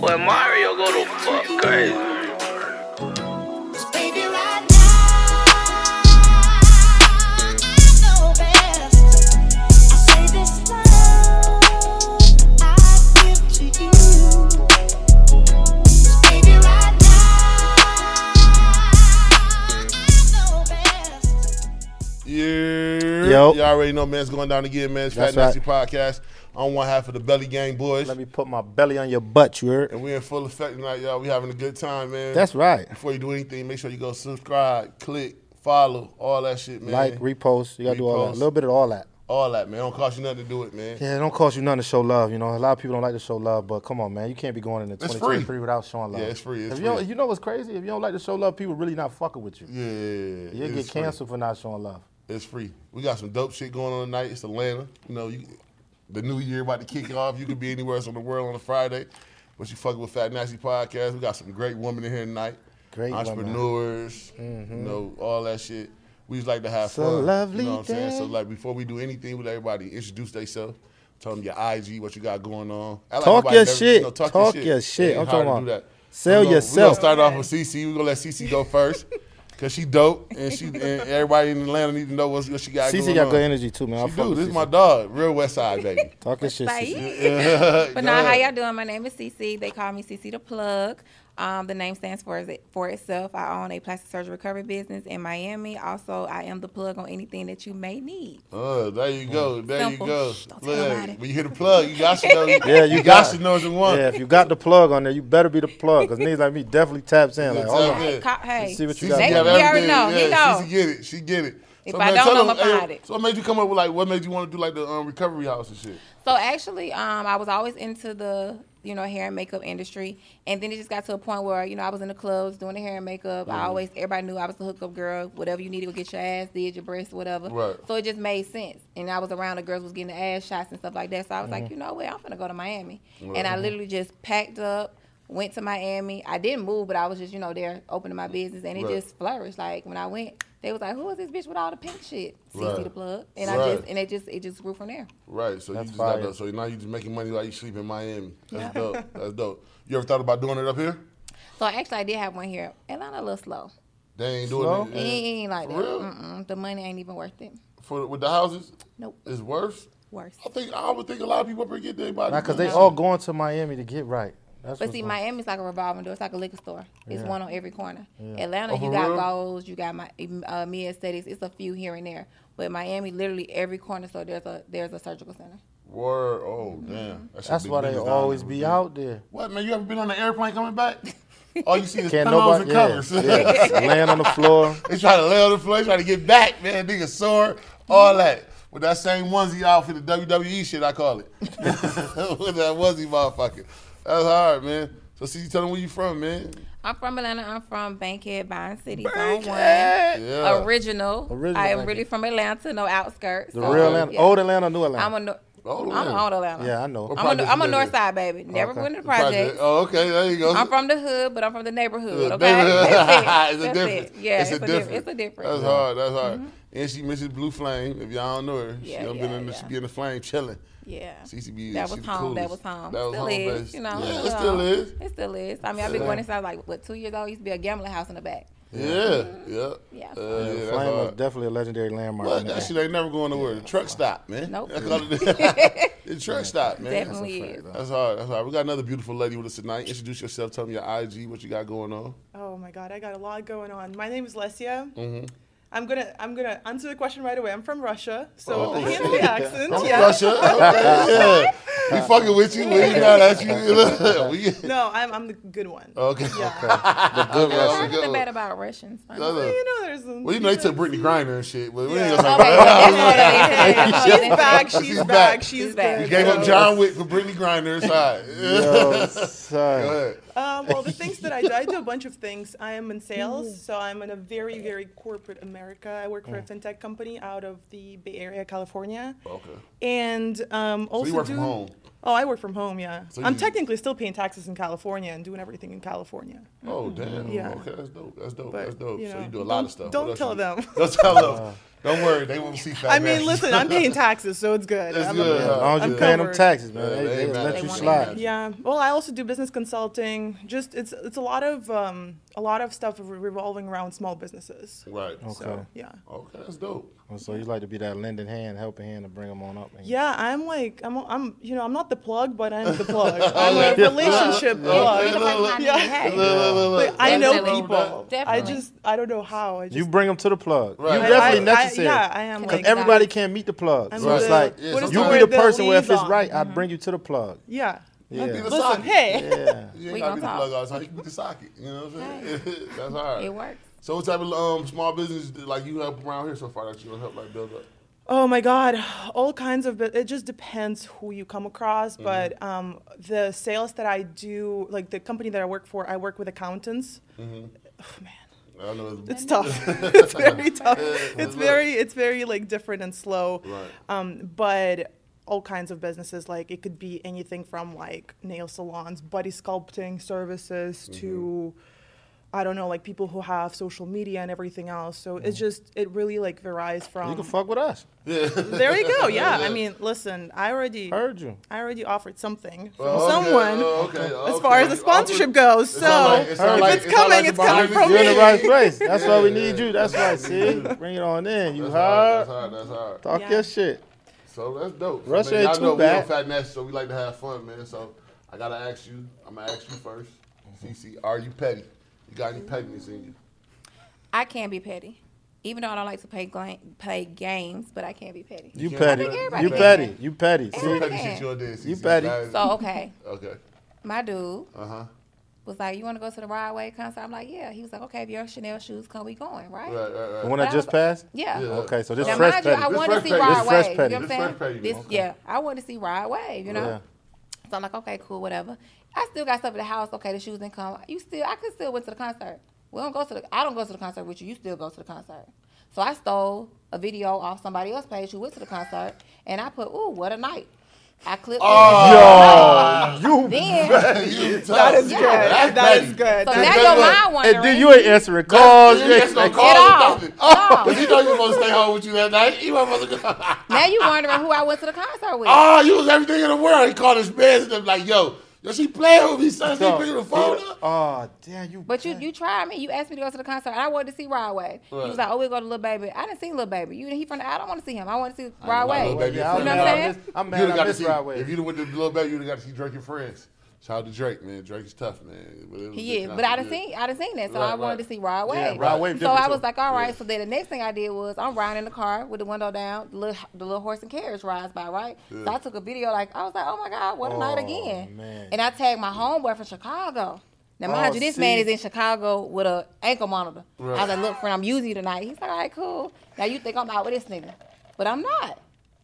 Boy, Mario go to fuck crazy. Baby, right now, I know best. I say this love I give to you. Baby, right now, I know best. Yeah. Yo. You already know, man. It's going down again, man. It's Fat That's Nasty Podcast. I'm one half of the Belly Gang Boys. Let me put my belly on your butt, you heard? and we're in full effect tonight, y'all. We having a good time, man. That's right. Before you do anything, make sure you go subscribe, click, follow, all that shit, man. Like, repost. You gotta do all that. Repost. A little bit of all that. all that, man. Don't cost you nothing to do it, man. Yeah, it don't cost you nothing to show love. You know, a lot of people don't like to show love, but come on, man, you can't be going into It's 2023 free. without showing love. Yeah, it's free, it's if you, don't, you know what's crazy? If you don't like to show love, people really not fucking with you. Yeah. You'll it's get free. canceled for not showing love. It's free. We got some dope shit going on tonight. It's Atlanta. You know, you, the new year about to kick off. You could be anywhere else in the world on a Friday, but you fucking with Fat Nasty Podcast. We got some great women in here tonight. Great women. entrepreneurs. You mm-hmm. know, all that shit. We just like to have It's a fun. lovely you know what I'm saying? So like before we do anything with everybody, introduce themselves. Tell them your IG, what you got going on. Like Talk your never- shit. you know, talk, Talk your your shit. shit. It ain't I'm talking about that. sell we gonna, yourself. We're gonna start off with CC. We're gonna let CC go first. Cause she dope and she and everybody in Atlanta need to know what, what she got CC going got on. good energy too, man. I She fuck do. This is my dog, real West Side baby. Talking shit, But now, how y'all doing? My name is Cece. They call me Cece the Plug. Um, the name stands for for itself. I own a plastic surgery recovery business in Miami. Also, I am the plug on anything that you may need. Oh, there you go. There Simple. you go. Shh, don't Look, tell nobody. when you hear the plug, you got to know. Yeah, you got got- to know it's the one. Yeah, if you got the plug on there, you better be the plug, because niggas like me definitely taps in. Like, Yeah, hold tap on. in. Co- hey, see what you CC got they, going have he already know. Yeah, he know. CC get it. She get it. If So, I man, don't tell know, them, I'ma hey, find it. So what made you come up with like what made you want to do like the um, recovery house and shit? So actually, um, I was always into the you know hair and makeup industry, and then it just got to a point where you know I was in the clubs doing the hair and makeup. Mm-hmm. I always everybody knew I was the hookup girl. Whatever you needed, go get your ass did, your breasts, whatever. Right. So it just made sense, and I was around the girls was getting the ass shots and stuff like that. So I was Mm-hmm. like, you know what, I'm gonna go to Miami, and I literally just packed up. Went to Miami. I didn't move, but I was just, you know, there opening my business, and it Right. just flourished. Like when I went, they was like, "Who is this bitch with all the pink shit?" CC Right. the plug, and Right. I just, and it just, it just grew from there. Right. So That's you just fire. got the, so now you just making money like you sleep in Miami. That's dope. That's dope. You ever thought about doing it up here? So actually, I did have one here. Atlanta a little slow. They ain't Slow? doing It it. ain't, ain't like For that. real? Mm-mm. The money ain't even worth it. For with the houses, Nope. it's worse. Worse. I think I would think a lot of people up here get their body. Because they all going to Miami to get right. That's But see, going- Miami's like a revolving door. It's like a liquor store. It's Yeah. one on every corner. Atlanta, Oh, you got real? goals, you got my uh, me aesthetics. It's a few here and there. But Miami, literally every corner, so there's a there's a surgical center. Word. Oh damn. That That's why they always be man. out there. What man? You ever been on an airplane coming back? All you see is Can't pillows nobody, and yeah, covers. yeah. laying on the floor. They try to lay on the floor, they try to get back, man. Nigga sore, all that. With that same onesie outfit, the WWE shit, I call it. With that onesie motherfucker. That's hard, man. So see, you tell them where you from, man. I'm from Atlanta. I'm from Bankhead, Vine City, Zone One. Yeah. Original. Original I am Bankhead. really from Atlanta, no outskirts. The So, real Atlanta, yeah. old Atlanta, new Atlanta. I'm a, nor- Old I'm Atlanta. old Atlanta. yeah, I know. I'm a, projects I'm a North? Side baby. Never Okay. went to the Project. project. Oh, okay, there you go. I'm from the hood, but I'm from the neighborhood. Okay, neighborhood. that's it. it's a That's difference. it. Yeah, it's, a diff- difference. It's a difference. That's hard. That's hard. Mm-hmm. And she Mrs. Blue Flame. If y'all don't know her, she Yeah, done yeah, been in the, yeah. she be in the flame chilling. Yeah. CC be That was the home. That was home. That was still home is. base. You know. Yeah, it still is. It still is. I mean, I've been going since I was like what two years old. Used to be a gambling house in the back. Yeah, yeah. Yeah. Uh, Yeah, yeah, Flame was definitely a legendary landmark. What? in That shit ain't never going nowhere. The truck stop, man. Nope. I call it the truck stop, man. Definitely is. That's hard. That's hard. We got another beautiful lady with us tonight. Introduce yourself. Tell me your IG, what you got going on. Oh my god, I got a lot going on. My name is Lesia. Mm-hmm. I'm gonna I'm gonna answer the question right away. I'm from Russia, so Oh, with the shit. Hanley accent, I'm yeah. Russia. Okay, yeah. We fucking with you. We ain't mad at you. No, I'm I'm the good one. okay. Yeah. The good Okay, Russian. okay. Nothing bad about Russians. No, no. you know, there's some. Well, you know they took Brittney Griner and shit, but we ain't Yeah. gonna talk oh, about definitely. She's back. She's, She's back. back. She's, She's back. good. You gave up John Wick for Brittney Griner. Sorry. Yo, Go ahead. Um, well, the things that I do, I do a bunch of things. I am in sales, so I'm in a very, very corporate America. I work for a fintech company out of the Bay Area, California, Okay. and um, So also you work do. from home. Oh, I work from home. Yeah, So I'm you- technically still paying taxes in California and doing everything in California. Oh damn. Yeah. Okay, that's dope. That's dope. But, that's dope. you so know, you do a lot don't- of stuff. don't What else tell you- them. Don't tell them. don't worry, they won't see fat I mean, Nasty. listen, I'm paying taxes, so it's good. It's I'm- good, Yeah, as long as I'm you paying them covered. taxes, man, Yeah, they, they they ain't mad let at you you. slide. Yeah. Well, I also do business consulting. Just it's it's a lot of um, a lot of stuff revolving around small businesses. Right. Okay. So yeah. Okay, that's dope. Oh, So you like to be that lending hand, helping hand to bring them on up. and- Yeah, I'm like I'm I'm you know I'm not the plug, but I'm the plug. I'm a relationship You plug. the I Yeah. But I know Definitely. people. I just I don't know how. I just You bring them to the plug. Right. You I- definitely I- I- necessary. yeah, I am Because like Everybody that. can't meet the plug. I'm So it's like Yeah, you be the The person where if it's right, I mm-hmm. bring you to the plug. Yeah. Yeah. Be the Listen, socket. hey. Yeah. You ain't We gotta be gonna the talk. plug outside. You can be the socket. You know what I'm saying? that's hard. It works. So what type of um, small business like you help around here so far that you gonna help like build up? Oh my God, all kinds of. It just depends who you come across, Mm-hmm. but um, the sales that I do, like the company that I work for, I work with accountants. Mm-hmm. Oh man, I know it's, it's tough. it's very tough. It's very, it's very like different and slow. Right. Um, but all kinds of businesses, like it could be anything from like nail salons, body sculpting services Mm-hmm. to. I don't know, like people who have social media and everything else. So Mm-hmm. it's just, it really like varies from. You can fuck with us. There you go. Yeah. I mean, listen, I already Heard you. I already offered something from Oh, okay, someone oh, okay, as okay. far as the sponsorship goes. So like- it sound if like- it's it coming, like it's coming from You're in me. the right place. That's why we need yeah. you. That's right. See, bring it on in. You That's hard. That's hard. That's hard. Talk Yeah. your shit. So that's dope. So, Russia man, ain't y'all too know bad. We on Fat Nasty, so we like to have fun, man. So I gotta ask you. I'm gonna ask you first. CC, are you petty? You got any pettiness in you? I can't be petty, even though I don't like to play gla- play games, but I can't be petty. You can't petty. do that. You petty. You petty. Some See? Everybody petty can. shit you did. CC. You petty. So okay, Okay. my dude Uh huh. Was like, "You want to go to the Rod Wave concert?" I'm like, "Yeah." He was like, "Okay, if your Chanel shoes come, we going, right?" Right. Right. The one that just passed? Yeah. Yeah. Okay, so this Now, fresh mind you. I This to fresh see petty. Ride This fresh Wave. petty. You know what This I'm fresh petty. saying? This, Okay. yeah, I wanted to see Rod Wave. You know. Yeah. So I'm like, okay, cool, whatever. I still got stuff at the house. Okay, the shoes didn't come. You still, I could still went to the concert. We don't go to the. I don't go to the concert with you. You still go to the concert. So I stole a video off somebody else's page who went to the concert, and I put, ooh, what a night. I clipped. Oh, it. Oh, you. Then, you tough. That is Yeah. good. That's That is petty. good. so That- now your what? mind wandering. And then you ain't answering calls. You ain't That's no like, call. Get off. nothing. Get oh, Cause you know you were supposed to stay home with you that night. You supposed to go. now you wondering who I went to the concert with. Oh, you was everything in the world. He called his man and them like, yo, yo, she playing with me, son. She Yo, picking the phone up. Oh, damn, you. But you you tried me. You asked me to go to the concert, and I wanted to see Rod Wave. He was like, "Oh, we'll go to Lil Baby." I didn't see Lil Baby. You he from the. I don't want to see him. I want to see I Rod know my Lil Wave. Baby Yeah, friend. You know what I'm saying? I'm mad. have I got miss see. Rod Wave. If you'd went to Lil Baby, you'd have got to see Drake and Friends. Shout out to Drake, man. Drake is tough, man. But it was He is, but I concert, done yeah. seen I done seen that, so Right, I wanted right. to see Rod Wave. Yeah, Rod Wave So I too. was like, all right. Yeah. So then the next thing I did was I'm riding in the car with the window down, the little the little horse and carriage rides by, right? So I took a video like I was like, oh my god, what a night Oh, again! man. And I tagged my homeboy from Chicago. Now oh, mind Oh, you, this man is in Chicago with a ankle monitor. Right. I was like, look, friend, I'm using you tonight. He's like, all right, cool. Now you think I'm out with this nigga, but I'm not.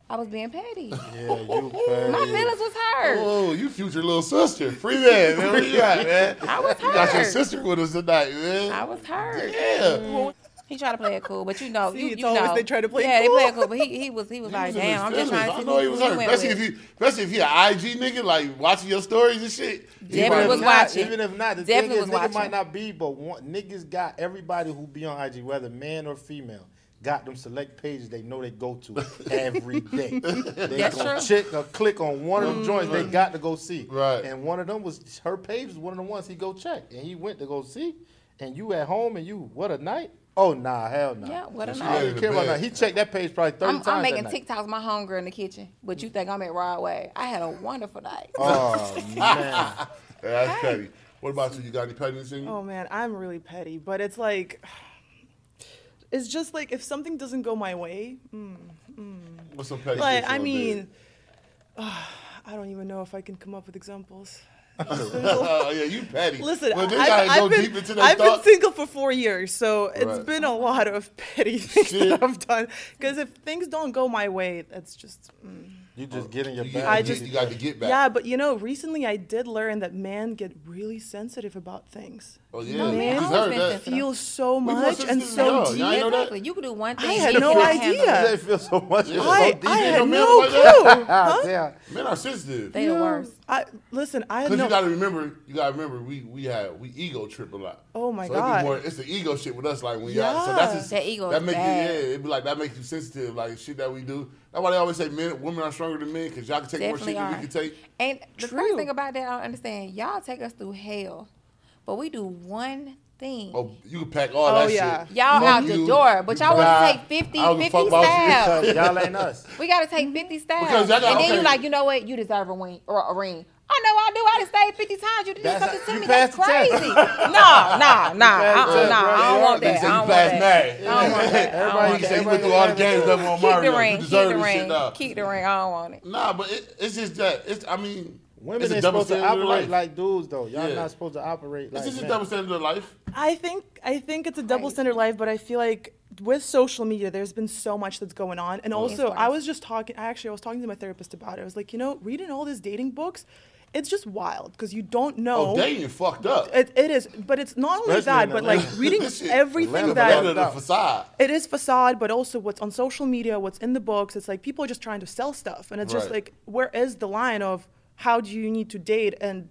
I was being petty. Yeah, you My petty. feelings was hurt. Oh, you future little sister. Free man, man. Where you at, man? I was You got your sister with us tonight, man. I was hurt. yeah. He tried to play it cool, but you know, See, you, it's you always know. they try to play it yeah, cool. they play it cool, but he, he was he was He like, was damn, I'm just trying to I see know he was you hurt. Especially with. if he, especially if he an IG nigga, like watching your stories and shit. Definitely was Not- watching. Even if not, the Definitely thing is, was nigga might not be, but one, niggas got everybody who be on IG, whether man or female, got them select pages they know they go to every day. They That's gonna true. check or click on one of them mm-hmm. joints they got to go see. Right. And one of them was her page was one of the ones he go check, and he went to go see. And you at home and you what a night? Oh nah, hell nah. Yeah, what a She I night. ready don't to care about bed. that. He checked that page probably 30 I'm, times. I'm making that night. TikToks my hunger in the kitchen, but you think I'm at Rod Wave. I had a wonderful night. Oh man. Yeah, that's petty. What about you? You got any pettiness in you? Oh man, I'm really petty, but it's like, it's just like if something doesn't go my way, mm, What's some petty like shit you I done mean, I don't even know if I can come up with examples. oh yeah, you petty. Listen, well, they I've, gotta I've go been, deep into their I've been thoughts. single for four years, so it's Right. been a lot of petty things Shit. that I've done. Because if things don't go my way, that's just. mm. You just get in your You, bag. get- I you just- you got to get back. Yeah, but you know, recently I did learn that men get really sensitive about things. Oh yeah, No, man, just I heard that. sensitive. feels so much and so than y'all. deep. Y'all ain't know that? Exactly. You could do one thing. I had no idea. it. They feel so much. Yeah. so I, deep. I had no man like clue. Ah, huh? Damn. Men are sensitive. They the worst. I listen. I had Because no. you gotta remember, you gotta remember, we we had we ego trip a lot. Oh my so it'd God. Be more, it's the ego shit with us, like when y'all. So that's Yeah. just, That ego That is make bad. you, yeah, it'd be like that makes you sensitive, like shit that we do. That's why they always say men, women are stronger than men because y'all can take Definitely more shit are. than we can take. And the True. first thing about that, I don't understand. Y'all take us through hell, but we do one thing. Oh, you can pack all Oh, that yeah. shit. Y'all Fuck out the door, but you y'all want to take 50, I don't give a 50 fuck you. stabs. Because y'all ain't us. We got to take 50 stabs. Because y'all got- and then okay. you like, you know what? You deserve a win or a ring. Oh, I know I do. I done stayed 50 times. You did That's something to you me. That's passed test. crazy. nah, nah, nah. passed the Uh-uh, test, nah. I don't want They that. I don't want that. mad. I don't want that. Everybody want You say that. you went through all the games that on Keep Mario. the ring. Keep the ring. Keep the ring. I don't want it. Nah, but it, it's just that. It's I mean, Women it's a ain't double supposed to standard operate life. like dudes, though. Y'all Yeah. not supposed to operate like It's just a double standard of life. I think I think it's a double Right. standard life, but I feel like with social media, there's been so much that's going on, and also I was just talking. Actually, I was talking to my therapist about it. I was like, you know, reading all these dating books, it's just wild because you don't know. Oh, dating fucked up. It, it is, but it's not only that, in but like reading everything Atlanta, that Better the facade. it is facade, but also what's on social media, what's in the books. It's like people are just trying to sell stuff, and it's just like, where is the line of how do you need to date and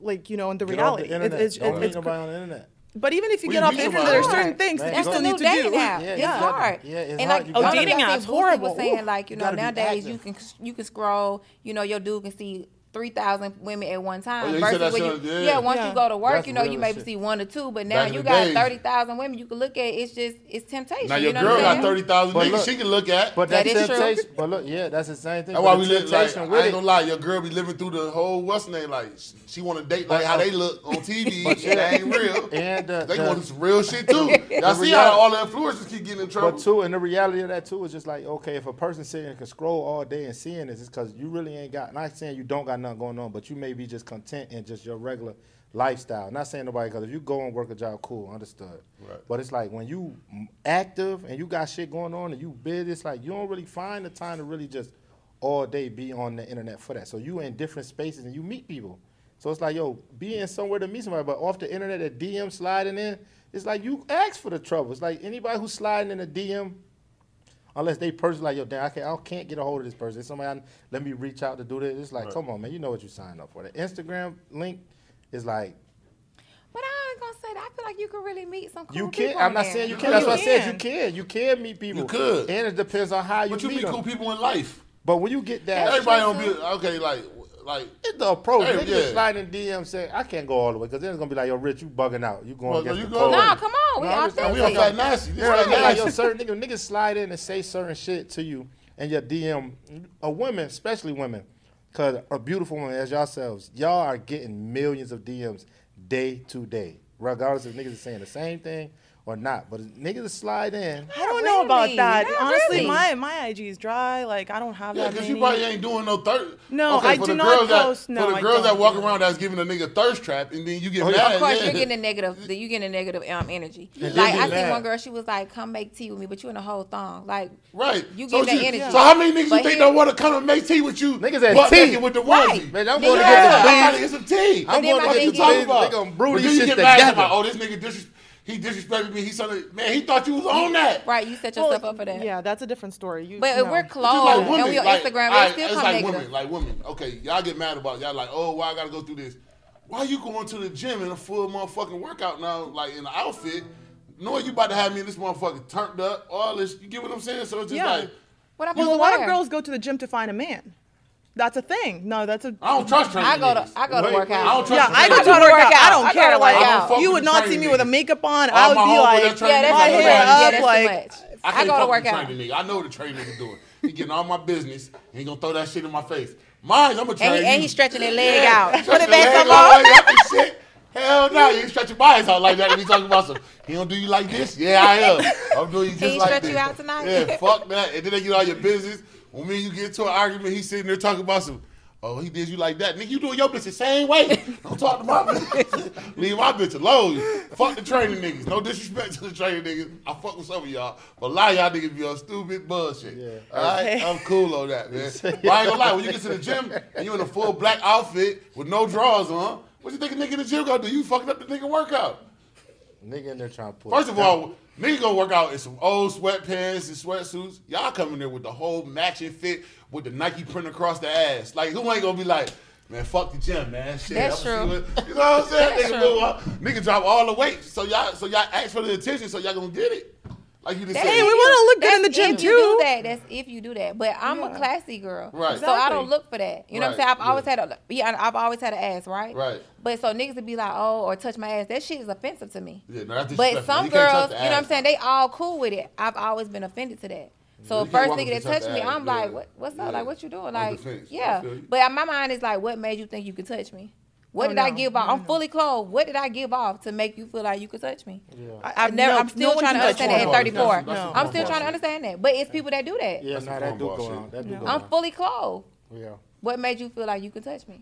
like you know, in the Get off reality? the It- internet. it's, Don't it- meet it's cr- on the internet. but even if you We get off the internet, there are certain things Man, that you still need to do. app. Yeah, it's exactly. hard. Yeah, it's and like You Oh, gotta- dating apps, think Boosie horrible. was saying Ooh. like you You know gotta nowadays you can you can scroll you know your dude can see. Three thousand women at one time. Oh, yeah, versus when you, yeah. yeah. once Yeah. you go to work, That's you know, you maybe shit. see one or two, but now Back you got days. thirty thousand women you can look at. It's just it's temptation. Now you your know girl got thirty thousand But niggas she can look at. But That that, is true. But look, yeah, that's the same thing. That's why we live like I ain't gonna lie, your girl be living through the whole what's the name like she- she want to date like how they look on TV. but shit yeah. ain't real. And uh, They the- going through some real shit too. Y'all see how all the influencers keep getting in trouble. But too, and the reality of that too is just like, okay, if a person sitting and can scroll all day and seeing this, it's because you really ain't got. Not saying you don't got going on, but you may be just content in just your regular lifestyle. Not saying nobody because if you go and work a job, cool, understood. Right. But it's like when you active and you got shit going on and you busy, it's like you don't really find the time to really just all day be on the internet for that. So you in different spaces and you meet people. So it's like, yo, being somewhere to meet somebody, but off the internet, a DM sliding in, it's like you ask for the trouble. It's like anybody who's sliding in a DM, unless they personally like, yo, damn, I can't, I can't get a hold of this person. It's somebody, I, let me reach out to do this. It's like, Right. come on, man, you know what you signed up for. The Instagram link is like, But I ain't gonna say that. I feel like you could really meet some cool people. you can. people I'm not there. saying you You can. That's can. what I said. You can. You can meet people. You could. And it depends on how you but you meet meet them. cool people in life. But when you get that, Everybody true, don't be okay. Like like It's the approach. Hey, Niggas yeah. sliding in DM say, I can't go all the way because then it's gonna be like, yo, Rich, you bugging out. You going Well, no, against you the go code. ahead. Nah, come on. We No, I'm just- authentic. we on fat nasty. This Yeah, fat like, like, nasty. yo, certain niggas, niggas slide in and say certain shit to you and your DM, a women, especially women, because a beautiful woman as yourselves, y'all are getting millions of DMs day to day, regardless if niggas are saying the same thing or not. But niggas slide in. I don't know about really. that. Not Honestly, really. my my IG is dry. Like I don't have Yeah, that because many. you probably ain't doing no thirst. No, okay, I for do the not girls post- That, no, for the I girls that don't. walk around that's giving a nigga thirst trap, and then you get Oh, yeah. mad. Of course, yeah. you're getting a negative. You're getting a negative um, energy. then Like you I mad. see one girl, she was like, "Come make tea with me," but you in a whole thong. Like Right. You so get that you- energy. So how many niggas But you think here- don't want to come and make tea with you? Niggas at butt tea. naked with the Right. onesie. Man, I'm going to at get tea. the I'm trying to beans. get some tea. I'm then going my to What get thing you the talking is- beans. They about? gonna brew But these then you shits get mad together. about, oh, this nigga dis- he disrespected me. He son man, he thought you was on that. right, you set Well, yourself up for that. Yeah, that's a different story. You, But uh, no. if we're Just close like and women, we on like, Instagram, alright, still it's come like negative. women, like women. Okay, y'all get mad about it. y'all like, oh, why I gotta go through this? Why you going to the gym in a full motherfucking workout now, like in an outfit, knowing you about to have me in this motherfucker turned up, all this. You get what I'm saying? So it's just Yeah. like, What well, a lot of girls go to the gym to find a man. That's a thing. No, that's a. I don't trust training I go to niggas. I go to Wait, work wait, I out. don't trust Yeah, I go to I go to work out. I don't I go care. to Like work out. I you would not see me with a makeup on. I would be like, that Yeah, that's my I know too hair much. Yeah, up, that's like. too much. I I can't go to work out. nigga. I know what the training nigga doing. He getting all my business and he gonna throw that shit in my face. Mine, I'm gonna train And he, and he stretching his leg Yeah, out. Put stretch it your back leg some like that shit. Hell no, you ain't stretching my eyes out like that. And he talking about some, he don't do you like this? Yeah, I am. I'm doing you just He like stretch you out tonight? Yeah, fuck that. And then they get all your business. When me and you get to an argument, he's sitting there talking about some, oh, he did you like that. Nigga, you doing your bitch the same way. Don't talk to my bitch. Leave my bitch alone. Fuck the training niggas. No disrespect to the training niggas. I fuck with some of y'all. But a lot of y'all niggas be on stupid bullshit. Yeah. All right? I'm cool on that, man. But I ain't gonna lie. When you get to the gym and you in a full black outfit with no drawers on, what you think a nigga in the gym gonna do? You fucking up the nigga workout. Nigga in there trying to put. First of all, nigga gonna work out in some old sweatpants and sweatsuits. Y'all come in there with the whole matching fit with the Nike print across the ass. Like who ain't gonna be like, man, fuck the gym, man. Shit, That's true. what-" you know what I'm saying? That's nigga, true. move up. nigga drop all the weight. So y'all, so y'all ask for the attention. So y'all gonna get it. Like you just said. Hey, we wanna look good in the gym, if you too. do that. That's if you do that. But I'm a classy girl, Right. So I don't look for that. You know what I'm saying? I've always yeah. had a yeah. I've always had an ass, right? Right. But so niggas would be like, oh, or touch my ass. That shit is offensive to me. Yeah, no, that's But some You girls, you know what I'm saying? They all cool with it. I've always been offended to that. So you first walk nigga that to touch touched me, the I'm ass, like, what, what's up? Yeah. Like, what you doing? Like, yeah. But my mind is like, what made you think you could touch me? What Oh, did I give off? I'm fully clothed. What did I give off to make you feel like you could touch me? I- I've never. no- I'm still one trying to understand you. that at 34. that's- that's No. I'm still trying to understand that. But it's people that do that. Yeah, That's nah, that do go on. That do No. go I'm fully clothed. Yeah. What made you feel like you could touch me?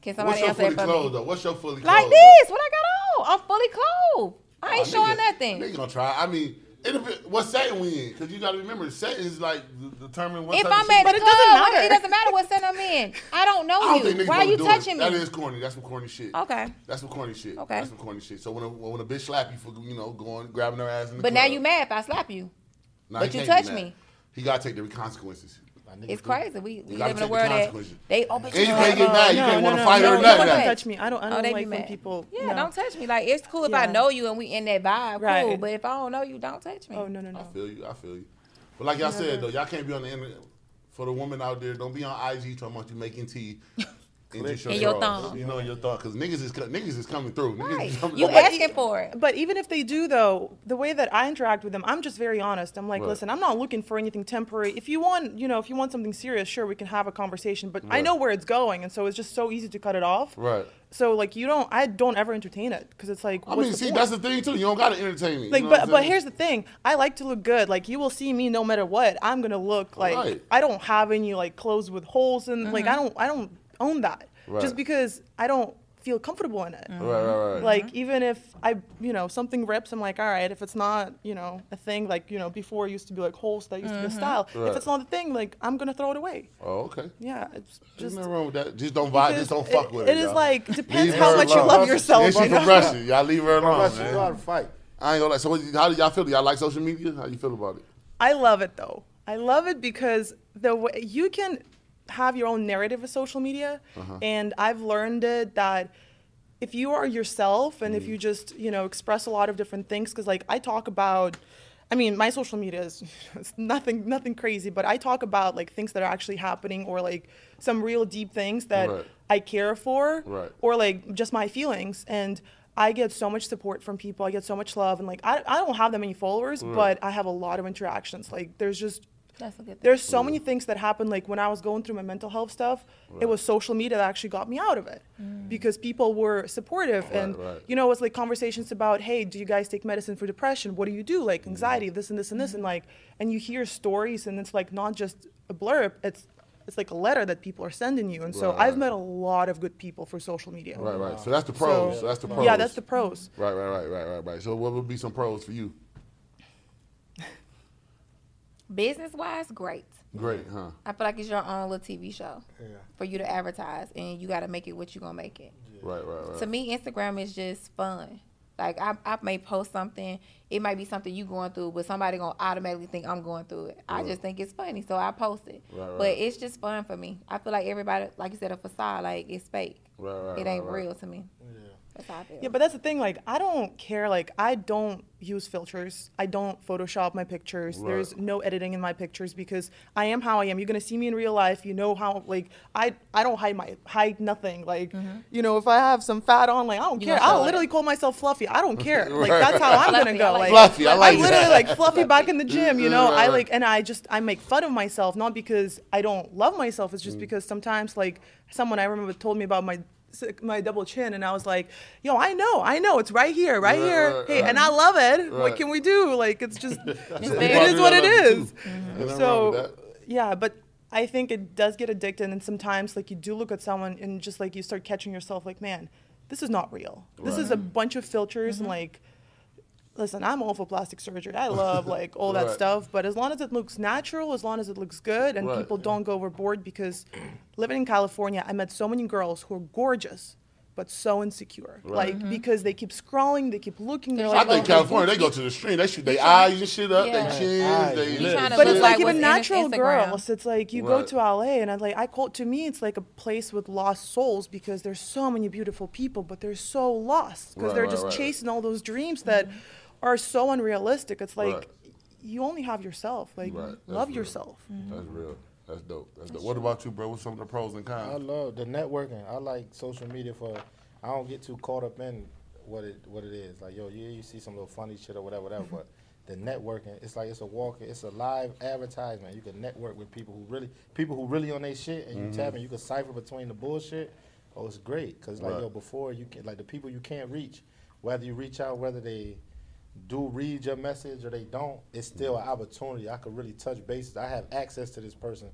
Can What's somebody your answer fully that for clothed me? though? What's your fully clothed? Like this, what I got on? I'm fully clothed. I ain't Oh, showing nigga- nothing. Nigga gonna try. I mean, it dep- what setting we in? Because you got to remember, setting is like d- determine what. If type I'm shit- at the But it club, doesn't what- matter. it doesn't matter what set I'm in. I don't know I don't you. think Why are you touching it. me? That is corny. That's some corny shit. Okay. That's some corny shit. Okay. That's some corny shit. So when a, when a bitch slap you for you know going grabbing her ass in the But now you mad if I slap you. nah, but you touch me. He gotta take the consequences. Like, niggas It's crazy. We, we live in a take the world that they open And you can't get mad. You no, can't no, want to no, fight no, her or no, nothing. don't touch me. I don't. I Oh, don't they be like when mad. people. Yeah, no. don't touch me. Like it's cool if I know you and we in that vibe, cool. Right. But if I don't know you, don't touch me. Oh no no no. I feel you. I feel you. But like y'all said though, y'all can't be on the internet. For the woman out there, don't be on IG talking about you making tea. And In your thumb. You know, your thumb. Because niggas is, niggas is coming through. Niggas Right. is coming You through. asking for it. But even if they do, though, the way that I interact with them, I'm just very honest. I'm like, Right. listen, I'm not looking for anything temporary. If you want, you know, if you want something serious, sure, we can have a conversation. But I know where it's going, and so it's just so easy to cut it off. Right. So like, you don't, I don't ever entertain it because it's like, I what's mean, the see, point? that's the thing too. You don't gotta entertain me. like, you know but but here's the thing. I like to look good. Like you will see me no matter what. I'm gonna look like Right. I don't have any like clothes with holes and like I mm-hmm. don't I don't own that Right. just because I don't feel comfortable in it. Right, right, right. Like even if I, you know, something rips, I'm like, all right. If it's not, you know, a thing, like you know, before it used to be like holes that used to be a mm-hmm. style. Right. If it's not a thing, like I'm gonna throw it away. oh, okay. Yeah, it's There's just. nothing wrong with that. Just don't vibe. Just don't it- fuck with it. It is y'all. like depends how her much you love yourself. And she you know? from Russia. Y'all leave her alone, Russ, you know how man. to fight. I ain't gonna lie. So what, how do y'all feel? Y'all like social media? How you feel about it? I love it though. I love it because the way you can have your own narrative of social media, Uh-huh. and I've learned it that if you are yourself and if Mm. you just you know express a lot of different things, because like I talk about. I mean, my social media is it's nothing, nothing crazy, but I talk about like things that are actually happening, or like some real deep things that Right. I care for, Right. or like just my feelings. And I get so much support from people. I get so much love, and like I, I don't have that many followers, but I have a lot of interactions. Like there's just That's a good thing. there's so many things that happened. Like when I was going through my mental health stuff, it was social media that actually got me out of it because people were supportive, and right. you know, it was like conversations about, hey, do you guys take medicine for depression? What do you do? Like mm. anxiety, this and this and this, and like, and you hear stories, and it's like not just a blurb. It's it's like a letter that people are sending you, and so Right, I've right. met a lot of good people for social media. Right, right. So that's the pros. So, that's the pros. Yeah, that's the pros. Right, right, right, right, right, right. So what would be some pros for you? Business wise, great. Great, huh? I feel like it's your own little TV show Yeah. for you to advertise, and you got to make it what you gonna make it. Right, right, right. To me, Instagram is just fun. Like I, I may post something, it might be something you going through, but somebody gonna automatically think I'm going through it. I just think it's funny, so I post it. Right, right. But it's just fun for me. I feel like everybody, like you said, a facade, like it's fake. Right, right, it ain't right, right. real to me. That's how I feel. Yeah, but that's the thing. Like, I don't care. Like, I don't use filters. I don't Photoshop my pictures. Right. There's no editing in my pictures because I am how I am. You're gonna see me in real life. You know how like I I don't hide my hide nothing. Like, you know, if I have some fat on, like I don't Mm-hmm. You care. I'll it. literally call myself fluffy. I don't care. Like that's how I'm Fluffy, gonna go. I like Like Fluffy, I like I'm literally that. like fluffy back in the gym. You know, I like and I just I make fun of myself not because I don't love myself. It's just Mm. because sometimes like someone I remember told me about my my double chin and I was like, yo, I know, I know, it's right here, right Right, here. right, hey, right. and I love it. Right. What can we do? Like it's just it there. is what it is. Ain't nothing wrong So yeah, but I think it does get addicted and sometimes like you do look at someone and just like you start catching yourself like, man, this is not real. This is a bunch of filters and mm-hmm. like listen, I'm all for plastic surgery. I love like all that Right. stuff, but as long as it looks natural, as long as it looks good, and Right. people don't go overboard, because living in California, I met so many girls who are gorgeous, but so insecure. Right. Like mm-hmm. because they keep scrolling, they keep looking. They're I like, think oh, California, they go to the stream. They shoot their eyes and shit up, Yeah. their chins, Eyes, they lips. lips. But it's like like even what's in natural Instagram. girls. It's like you go to LA and I like I call to me it's like a place with lost souls because there's so many beautiful people, but they're so lost because Right, they're right, just right. chasing all those dreams that mm-hmm. Are so unrealistic. It's like Right. you only have yourself. Like Right, love real. yourself. Mm-hmm. That's real. That's dope. That's dope. What about you, bro? What's some of the pros and cons? I love the networking. I like social media for. I don't get too caught up in what it what it is. Like yo, yeah, you see some little funny shit or whatever, whatever. but the networking, it's like it's a walk. It's a live advertisement. You can network with people who really people who really on their shit, and you mm-hmm. tap and you can cipher between the bullshit. Oh, it's great because like Right. yo, before you can like the people you can't reach, whether you reach out, whether they do read your message or they don't, it's still an opportunity. I could really touch bases. I have access to this person,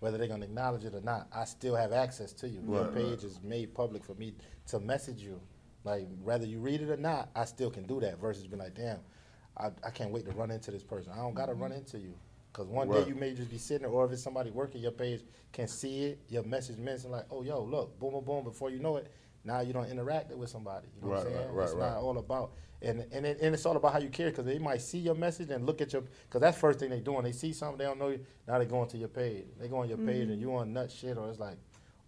whether they're gonna acknowledge it or not. I still have access to you. Your Right, page is made public for me to message you. Like whether you read it or not, I still can do that. Versus being like, damn, I, I can't wait to run into this person. I don't gotta mm-hmm. run into you. Cause one Right. day you may just be sitting there, or if it's somebody working your page, can see it, your message mentioned like, oh yo, look, boom, boom, boom. Before you know it, now you don't interact with somebody. You know what I'm saying? right, right, it's right. not all about and and it, and it's all about how you care because they might see your message and look at your because that's first thing they doing. They see something they don't know you now they going to your page. They go on your page and mm-hmm. you on nut shit or it's like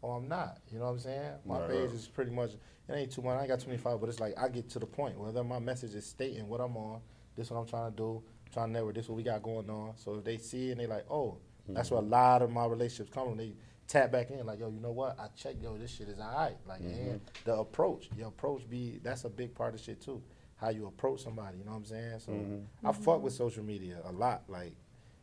oh I'm not. You know what I'm saying? My Right, page right. is pretty much it ain't too much. I ain't got 25 but it's like I get to the point whether my message is stating what I'm on this what I'm trying to do trying to network this what we got going on. So if they see it and they like oh that's where a mm-hmm. lot of my relationships come from. They tap back in like yo you know what? I checked yo this shit is alright like mm-hmm. and the approach your approach be that's a big part of shit too how you approach somebody. You know what I'm saying? So mm-hmm. I fuck with social media a lot, like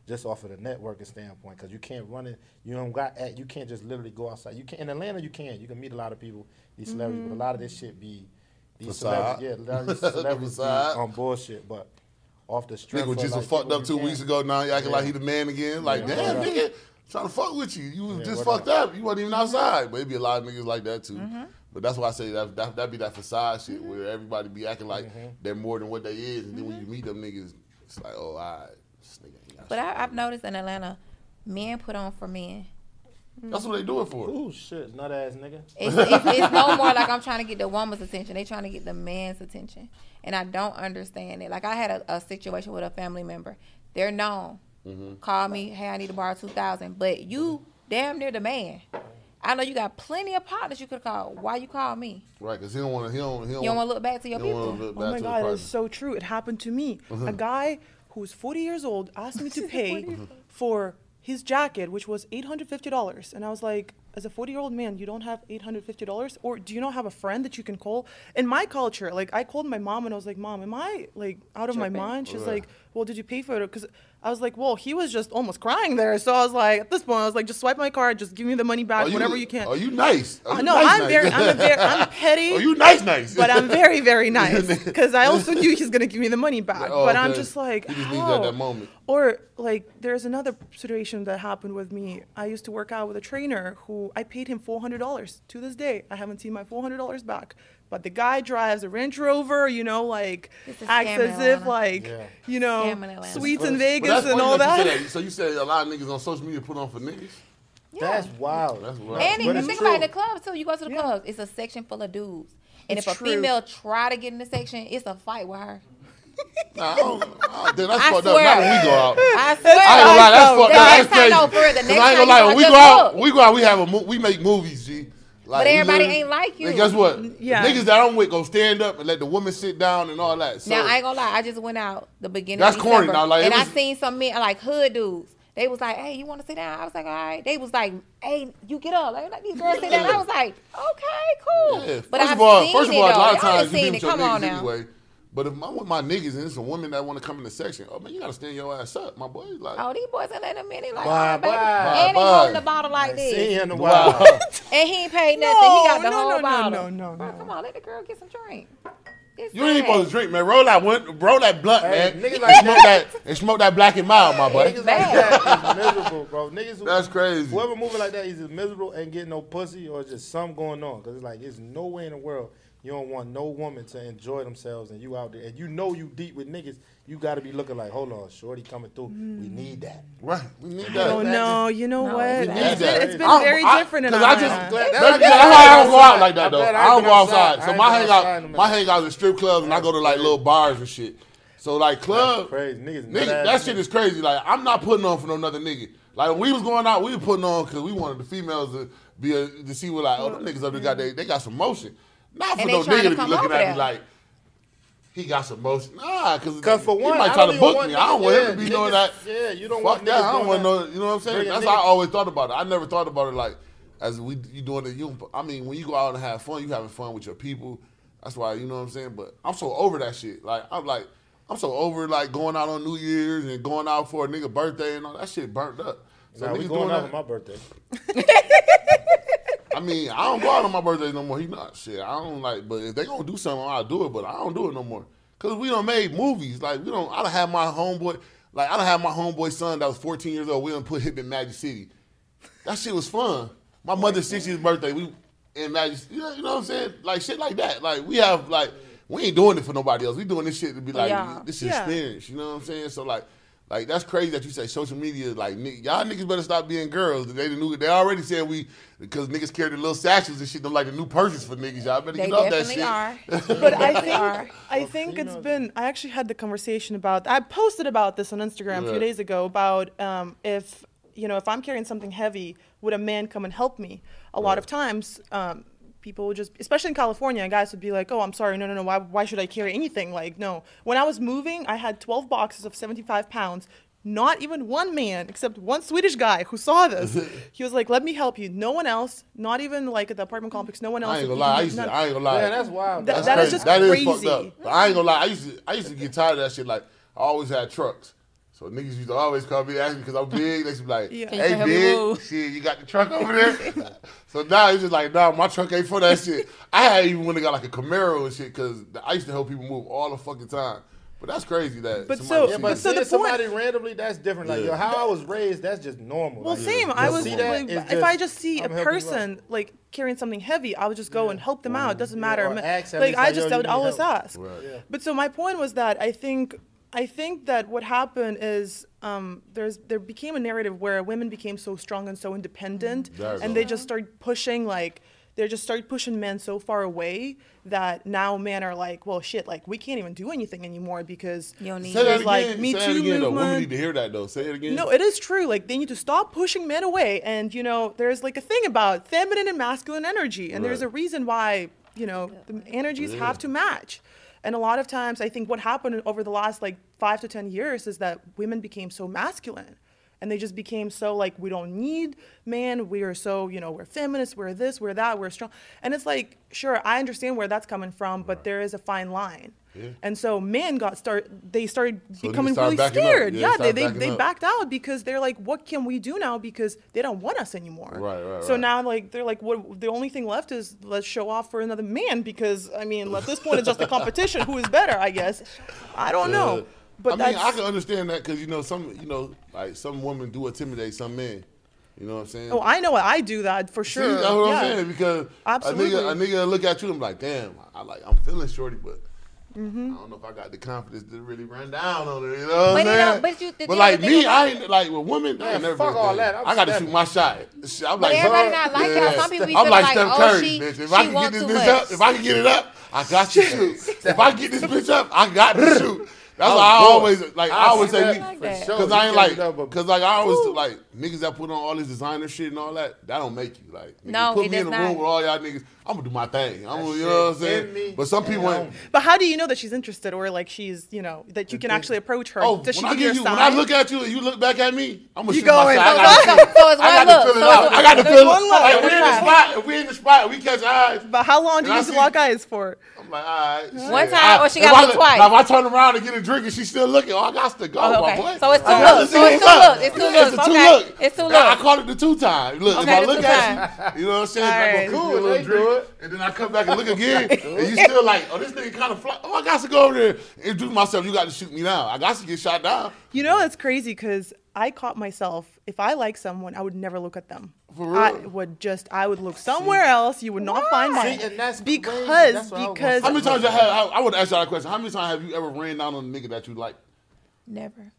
just off of the networking standpoint, because you can't run it. You don't got at. You can't just literally go outside. You can in Atlanta. You can. You can meet a lot of people, these celebrities, but a lot of this mm-hmm. shit be these Facade. celebrities. Yeah, a lot of these celebrities be on bullshit, but off the street. Nigga was just like, fucked up two can. weeks ago. Now you acting like he the man again. Like, Yeah, damn, nigga, trying to fuck with you. You was Yeah, just fucked up. You wasn't even outside. But it be a lot of niggas like that too. Mm-hmm. But that's why I say that that, that be that facade shit mm-hmm. where everybody be acting like mm-hmm. they're more than what they is, and then when mm-hmm. you meet them niggas, it's like, oh, all right, this nigga ain't But shit. I, I've noticed in Atlanta, men put on for men. That's what they do it for. Oh shit, nut ass nigga. It's, it's, it's no more like I'm trying to get the woman's attention. They trying to get the man's attention, and I don't understand it. Like I had a, a situation with a family member. They're known. Call me, hey, I need to borrow two thousand. But you damn near the man. I know you got plenty of partners you could call. Why you call me? Right, because he don't want to. He don't. He don't, You don't want to look back to your he don't wanna people. Oh my god, partner. it's so true. It happened to me. A mm-hmm. guy who's 40 years old asked me to pay for his jacket, which was $850. And I was like, as a 40 year old man, you don't have $850? Or do you not have a friend that you can call? In my culture, like I called my mom and I was like, Mom, am I like out of my mind? She's Right. like, Well, did you pay for it? Because I was like, Well, he was just almost crying there. So I was like, At this point, I was like, Just swipe my card, just give me the money back, whatever you can. Are you nice? Are Uh, you no, nice, I'm nice? very, I'm a very, I'm petty Are you nice, nice? but I'm very, very nice because I also knew he's gonna give me the money back. Oh, but I'm just like, You just how? that moment. Or like, there's another situation that happened with me. I used to work out with a trainer who I paid him four hundred dollars. To this day, I haven't seen my four hundred dollars back. But the guy drives a Range Rover, you know, like acts scam in as if like, Yeah. you know, Scam in sweets in Vegas that's and all that you that. So you said a lot of niggas on social media put on for niggas. That's wild. That's wild. And But even it's think true. about it, the clubs too. You go to the Yeah. clubs, it's a section full of dudes. And It's if a true. female try to get in the section, it's a fight with her. Nah, I don't, I, then that's I fucked swear. up. Not when we go out. I swear. I ain't gonna lie, that's fucked up. That's crazy. no, for real, the 'Cause next I ain't gonna lie. When we go out, we go out. We have a mo- we make movies, G. Like, But everybody literally- ain't like you. And guess what? Yeah. The niggas that I'm with go stand up and let the woman sit down and all that. So, Now I ain't gonna lie, I just went out the beginning That's of corny now, like, it and I was- seen some men like hood dudes. They was like, "Hey, you want to sit down?" I was like, "All right." They was like, "Hey, you get up." Like, let these girls sit down. I was like, "Okay, cool." Yeah. But first I've of all, seen first of all, a lot of times you be with your Come on niggas now. anyway. But if I'm with my niggas and it's a woman that want to come in the section, oh man, you gotta stand your ass up, my boy. Like, Oh, these boys ain't in there a minute, like, Bye, oh, baby. bye. and he Bye, holding the bottle like See this, you in a wow. While. and he ain't paid nothing. he got the No, whole no, no, bottle. no, no, Bro, no. come on, let the girl get some drink. It's You ain't sad. supposed to drink, man. Roll that one, roll that blunt, Hey, man. niggas like smoke that and smoke that black and mild, my boy. Niggas like that is miserable, bro. Niggas who, That's crazy. Whoever moving like that is either miserable, ain't getting no pussy, or just something going on. Cause it's like there's no way in the world You don't want no woman to enjoy themselves, and you out there, and you know you deep with niggas. You got to be looking like, hold on, shorty coming through. We hmm. need that. Right. We need Oh that. no, no, you know No, what? we need It's been, that. it's been I'm- very I- different in 'cause I just- Atlanta. Glad- That's, That's- that's why I don't go out like that though. I I don't go outside. outside. So my ain't hang out, my more. hang out is strip clubs, and I go to like little bars and shit. So like club, crazy. Niggas nigga, that ass shit is crazy. Like I'm not putting on for no another nigga. Like when we was going out, we were putting on because we wanted the females to be a, to see what like, oh, them niggas up there got they, they got some motion. Not for And no nigga to to be looking at there. me like. He got some motion. Nah, because 'Cause for one, he might try to even book want me. I don't niggas- want him to yeah, be doing niggas- that. yeah, you don't Fuck want that. I don't want that. no. You know what I'm saying? Bringing That's how I always thought about it. I never thought about it like as we you doing it. You, I mean, when you go out and have fun, you having fun with your people. That's why you know what I'm saying. But I'm so over that shit. Like I'm like I'm so over like going out on New Year's and going out for a nigga birthday and all that shit burnt up. So Nah, we going doing out that. on my birthday. I mean, I don't go out on my birthday no more. He not shit. I don't like, but if they gonna do something, I'll do it. But I don't do it no more. Cause we don't made movies. Like we don't. I don't have my homeboy. Like I don't have my homeboy son that was 14 years old. We done put him in Magic City. That shit was fun. My mother's 60th birthday. We in Magic. You know, you know what I'm saying? Like shit like that. Like we have like we ain't doing it for nobody else. We doing this shit to be like Yeah. this Yeah. experience. You know what I'm saying? So like. Like that's crazy that you say social media. Like y'all niggas better stop being girls. They the new. They already said we because niggas carry the little satchels and shit. Them like the new purses for niggas. Y'all better They get off that definitely shit. are. But I They are. think I think it's females- been. I actually had the conversation about. I posted about this on Instagram a few days ago about um, if you know if I'm carrying something heavy, would a man come and help me? A lot of times. Um, People would just, especially in California, guys would be like, "Oh, I'm sorry, no, no, no. Why, why should I carry anything?" Like, no. When I was moving, I had 12 boxes of 75 pounds. Not even one man, except one Swedish guy who saw this. he was like, "Let me help you." No one else, not even like at the apartment complex. No one else. I ain't gonna lie. I even- used to. I ain't gonna lie. Yeah, that's wild. That- That's that is crazy. just That is crazy. fucked up. But I ain't gonna lie. I used to. I used to get tired of that shit. Like I always had trucks. So niggas used to always call me asking because I'm big. They used to be like, Yeah. "Hey, big, shit, you got the truck over there." so now it's just like, "Nah, my truck ain't for that shit." I had even when they got like a Camaro and shit because I used to help people move all the fucking time. But that's crazy that. But somebody so- see Yeah, that. but so seeing the somebody randomly, that's different. Like, Yeah. yo, how I was raised, that's just normal. Well, Like, same. to I was see that like, is if I just see a I'm helping you out. person like carrying something heavy, I would just go and help them out. It doesn't Yeah, matter. or Ma- ask at like least, I like, just yo, I would you need always help. ask. Right. Yeah. But so my point was that I think I think that what happened is um, there's there became a narrative where women became so strong and so independent, There you and go. they just started pushing like they just started pushing men so far away that now men are like, well, shit, like we can't even do anything anymore because You don't need Say that there's again. like Me Say Too that again. Though. Women need to hear that though. Say it again. No, it is true. Like they need to stop pushing men away, and you know, there's like a thing about feminine and masculine energy, and there's a reason why you know the energies Yeah. have to match. And a lot of times, I think what happened over the last like five to ten years is that women became so masculine, and they just became so like we don't need man. We are so you know we're feminists. We're this. We're that. We're strong. And it's like sure, I understand where that's coming from, but there is a fine line. Yeah. And so men got start. They started they becoming started really scared. Yeah, Yeah, they they, they up. backed out because they're like, what can we do now? Because they don't want us anymore. Right, right, So right. now, like, they're like, what? The only thing left is let's show off for another man because I mean, at this point, it's just a competition. Who is better? I guess. I don't know. But I mean, I can understand that because you know some, you know, like some women do intimidate some men. You know what I'm saying? oh, I know I do that for See, sure. that's what yeah. I'm saying because Absolutely. a nigga, a nigga look at you and be like, damn, I like, I'm feeling shorty, but. Mm-hmm. I don't know if I got the confidence to really run down on her. You know what But I'm you saying? know, but you- the but like me, I about- ain't like with women. I Man, ain't never fuck been all that. I'm I got to shoot my shot. Shit, I'm But like, everybody son, not like yeah. y'all. Some people be I'm like like, Steph oh, Curry, she- bitch. If I can get this bitch much. up, if I can get it up, I got to shoot. if I get this bitch up, I got to shoot. That's why I always like. I, I always say, that we- Like sure. Cause I ain't like, do that, but- cause like I always like niggas that put on all this designer shit and all that. That don't make you like. Nigga, No, put me in does the room with all y'all niggas. I'm gonna do my thing. I'm gonna, you know what I'm saying. But some people on ain't. But how do you know that she's interested or like she's you know that you can actually approach her? Oh, Does she when I give you give a you, sign? when I look at you and you look back at me, I'm gonna You shoot my going, shot. I so- gotta, so it's I one got to look. it out. I got to there's feel it. look. Like we in the spot, if we in the spot, we catch eyes. but how long do you see- lock eyes for? I'm like, all right. One time, I- or she gotta I look look- twice. Now, if I turn around and get a drink and she's still looking, oh, I got to go, Oh, my okay. boy. So it's two I looks. So it's two up. looks. It's two Yeah, looks. It's a two Okay. look. It's two Now, I looks. call it the two time. Look, if I look two at you, you know what I'm saying? All I right. go cool, Cool, a little they do drink, it. and then I come back and look again, and you still like, oh, this nigga kind of fly. Oh, I got to go over there, and introduce myself. You got to shoot me now. I got to get shot down. You know, it's crazy because I caught myself. If I like someone, I would never look at them. For real? I would just I would look somewhere else. You would not find mine See, and that's crazy. because That's what I was because How many times you have? I, I would ask y'all that question. How many times have you ever ran down on a nigga that you like? Never.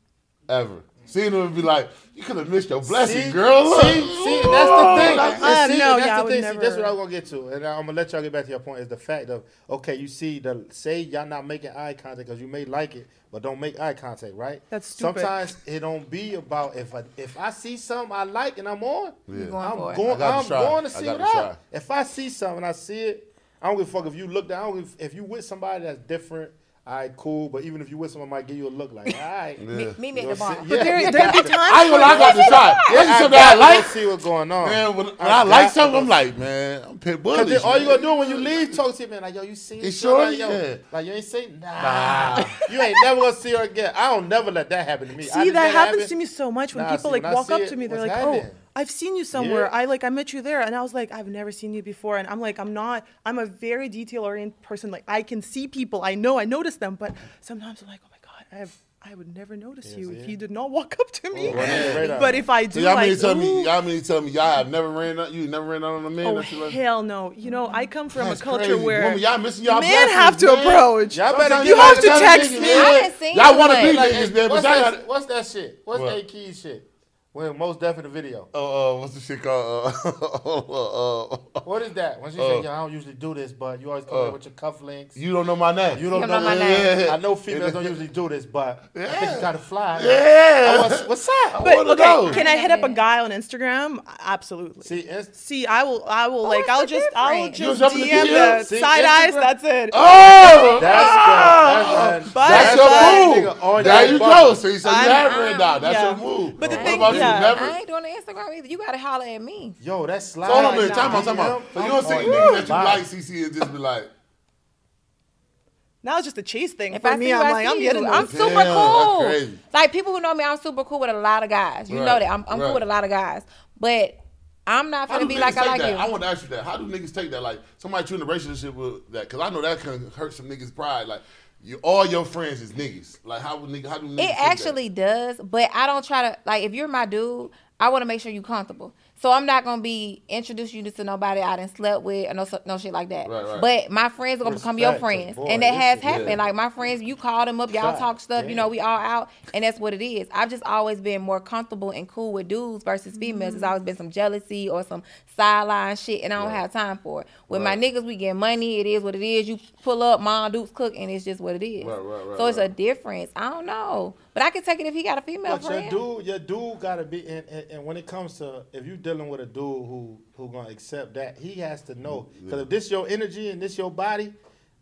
Ever? Seeing them and be like, you could have missed your blessing, See, girl. See, see, that's the thing. Uh, And see, no, that's yeah, I the would thing. See, never- that's what I'm gonna get to, and I'm gonna let y'all get back to your point. Is the fact of okay, you see the say y'all not making eye contact because you may like it, but don't make eye contact, right? That's stupid. Sometimes it don't be about if I if I see something I like and I'm on, Yeah. going I'm for going, gotta I'm going to see it out. If I see something, I see it. I don't give a fuck if you look down. I don't give, if you with somebody that's different. All right, cool. But even if you with someone, might give you a look like, all right. Yeah. Meet, meet me You at the know bar. what I'm but there Yeah. there be times I ain't gonna lie, I got to try. Yeah, That's I something I gotta like. see what's going on. Man, when, when I I, like something, I'm like, man, I'm pit bullish. Cause then all you man. gonna do when you leave, talk to him, man. Like, yo, you seen It's shorty? shorty? Yo, Yeah. Like, you ain't seen? Nah. you ain't never gonna see her again. I don't never let that happen to me. See, did that happens happen. to me so much when Nah, people see, like I walk up to me. They're like, "Oh, I've seen you somewhere. Yeah. I like I met you there." And I was like, "I've never seen you before." And I'm like, "I'm not. I'm a very detail oriented person. Like I can see people. I know. I notice them. But sometimes I'm like, oh my god, I have." I would never notice you if you did not walk up to me. Right on the radar. But if I So do, y'all like, mean to tell me, y'all mean to tell me y'all have never ran out, you never ran out on a man oh that like? hell no. You know, I come from That's a culture crazy. where Woman, y'all missing y'all men have to man. approach. Y'all better Sometimes You have to tell text niggas, me. I Y'all want to be Like, niggas, man, but what's, y'all that, got. what's that shit? What's What? A Key shit? When most deaf in the video. Uh, uh, what's the shit called? Uh, uh, uh, uh, What is that? When she Uh, say, yo, I don't usually do this, but you always come uh, in with your cufflinks. you don't know my name. You don't You know know my my name. Yeah. I know females don't usually do this, but I think you gotta fly. Yeah. Oh, what's, what's up? But wanna okay, know. can I hit up a guy on Instagram? Absolutely. See, it's, See, I will, I will, like, I'll the just, I'll just jump the DM DM? the See, side eyes. That's it. Oh, that's the, But- That's but- your move. There you go. So you I'm- have ran down. That's your move. But the thing- about yeah. you? Never. I ain't doing the Instagram either. You gotta holler at me. Yo, that's slide. So hold on a minute. Nah. Time out. Time out. So you don't see niggas that you bye. like, CC, and just be like, Now it's just a cheese thing If for I me. see you, I'm I like, see I'm you. getting I'm super Damn, that's cool. crazy. Like people who know me, I'm super cool with a lot of guys. You know that. I'm, I'm right. cool with a lot of guys. But I'm not gonna be like I like that? you. I want to ask you that. How do niggas take that? Like somebody you in a relationship with that? Because I know that can hurt some niggas' pride. Like you, all your friends is niggas. Like how would nigga? How do niggas? It take that? actually does, but I don't try to like if you're my dude, I want to make sure you're comfortable. So I'm not gonna be introduce you to nobody I didn't slept with or no no shit like that. Right, right. But my friends are gonna become your friends, boy, and that has is- happened. yeah. Like my friends, you call them up, y'all God talk stuff. You know, we all out, and that's what it is. I've just always been more comfortable and cool with dudes versus females. There's always been some jealousy or some sideline shit, and I don't have time for it. With my niggas, we get money. It is what it is. You pull up, mom, dudes cook, and it's just what it is. Right, right, right, so it's a difference. I don't know, but I can take it if he got a female But your dude, your dude gotta be, and, and, and when it comes to if you dealing with a dude who who gonna accept that, he has to know because if this your energy and this your body,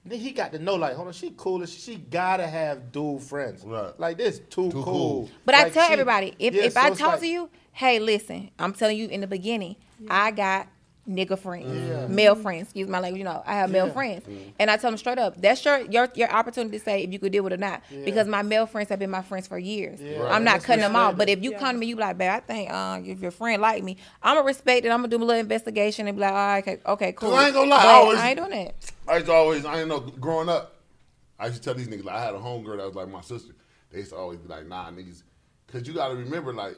then he got to know like, hold on, she cool as she gotta have dude friends, Right. Like this, too, Too cool. cool. But I tell she- everybody, if, yeah, if so I talk like- to you, hey, listen, I'm telling you in the beginning, I got nigga friends, Yeah. male friends. Excuse my language. You know, I have male Yeah. friends, and I tell them straight up, that's your your your opportunity to say if you could deal with it or not. Because my male friends have been my friends for years. Yeah. Right. I'm not That's cutting them respect off. But if you Yeah. come to me, you be like, babe, I think uh, if your friend like me, I'm gonna respect it. I'm gonna do a little investigation and be like, all right, okay, okay, cool. I ain't gonna lie, I always- I ain't doing that. I used to always, I didn't know, growing up, I used to tell these niggas, like, I had a homegirl that was like my sister. They used to always be like, nah, niggas. Because you got to remember, like,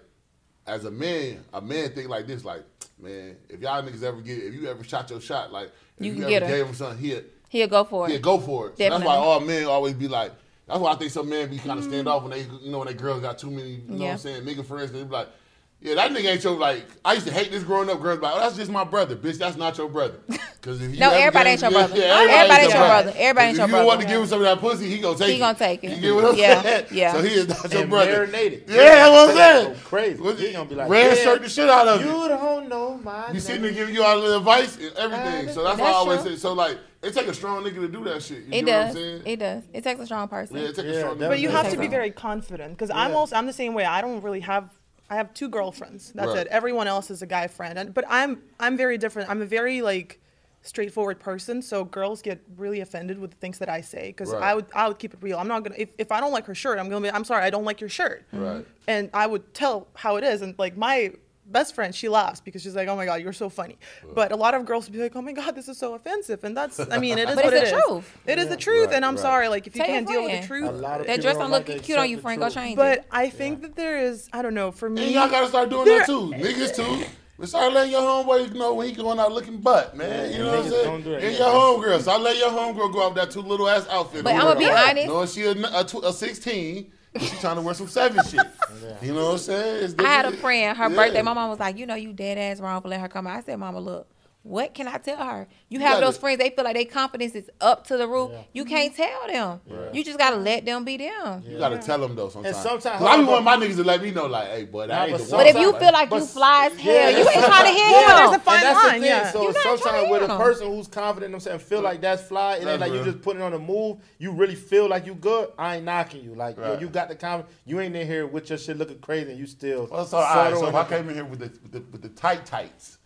as a man, a man think like this, like, man, if y'all niggas ever get, if you ever shot your shot, like, if You you, can ever gave him something, he'll, He'll go for it. he'll go for it. So that's why all men always be like, that's why I think some men be kind of mm. stand off when they, you know, when they girls got too many, you know what I'm saying, nigga friends, they be like, yeah, that nigga ain't your, like, I used to hate this growing up, girls be like, oh, that's just my brother, bitch, that's not your brother. Cause if you No, everybody ain't your brother. yeah, Everybody ain't your brother. Everybody ain't if your you brother. want to give him some of that pussy, he gonna take it. He gonna take it. You get what I'm Yeah, saying? yeah. So he is not your and brother. marinated. Yeah, that's what I'm saying. Go crazy. What- He gonna be like, red yeah, shirt the shit out of you. You don't know my. You see name. nigga giving you all the advice and everything. So that's why I always true. say. So like, it take a strong nigga to do that shit. You It know what I'm does. saying? It does. It takes a strong person. yeah, it take a strong nigga. But you have to be very confident because I'm also I'm the same way. I don't really have I have two girlfriends. That's Right. it. Everyone else is a guy friend. And, but I'm I'm very different. I'm a very like straightforward person. So girls get really offended with the things that I say because Right. I would I would keep it real. I'm not gonna if, if I don't like her shirt, I'm gonna be I'm sorry I don't like your shirt. Right. And I would tell how it is. And like my best friend, she laughs because she's like, oh my god, you're so funny. But a lot of girls would be like, oh my god, this is so offensive. And that's I mean it is But what it's it the is. truth. It is the truth. Right, and I'm right. sorry like if you Tell your can't deal with the truth. A lot of That dress don't don't like look cute on you, the friend. Go truth. change But it. I think that there is, I don't know, for me. And y'all gotta start doing there- that too. Niggas too. But start letting your homeboy know when he going out looking butt, man. You know what I'm saying? don't do that. And your homegirl. So I let your homegirl go out with that two little ass outfit. But on. I'ma be honest. Knowing she a, a, tw- a 16, and she trying to wear some seven shit. You know what I'm saying? I had a friend, her Yeah. birthday. My mom was like, you know, you dead ass wrong for letting her come out. I said, Mama, look, what can I tell her? You have gotta- those friends, they feel like their confidence is up to the roof. You can't tell them. You just gotta let them be them. You gotta tell them though sometimes. sometimes- 'Cause I be want my niggas to let me know, like, hey, boy, that Nah, ain't but the one. But if you feel like but you fly as s- hell, yeah, you ain't that's- trying to hear Yeah, there's a fine and that's line, the thing. yeah. So You're sometimes with a person who's confident in themselves and feel like that's fly, it ain't That's like you real. just putting on a move. You really feel like you good. I ain't knocking you. Like yo, you got the confidence. You ain't in here with your shit looking crazy and you still. Well, so, all right, so if I came in here with the with the tight tights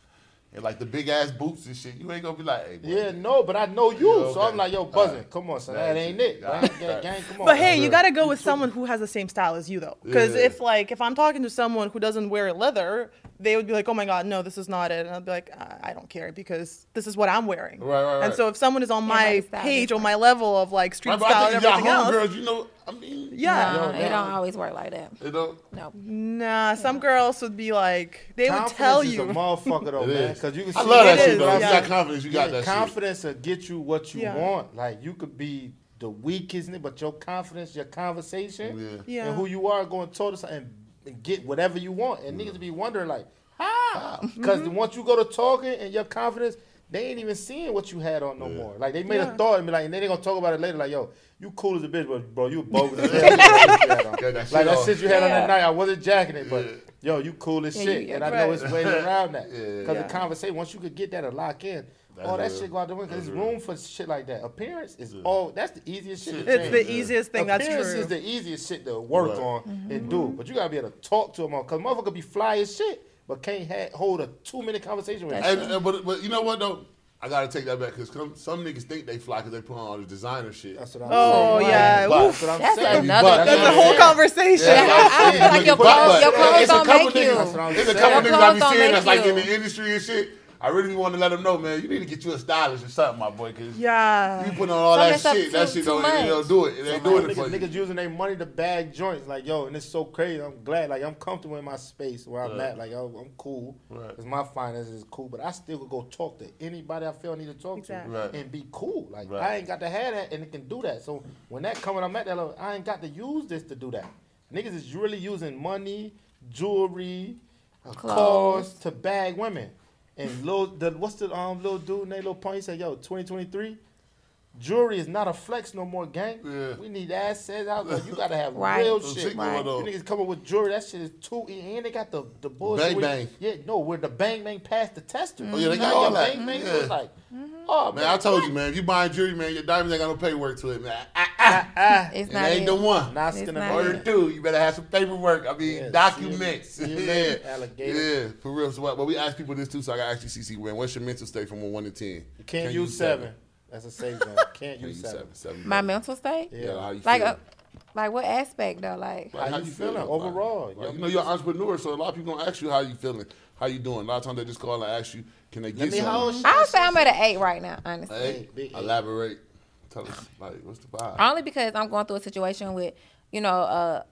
and like the big ass boots and shit, you ain't gonna be like, hey, boy, Yeah, no, but I know you, Yeah, so okay. I'm like, yo, buzzing. Alright. Come on, son, Alright, that ain't it. alright, Gang, gang, come on. But hey, you gotta go with someone who has the same style as you though, because Yeah. if like if I'm talking to someone who doesn't wear leather, they would be like, "Oh my god, no, this is not it," and I'd be like, "I, I don't care because this is what I'm wearing." Right, right, right. And so if someone is on my Everybody's style page or different. my level of like street Right, style I and think y'all everything else, homegirls, you know, I mean, yeah, No, Yo, it don't always work like that. you know, No. nah, some girls would be like, they would Confidence tell is you, a motherfucker though, man. Because you can See I love that shit is, though. If you got confidence, you got Yeah, that shit. confidence will get you what you Yeah. want. Like you could be the weakest, nigga, but your confidence, your conversation, Yeah. Yeah. and who you are going to talk to and, and get whatever you want. And niggas be wondering like, how? Mm-hmm. Because once you go to talking and your confidence, they ain't even seeing what you had on no more. Like they made Yeah. a thought and be like, and then they gonna talk about it later. Like, yo, you cool as a bitch, but bro, you bogus. as hell. That like that shit you had on Yeah. that night, I wasn't jacking it, but Yeah. yo, you cool as shit, you- and I know it's way around that. Because Yeah. the conversation, once you could get that and lock in, That's all that real. shit go out the window. There's That's room for shit like that. Appearance is all. That's the easiest shit. it's change. the easiest thing. That's Appearance true. is the easiest shit to work Right. on and do. Mm-hmm. But you gotta be able to talk to them on, cause motherfucker be fly as shit, but can't ha- hold a two minute conversation with. That's. And, and- but but you know what though? I gotta take that back because some, some niggas think they fly because they put on all the designer shit. That's what I'm Oh, saying. yeah. But- Oof. That's what I'm That's saying. another But- thing. That's a whole conversation. Yeah, I- I feel like your clothes, your clothes don't make you. That's There's a couple Your niggas I be clothes don't seeing make that's like in the industry and shit. I really want to let them know, man. You need to get you a stylist or something, my boy, because Yeah. you put on all Some that is up shit. That too- shit too don't, it don't do it. It ain't doing it for niggas, you. niggas using their money to bag joints. Like, yo, and it's so crazy. I'm glad. Like, I'm comfortable in my space where I'm Right. at. Like, yo, I'm cool. Right. Because my finances is cool. But I still could go talk to anybody I feel I need to talk Exactly. to Right. and be cool. Like, Right. I ain't got to have that and it can do that. So when that coming, I'm at that level, I ain't got to use this to do that. Niggas is really using money, jewelry, Clothes. cars to bag women. And little, the, what's the um little dude named Pump? He said, yo, 2023, jewelry is not a flex no more, gang. Yeah. We need assets out there. You gotta have Right. real Some shit. shit going You on. niggas come up with jewelry, that shit is too and they got the the bullshit. Bang where- bang. Yeah, no, where the bang bang passed the tester. Oh, yeah, they got all your that. Bang bang, Yeah. so it's like, oh Man, I told you, man. If you buying jewelry, man, your diamonds ain't got no paperwork to it, man. Ah, ah, It's it not ain't it. the one. not It's skin not and Or it. two, you better have some paperwork. I mean, Yeah, documents. see you yeah, later, alligator. yeah, for real. So, but we ask people this too, so I got to actually CC man. What's your mental state from a one to ten? You can't Can use seven. That's a safe zone. Can't Can't use use seven. seven. Seven. My mental state? Yeah, how you Like, feel? uh, like what aspect though? Like, Like, How you feeling overall? Like, Yo, you know, you're an entrepreneur, so a lot of people gonna ask you how you feeling, how you doing. A lot of times they just call and ask you, can they get Let me hold something? I would say I'm at an eight right now, honestly. Hey, Big eight. elaborate. Tell us, like, what's the vibe? Only because I'm going through a situation with, you know, a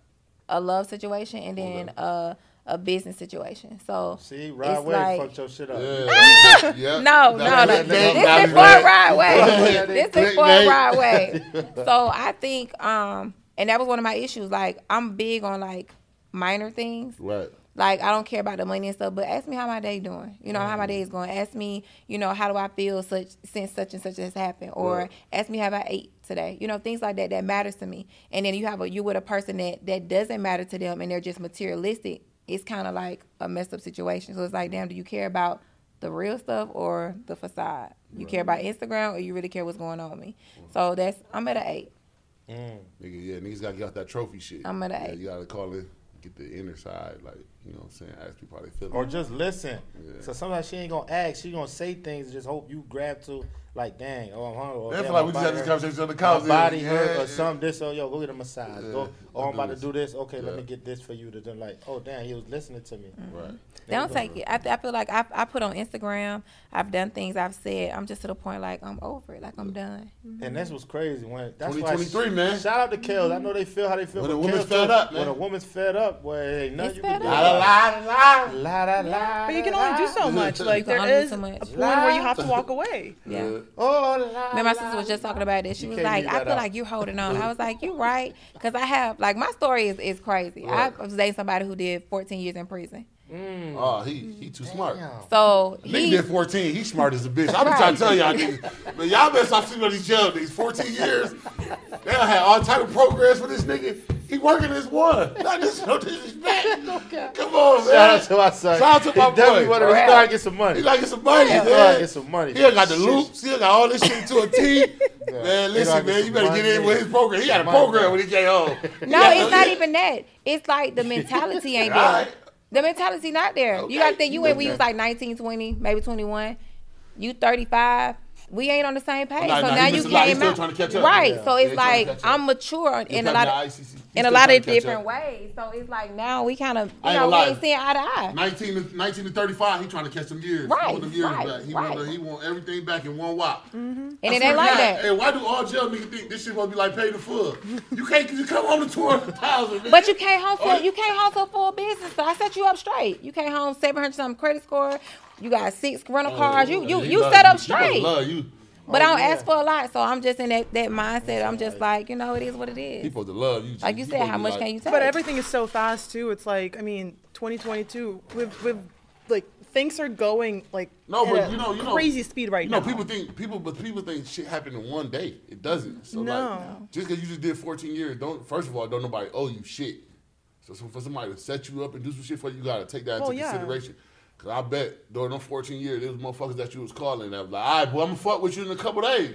a love situation and then a a business situation. So See, ride it's way like fucked your shit up. Yeah. yeah. no, no, That's no. This is for That's a Rod Wave. This is for a Clickbait. Rod Wave. So I think, um, and that was one of my issues. Like I'm big on like minor things. Right. Like I don't care about the money and stuff, but ask me how my day doing. You know how my day is going. Ask me, you know, how do I feel such since such and such has happened, or Right. ask me how I ate today. You know, things like that that matters to me. And then you have a you with a person that that doesn't matter to them, and they're just materialistic. It's kind of like a messed up situation. So it's like, damn, do you care about the real stuff or the facade? You care about Instagram, or you really care what's going on with me? So that's I'm at an eight. Mm. Nigga, yeah, niggas gotta get out that trophy shit. I'm at a yeah, eight. You gotta call it, get the inner side, like, you know what I'm saying? Ask people how they feel. Or just listen. Yeah. So sometimes she ain't gonna ask. She gonna say things and just hope you grab to like, dang, oh, I'm hungry. Oh, or, I damn, feel like we just had this conversation on the My couch. body yeah, hurt yeah. or something. This, oh, yo, go get a massage. Yeah, Go, oh, I'll I'm about do to do this. Okay, let me get this for you. To then like, oh, damn, he was listening to me. Mm-hmm. Right. They don't take it. I, I feel like I, I put on Instagram. I've done things. I've said. I'm just to the point like I'm over it. Like I'm done. And that's what's crazy. When that's why 2023, man. Shout out to Kels. I know they feel how they feel. When a woman's Kels fed up, man. When a woman's fed up, boy, ain't nothing It's you can fed do. up. La la la la. La la la. But you can only do so much. Like can there only do is so a point where you have to walk away. Yeah. Oh, la, Remember, my sister was just talking about this. She You was like, "I feel out. like you're holding on." I was like, "You're right," because I have like my story is, is crazy. Right. I was dating somebody who did 14 years in prison. Oh, he he too smart. Damn. So Nigga he, did 14. He's smart as a bitch. I'm trying to tell y'all niggas. Man, y'all better stop sleeping on these jail niggas. 14 years. They done had all type of programs for this nigga. He working as one. Not just no disrespect. Come on, man. Shout out to my son. Shout out to my he definitely boy. wanted to start get some money. He like get some money, He man. get some money. He got the loops. He got all this shit to a T. Yeah. Man, listen, man. You some better get in with his program. He had a program when he came home. no, it's not even that. It's like the mentality ain't there. Alright. The mentality not there. Okay. You got to think you went when you was like 19, 20, maybe 21. You 35. We ain't on the same page. Nah, so nah, now you missed a lot. He came out. trying to catch up. Right. Yeah. So it's like. I'm mature in a lot of in a lot of different up. ways. So it's like now we kind of you know we ain't seeing eye to eye. 19 to, 19 to 35, he trying to catch them years. Right, He them years right, back. He, right. want, the- he want everything back in one whop. Mm-hmm. And I it ain't like that. Hey, why do all jail niggas think this shit gonna be like paid in full? You can't just come home to 200,000, man. But you can't home for oh, you can't home for full business. So I set you up straight. You can't home seven hundred something credit score. You got six rental oh, cars. You you Oh, you set up He supposed straight. love you. But oh, I don't yeah. ask for a lot, so I'm just in that, that mindset. I'm just like, you know, it is what it is. He is. supposed to love you. Like you said, how much like- can you take? But everything is so fast too. It's like I mean, 2022. We've we've like things are going like No, at but you know, you know, crazy speed right you know, now. people think people, but people think shit happened in one day. It doesn't. So No. like, just because you just did 14 years, don't first of all, don't nobody owe you shit. So, so for somebody to set you up and do some shit for you, you gotta take that into Well, yeah. consideration. Cause I bet during them 14 years, there was motherfuckers that you was calling that was like, all right, boy, I'm gonna fuck with you in a couple days.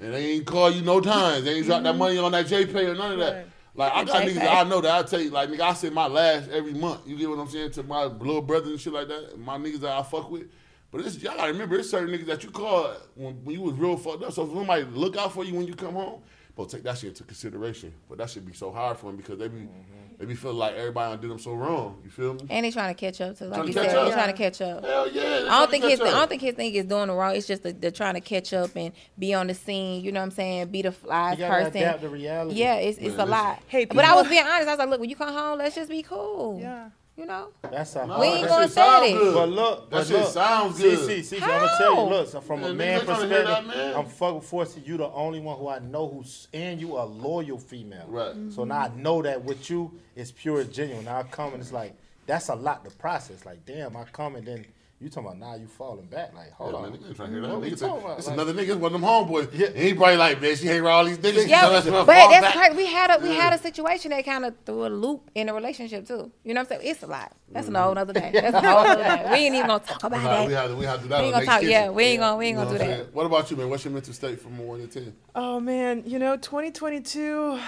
And they ain't call you no times. They ain't drop that mm-hmm. money on that JPay or none of that. Like I got JPay. niggas that I know that I take like nigga I send my last every month. You get what I'm saying to my little brothers and shit like that. My niggas that I fuck with. But it's, y'all gotta remember, it's certain niggas that you call when, when you was real fucked up. So if somebody look out for you when you come home, but take that shit into consideration. But that should be so hard for them because they be mm-hmm. They be feeling like everybody done did them so wrong. You feel me? and he's trying to catch up too. Like Trying you to catch said, up. he's trying to catch up. Hell yeah. I don't think his catch I don't think his thing is doing the wrong. It's just that they're trying to catch up and be on the scene. You know what I'm saying? Be the flies You person. adapt to reality. Yeah, it's it's Man, a lot. Hey, but I was being honest. I was like, look, when you come home, let's just be cool. Yeah. You know. That's a No, We ain't gonna say it. But look, that but shit look, sounds see, good. see, see, I'm gonna tell you, How? look, so from a Man, man niggas tryna hear perspective, man. I'm fucking forced to you the only one who I know who's and you a loyal female. Right. So now I know that with you it's pure and genuine. Now I come and it's like that's a lot to process. Like, damn, I come and then you talking about now you falling back. Like, hold Yeah, on. man, nigga trying to hear that. What Nigga talking about? it's Like- another nigga. It's one of them homeboys. Yeah. He probably like, man, she hang around all these niggas. Yeah, so but that's why that's back. crazy. We had a we had a situation that kind of threw a loop in the relationship too. You know what I'm saying? It's a lot. That's a mm-hmm. whole other day. That's a whole other day. We ain't even gonna talk about Nah, we that. have to, we have to do that. We ain't gonna talk. kitchen. Yeah, we ain't gonna we ain't You know gonna do that. What about you, man? What's your mental state from one to ten? Oh man, you know, 2022.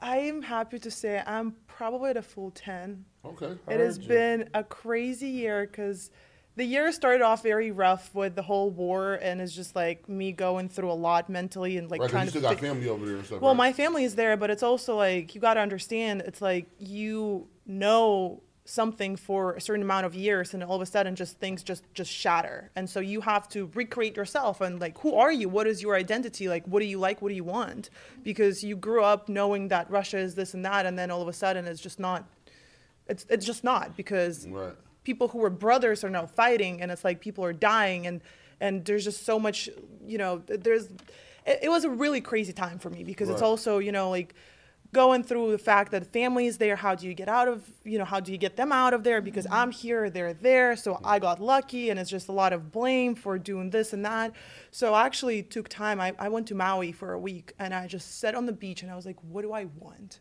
I'm happy to say I'm probably at a full 10. Okay. It has you. been a crazy year because the year started off very rough with the whole war, and it's just like me going through a lot mentally and like Right, trying you to. still got fi- family over there and stuff. well, right? my family is there, but it's also like you got to understand. It's like you know something for a certain amount of years, and all of a sudden, just things just just shatter, and so you have to recreate yourself and like, who are you? What is your identity? Like, what do you like? What do you want? Because you grew up knowing that Russia is this and that, and then all of a sudden, it's just not. It's it's just not because Right. People who were brothers are now fighting and it's like people are dying and and there's just so much you know there's it, it was a really crazy time for me because it's also you know like going through the fact that family is there how do you get out of you know how do you get them out of there? Because i'm here they're there so mm-hmm. i got lucky and it's just a lot of blame for doing this and that. So i actually took time i, I went to maui for a week and i just sat on the beach and i was like what do i want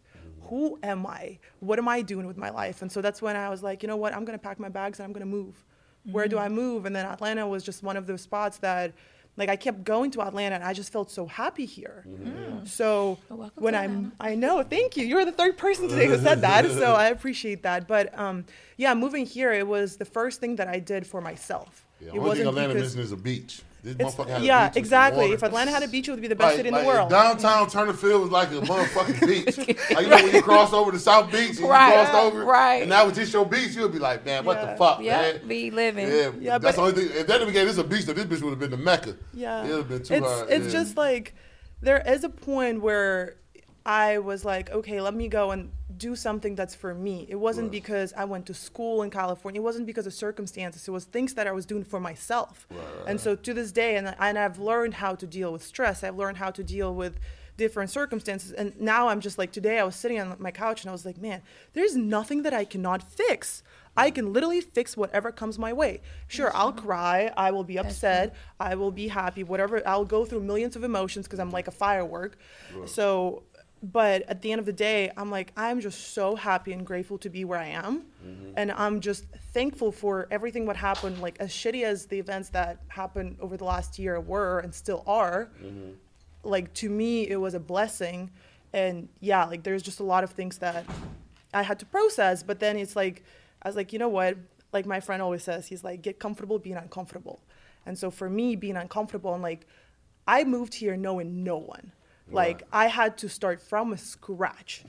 who am I? What am I doing with my life? And so that's when I was like, you know what? I'm going to pack my bags and I'm going to move. Where do I mm. move? And then Atlanta was just one of those spots that, like, I kept going to Atlanta and I just felt so happy here. Mm-hmm. Mm. So Well, when I'm, Atlanta. I know, thank you. You're the third person today who said that. So I appreciate that. But um, yeah, moving here, it was the first thing that I did for myself. Yeah, it only thing wasn't Atlanta because missing is a beach. This it's, motherfucker had a yeah, exactly. If Atlanta had a beach, it would be the best Like- city in like the world. Downtown Turner Field was like a motherfucking beach. Like, you know when you cross over the South Beach and Right, you crossed over, right. and that was just your beach, you'd be like, man, what Yeah. the fuck, Yeah, man? be living. Yeah, Yeah, that's the only thing. If that didn't get this a beach, then this bitch would have been the Mecca. Yeah, it would have been too it's hard. it's yeah. just like there is a point where I was like, okay, let me go and do something that's for me. It wasn't Right. because I went to school in California. It wasn't because of circumstances. It was things that I was doing for myself. And so to this day, and and I've learned how to deal with stress. I've learned how to deal with different circumstances. And now I'm just like today I was sitting on my couch and I was like, man, there's nothing that I cannot fix. I can literally fix whatever comes my way. Sure, I'll cry, I will be upset, I will be happy, whatever. I'll go through millions of emotions because I'm mm-hmm. like a firework. So, but at the end of the day, I'm like, I'm just so happy and grateful to be where I am. Mm-hmm. And I'm just thankful for everything what happened. Like, as shitty as the events that happened over the last year were and still are, mm-hmm. like, to me, it was a blessing. And yeah, like, there's just a lot of things that I had to process. But then it's like, I was like, you know what? Like my friend always says, he's like, get comfortable being uncomfortable. And so for me, being uncomfortable, and like, I moved here knowing no one. Like I had to start from scratch.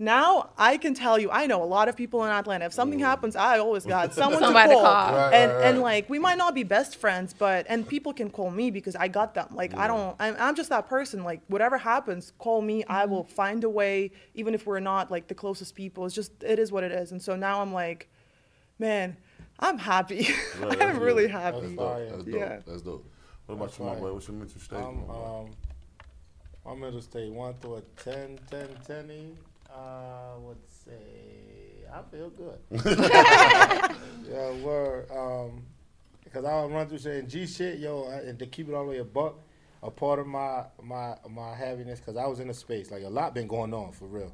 Now I can tell you, I know a lot of people in Atlanta. If something happens, I always got someone Somebody to to call. call. Right, and right, and like we might not be best friends, but and people can call me because I got them. Like I don't, I'm, I'm just that person. Like whatever happens, call me. I will find a way, even if we're not like the closest people. It's just it is what it is. And so now I'm like, man, I'm happy. Right, I'm that's really dope. happy. That's dope. That's dope. Yeah. That's dope. What about That's you, my boy? What's your mental state? Um, um, my mental state, one through a 10, 10, 10 I would say I feel good. yeah, word. Um, because I would run through saying G shit, yo, I- and to keep it all the way a buck, a part of my my my happiness, because I was in a space like a lot been going on for real.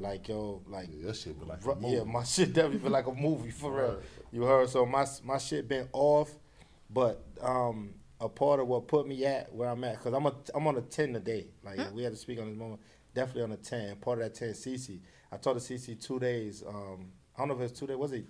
Like yo, like yeah, that shit be like a Ru- yeah, my shit definitely feel like a movie for real. You heard? So my my shit been off, but um, a part of what put me at where I'm at, cause I'm a I'm on a ten today. Like we had to speak on this moment. Definitely on a ten. Part of that ten, CC. I talked to CC two days. Um, I don't know if it was two days. Was it?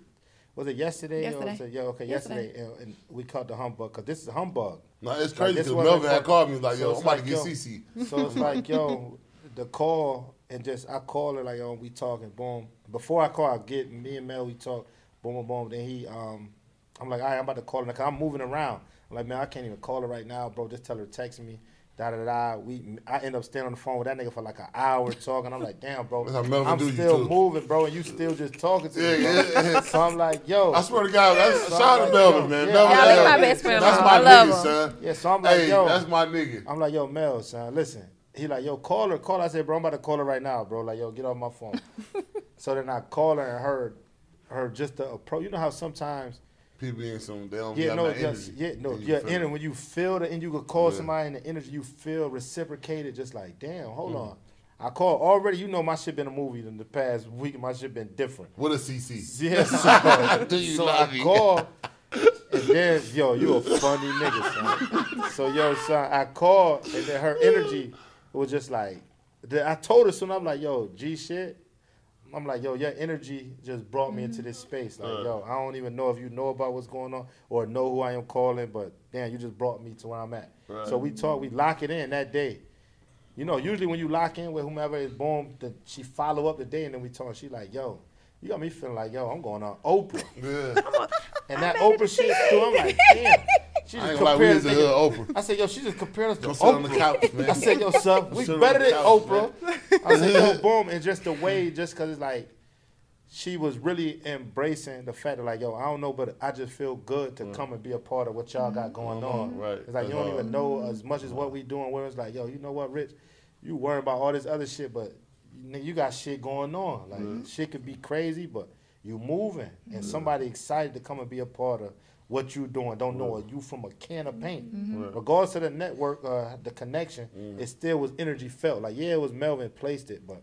Was it yesterday? Or was Yesterday. it, yeah, okay, yesterday. Yesterday. And, and we caught the humbug because this is a humbug. No, it's crazy this because wasn't Melvin had fuck- called me like, yo, it's I'm about like, to get yo, CC. So it's like, yo, the call and just I call her like, yo, we talking, boom. Before I call, I get me and Mel, we talk, boom, boom, boom. Then he, um, I'm like, all right, I'm about to call her because I'm moving around. I'm like, man, I can't even call her right now, bro. Just tell her to text me. Da da da. We, I end up staying on the phone with that nigga for like an hour talking. I'm like, damn, bro. That's how Melvin I'm still too. moving, bro, and you still just talking to me. Yeah, bro. yeah. So I'm like, yo. I swear to God, that's, So shout I'm out to Melvin, yo, man. yeah, Melvin, yeah, that's my my- best friend, That's my I love nigga, him. son. Yeah, so I'm like, hey, yo. that's my nigga. I'm like, yo, Mel, son, listen. He like, yo, call her, call her. I said, bro, I'm about to call her right now, bro. Like, yo, get off my phone. so then I call her and heard her just the approach. You know how sometimes, People be in some, they don't yeah, no, just, yeah, no, And yeah, energy. When you feel the and you could call Yeah. somebody and the energy you feel reciprocated, just like, damn, hold Mm. on. I call already. You know, my shit been a movie in the past week. My shit been different. What a CC. Yeah, so, Do you so love I call, and then yo, you a funny nigga, son. So yo, son, I called, and then her energy was just like, I told her soon. I'm like, yo, G shit. I'm like, yo, your energy just brought me into this space. Like, uh. yo, I don't even know if you know about what's going on or know who I am calling, but damn, you just brought me to where I'm at. So we talk, we lock it in that day. You know, usually when you lock in with whomever is born, the, she follow up the day and then we talk. She like, yo, you got me feeling like, yo, I'm going on Oprah. Yeah. And that Oprah shit too, I'm like, damn. She I just ain't gonna we compared is a us, hood. Oprah. I said, yo, she just compared us to Come sit on the Oprah. couch, man. I said, yo, son, we sit better than couch, Oprah. I said, yo, boom, and just the way, just cause it's like, she was really embracing the fact that like, yo, I don't know, but I just feel good to mm. come and be a part of what y'all got going mm-hmm. on. Mm-hmm. Right. It's like you don't even know as much as what we doing. Where it's like, yo, you know what, Rich, you worrying about all this other shit, but you got shit going on. Like mm-hmm. shit could be crazy, but you moving, and mm-hmm. somebody excited to come and be a part of what you doing. Don't know you from a can of paint. Mm-hmm. Regardless of the network, uh, the connection, mm. it still was energy felt. Like yeah, it was Melvin placed it, but.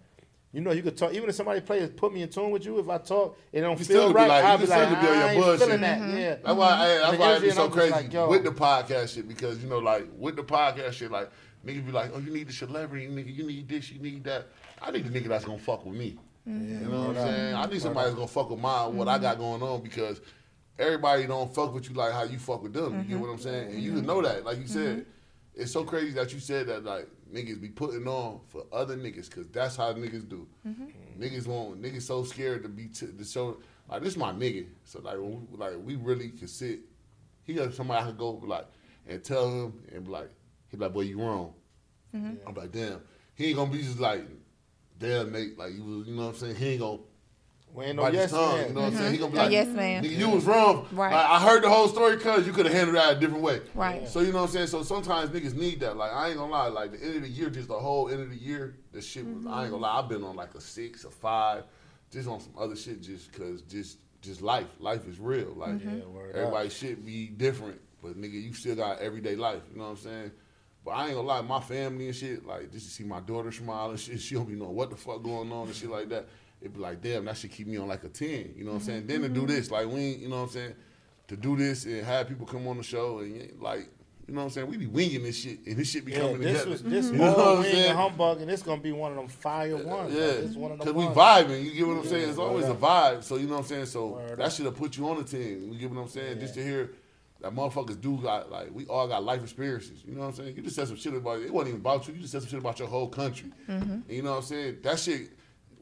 You know, you could talk. Even if somebody plays, put me in tune with you. If I talk, it don't You still feel right. like- I'll could be still like, could be on your I ain't bullshit. feeling that. Mm-hmm. Yeah, That's why, I, that's why it energy be so crazy like, with the podcast shit because you know, like with the podcast shit, like niggas be like, "Oh, you need the celebrity, nigga. You need this, you need that." I need the nigga that's gonna fuck with me. Mm-hmm. You know what I'm saying? I need somebody that's gonna fuck with my what I got going on because everybody don't fuck with you like how you fuck with them. You Mm-hmm. get what I'm saying? And you can know that, like you said. It's so crazy that you said that like niggas be putting on for other niggas because that's how niggas do. Mm-hmm. Niggas won't. Niggas so scared to be t- to show like this is my nigga. So like when we, like we really could sit. He got somebody I could go like and tell him and be like he like boy you wrong. Mm-hmm. I'm like damn. He ain't gonna be just like damn Nate like you you know what I'm saying. He ain't gonna We ain't no yes tongue. man. You know what I'm saying? He gonna be mm-hmm. A like, yes man. You was wrong. Right. Like, I heard the whole story cause you could have handled that a different way. Right. So you know what I'm saying? So sometimes niggas need that. Like I ain't gonna lie, like the end of the year, just the whole end of the year, the shit was I ain't gonna mm-hmm. lie, I've been on like a six, a five, just on some other shit just cause just just life. Life is real. Like mm-hmm. Yeah, word up. everybody should be different. But nigga, you still got everyday life. You know what I'm saying? But I ain't gonna lie, my family and shit, like just to see my daughter smile and shit, she don't be knowing what the fuck going on and shit like that. It be like, damn, that should keep me on like a 10. You know what I'm mm-hmm, saying? Then to do mm-hmm. this, like we you know what I'm saying? To do this and have people come on the show and like, you know what I'm saying? We be winging this shit and this shit be Yeah, coming this together. was this You know what I'm saying? and humbug, and it's gonna be one of them fire ones. Yeah, like, it's one of because them we vibing. You get what I'm saying? Yeah, It's always a vibe. So you know what I'm saying? So Word that should have put you on the team. You get what I'm saying? Just to hear that motherfuckers do got like we all got life experiences. You know what I'm saying? You just said some shit about it. It wasn't even about you. You just said some shit about your whole country. Mm-hmm. And you know what I'm saying? That shit.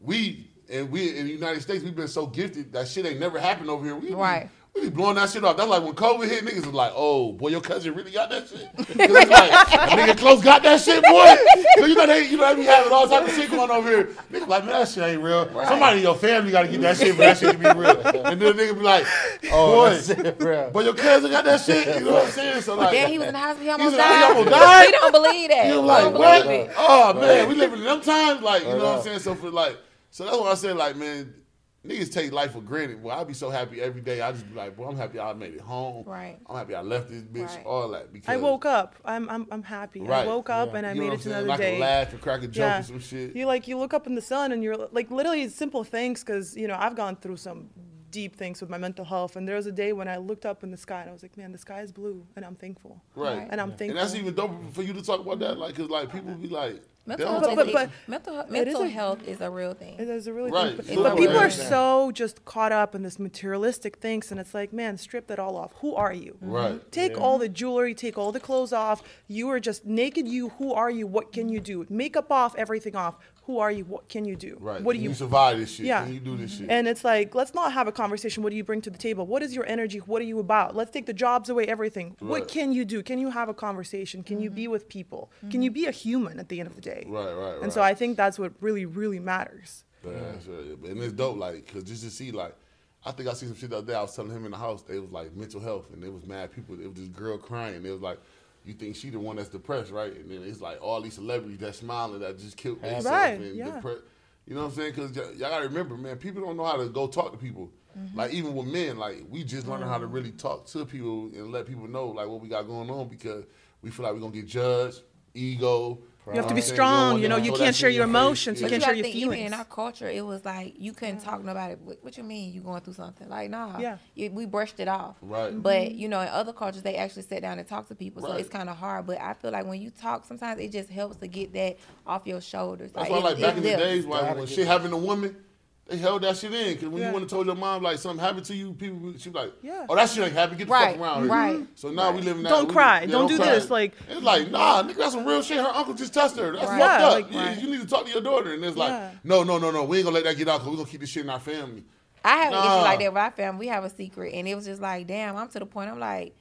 We and we in the United States, we've been so gifted that shit ain't never happened over here. We Right. we be blowing that shit off. That's like when COVID hit, niggas was like, "Oh, boy, your cousin really got that shit." 'Cause it's like, nigga close got that shit, boy. So you know they, you know they be having all type of shit going over here. Niggas like, man, that shit ain't real. Somebody in your family got to get that shit for that shit to be real. And then the nigga be like, Oh, "Boy, that's it, bro. but your cousin got that shit." You know what I'm saying? So like, yeah, he was in the hospital. He almost he died. almost died? He don't believe that. you He like don't what? believe it. Oh man, we living in them times. Like you know what I'm saying. So for like, so that's why I said like, man, niggas take life for granted. Well, I'd be so happy every day. I just be like, boy, I'm happy I made it home. Right. I'm happy I left this bitch. Right. All that because I woke up. I'm I'm I'm happy. Right. I woke up Yeah. and I You made it to I'm saying? another I can day. laugh and crack a joke or some shit. You like you look up in the sun and you're like literally simple things because you know I've gone through some deep things with my mental health and there was a day when I looked up in the sky and I was like, man, the sky is blue and I'm thankful. Right. And I'm And thankful. And that's even dope for you to talk about that, like, cause like people be like, they Mental don't health, talk But- is, but- mental, it is mental a- health is a real thing. It is a really Right. thing. So But that's people what are so just caught up in this materialistic things, and it's like, man, strip that all off. Who are you? Right. Take all the jewelry, take all the clothes off. You are just naked. You. Who are you? What can you do? Makeup off, everything off. Who are you? What can you do? Right. What do Can you? survive this shit? Yeah. Can you do this shit? And it's like, let's not have a conversation. What do you bring to the table? What is your energy? What are you about? Let's take the jobs away, everything. Right. What can you do? Can you have a conversation? Can you be mm-hmm. with people? Can mm-hmm. you be a human at the end of the day? Right, right, And so. I think that's what really, really matters. Yeah, that's right. And it's dope, like, cause just to see, like, I think I see some shit the other day. I was telling him in the house, they was like mental health, and there was mad people. It was this girl crying. It was like, "You think she the one that's depressed, right?" And then it's like all these celebrities that smiling that just killed themselves Right, and yeah. depressed. You know what I'm saying? Cause y'all, y'all gotta remember, man, people don't know how to go talk to people. Mm-hmm. Like even with men, like we just learning how to mm-hmm. really talk to people and let people know like what we got going on because we feel like we're gonna get judged, ego. You have to be I'm strong. You know, you them to throw can't share your emotions. You can't share your gotta even in our culture, it was like you couldn't talk to nobody. What, what you mean? You going through something? Like nah. Yeah. You, we brushed it off. Right. But you know, in other cultures, they actually sit down and talk to people. right. So it's kind of hard. But I feel like when you talk, sometimes it just helps to get that off your shoulders. That's like, why, it- like back in the days, when get shit that. happened to women, they held that shit in. Cause when Yeah. you went and told your mom like something happened to you, people she be like, Yeah. "Oh, that shit ain't happened. Get the Right, fuck around here." right, So now we live in that. Don't we- cry. yeah, Don't do cry. this, like- it's like, nah, nigga, that's some real shit. Her uncle just touched her. That's Right. fucked Yeah, up. like- you, Right. you need to talk to your daughter. And it's like, Yeah. no, no, no, no. We ain't gonna let that get out because we gonna keep this shit in our family. I have an issue like that with our family. We have a secret, and it was just like, damn. I'm to the point. I'm like,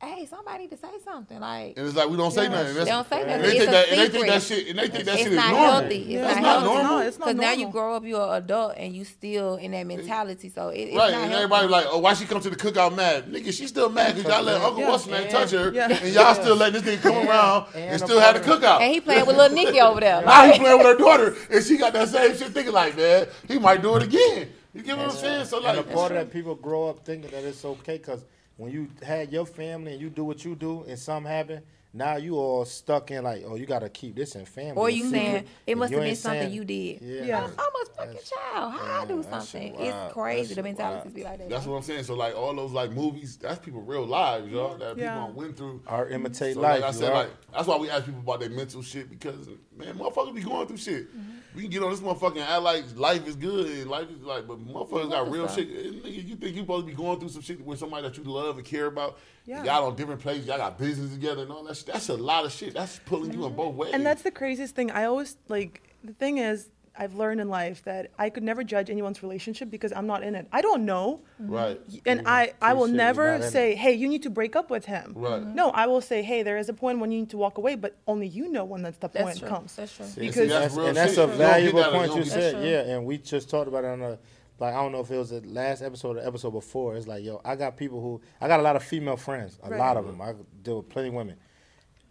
hey, somebody need to say something. Like, And it's like we don't say nothing. That's- They don't say and nothing. They It's think a that, and they think secret. that shit. And they think that it's shit is not normal. healthy. It's Yeah. That's not, not healthy. normal. No, it's not normal. Because now you grow up, you're an adult, and you still in that mentality. So it, it's Right, not and healthy. everybody like, oh, why she come to the cookout mad? Nigga, she still mad because y'all let Uncle Yeah. What's name Yeah. touch her, Yeah. and y'all still letting this nigga come around and, And still had the a- cookout. and he playing with little Nikki over there. now he playing with her daughter, and she got that same shit thinking like, man, he might do it again. You get what I'm saying? So and like, a part of that people grow up thinking that it's okay because when you had your family and you do what you do and something happen, now you all stuck in like, oh, you got to keep this in family. Or you secret, saying it must you have been something saying- you did. Yeah. Yeah. I'm a fucking child. How I do something? It's crazy. That The shit mentalities wild. be like that. that's what I'm saying. So like, all those like movies, that's people real lives, y'all. That Yeah. people went through. Or imitate So life. like I said, you like that's why we ask people about their mental shit because man, motherfuckers be going through shit. Mm-hmm. We can get on this motherfucker and act like life is good and life is like, but motherfuckers got real shit. Nigga, you think you supposed to be going through some shit with somebody that you love and care about? Yeah. Y'all on different places, y'all got business together and all that shit. That's a lot of shit. That's pulling you in both ways. And that's the craziest thing. I always like the thing is I've learned in life that I could never judge anyone's relationship because I'm not in it. I don't know. Mm-hmm. right. And I, I will Appreciate never say, hey, you need to break up with him. Right. Mm-hmm. No, I will say, hey, there is a point when you need to walk away, but only you know when that's the That's point true. comes. That's true. See, Because that's That's, and that's shit. a You valuable that, point you you said. True. Yeah, and we just talked about it on a like I don't know if it was the last episode or episode before. It's like yo, I got people who I got a lot of female friends, a Right. lot of them. I deal with plenty of women.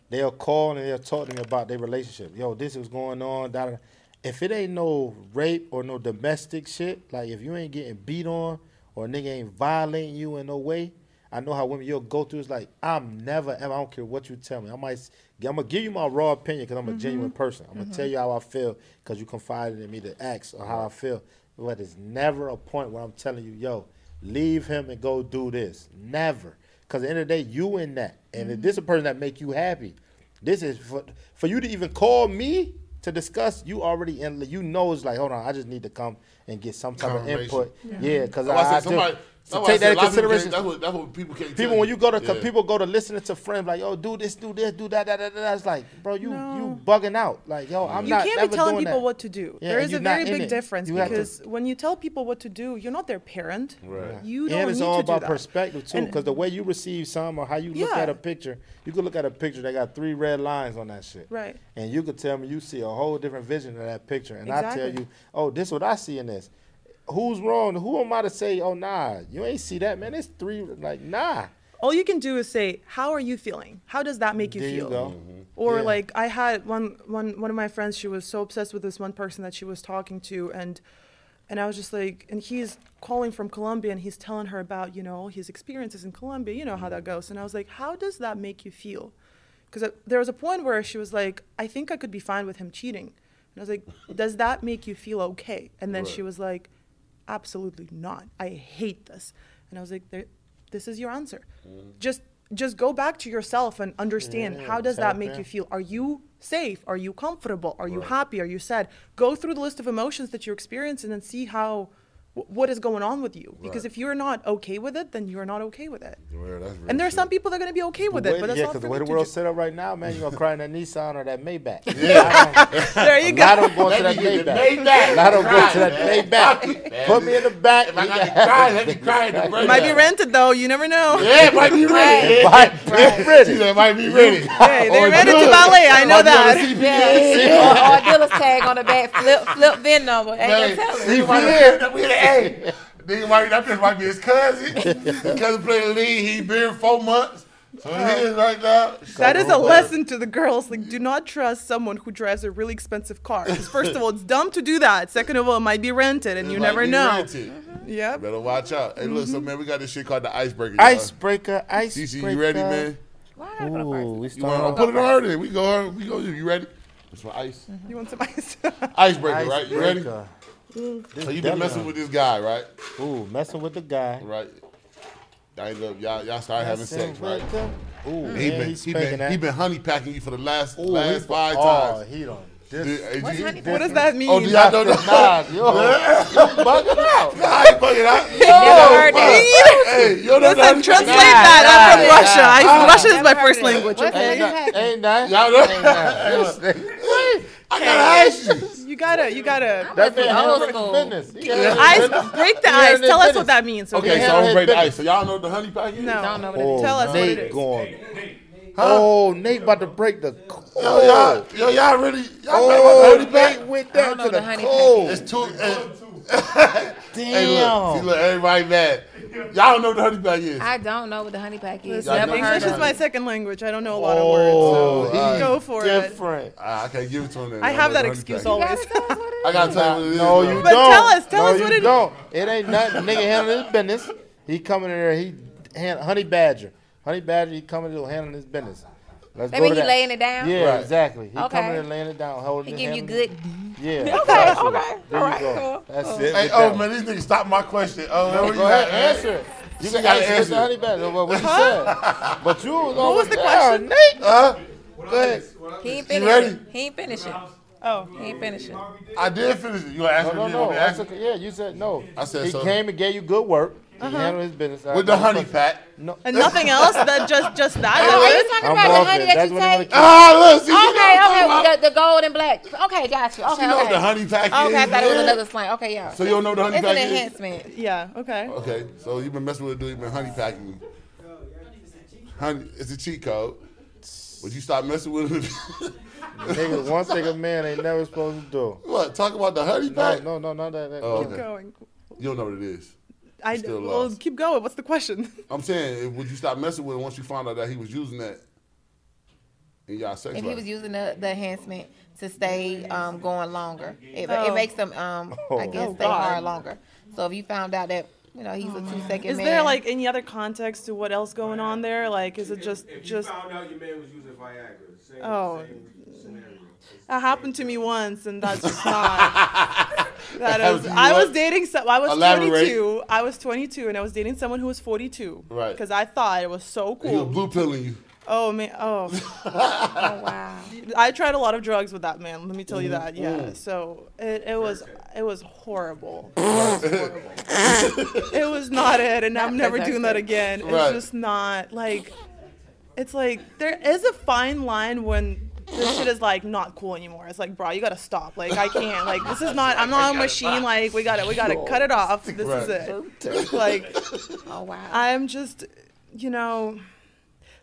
They'll call and they'll talk to me about their relationship. Yo, this is going on. Da, da, da. If it ain't no rape or no domestic shit, like if you ain't getting beat on or a nigga ain't violating you in no way, I know how women you'll go through. It's like I'm never ever. I don't care what you tell me. I might. I'm gonna give you my raw opinion because I'm a mm-hmm. genuine person. I'm gonna mm-hmm. tell you how I feel because you confided in me to ask or how I feel. But it's never a point where I'm telling you, yo, leave him and go do this. Never. Because at the end of the day, you in that. And if mm-hmm. this is a person that make you happy, this is for, for you to even call me to discuss, you already in, you know it's like, hold on, I just need to come and get some type of input. Yeah, because That's why I, I I said do- somebody. So that's why take that said a in lot of people consideration. That's what, that's what people can't. People, tell when you go to, Yeah. people go to listening to friends like, yo, do this, do this, do that, that, that, that. It's like, bro, you No. you bugging out. Like, yo, I'm you not You can't never be telling people that. what to do. Yeah, there and is you're a very big it. difference You have to- because when you tell people what to do, you're not their parent. Right. You don't and it's need all to about perspective too, because the way you receive some or how you look Yeah. at a picture, you could look at a picture that got three red lines on that shit, Right. And you could tell me you see a whole different vision of that picture, and I tell you, oh, this is what I see in this. Who's wrong? Who am I to say, oh nah, you ain't see that, man? It's three, like nah. all you can do is say, "How are you feeling? How does that make you There you feel?" go. Mm-hmm. Or Yeah. like I had one one one of my friends. She was so obsessed with this one person that she was talking to, and and I was just like, and he's calling from Colombia, and he's telling her about you know his experiences in Colombia. You know how that mm-hmm. goes. And I was like, "How does that make you feel?" Because there was a point where she was like, "I think I could be fine with him cheating," and I was like, "Does that make you feel okay?" And then she was like, absolutely not. I hate this. And I was like, this is your answer. Mm-hmm. Just just go back to yourself and understand Yeah, how does that make yeah. you feel? Are you safe? Are you comfortable? Are you happy? Are you sad? Go through the list of emotions that you're experiencing and see how what is going on with you. Because Right. if you're not okay with it, then you're not okay with it. Yeah, that's real And there are shit. some people that are going to be okay with The it, but that's yeah, not because for the way the to world's set up right now, man, you're gonna cry in that Nissan or that Maybach. There you go A lot of go. going to that Let me get the Maybach. Maybach. A lot of going to that man. Maybach. Fuck it, man. Put me in the back. If I got to cry, let me cry in the break. might be rented though. You never know. Yeah, it might be rented Right, She ready. said it might be ready. Hey, they oh, rented to valet. I know Might be on the that. CPS. Or, or a dealer's tag on the back, flip flip VIN number. Ain't Hey, no telling. might have- we the- hey, nigga might that bitch might be his cousin. His cousin played the league. He been four months. So he is right now. That is a lesson to the girls. Like, do not trust someone who drives a really expensive car. Because first of all, it's dumb to do that. Second of all, it might be rented, and It you might never be know. rented. Mm-hmm. Yep. Better watch out. Hey, look, so mm-hmm. man, we got this shit called the icebreaker. y'all. Icebreaker, icebreaker. CC, you ready, man? Why I gotta Ooh, first? we You want starting to put it on her then? We go. We go. You ready? This one ice. You want some ice? Icebreaker, right? You ready? Icebreaker. So you been messing with this guy, right? Ooh, messing with the guy. Right. I end up, y'all, y'all started having Messing sex, right? with him. Ooh, He man, been, he's he been, he been honey packing you for the last Ooh, last he- five oh, times. he done. Did- This, hey, What's you- honey what does that mean? Oh, do y'all know nah, that? yo, you bugging out. Nah, you fucking out. Never heard fuck. that. Hey, you don't know Listen, that? translate Nah, that. I'm from nah, Russia. I, nah. Russian is my Never first heard of it. language. What's Okay. Ain't that? Ain't that? Y'all know? Ain't that? I gotta ask you. You gotta, you gotta. That man Old handled school. business. He Yeah. handled his Ice, break the ice. Tell us what that means. Okay, Okay. so I'm his break the ice. So y'all know the honey pack is? No. Don't know what it Oh. Tell us what Nate it is. going. Oh, Nate about to break the Yo, y'all, yo, y'all really, y'all Oh, the honey Nate went down to the the honey cold. It's two. eh, Damn. Hey, look, see, look, everybody mad. Y'all don't know what the honey pack is. I don't know what the honey pack is. Y'all Never English is my second language. I don't know a lot Oh, of words. So alright. go for it. different. Ah, I can't give it to him. Then. I have that excuse always. gotta tell us what it I gotta tell you what it is. No, you But don't. tell us, tell no, us what it is. don't. It ain't nothing. Nigga handling his business. He coming in there. He hand, honey badger. Honey badger. He coming to handling his business. Let's That mean to he that. laying it down? Yeah, Right. exactly. He Okay. coming in laying it down, holding He it. give you good. it. Yeah. Okay, exactly. okay. There All you right, go. cool, That's cool. it. Hey, oh that man, these niggas stopped my question. Oh, man, one. where Go you ahead, at, answer it. You can gotta answer answer the it. honey badger. What what you said? But you was What was the there, question? Nate. Huh? Go ahead. He ain't You finished ready? it. He ain't finished it. Oh, He ain't finishing. I did finish it. You gonna ask No, me no, again? no. Ask That's me? okay. Yeah, you said no. I said he so. came and gave you good work. Uh-huh. He handled his business. I- With the honey question. pack. No. and nothing else. That just just that. Are you was- talking I'm about the honey it. that That's you take? Ah, look. See, Okay, okay, about? the, the gold and black. Okay, got you. Okay, You know what the honey pack is? Okay, I thought it was another slang. Okay, yeah. So you don't know the honey pack. It's an pack is? enhancement. yeah. Okay. Okay, so you've been messing with a dude, you've been honey packing. Honey, it's a cheat code. Would you stop messing with him? Nigga, one thing a man ain't never supposed to do. what? Talk about the honey No, pack? no, no, not that. that Oh, Keep going. You don't know what it is. I Still well, lost. keep going. What's the question? I'm saying, would you stop messing with him once you found out that he was using that in y'all sex If he was using the, the enhancement to stay um, going longer, it, Oh. it makes them, um, I guess, Oh, stay God. hard longer. So if you found out that you know he's a two second Is man, there like any other context to what else going on there? Like, is it just If just found out your man was using Viagra, same, Oh. same scenario. That happened to me once, and that's just not. That happened is, to you I was dating some. I was Elaborate. 22. I was 22, and I was dating someone who was 42. Right. Because I thought it was so He was cool. blue pilling you. Oh man. Oh. oh wow, I tried a lot of drugs with that man. Let me tell you Mm-hmm. that. Yeah. So it, it was it was horrible. It was horrible. it was not it, and I'm never doing that again. It's Right. just not like. It's like there is a fine line when this shit is like not cool anymore. It's like, bro, you gotta stop. Like I can't. Like this is not. I'm not a machine. Like we gotta we gotta cut it off. This is it. Like oh wow. I'm just, you know,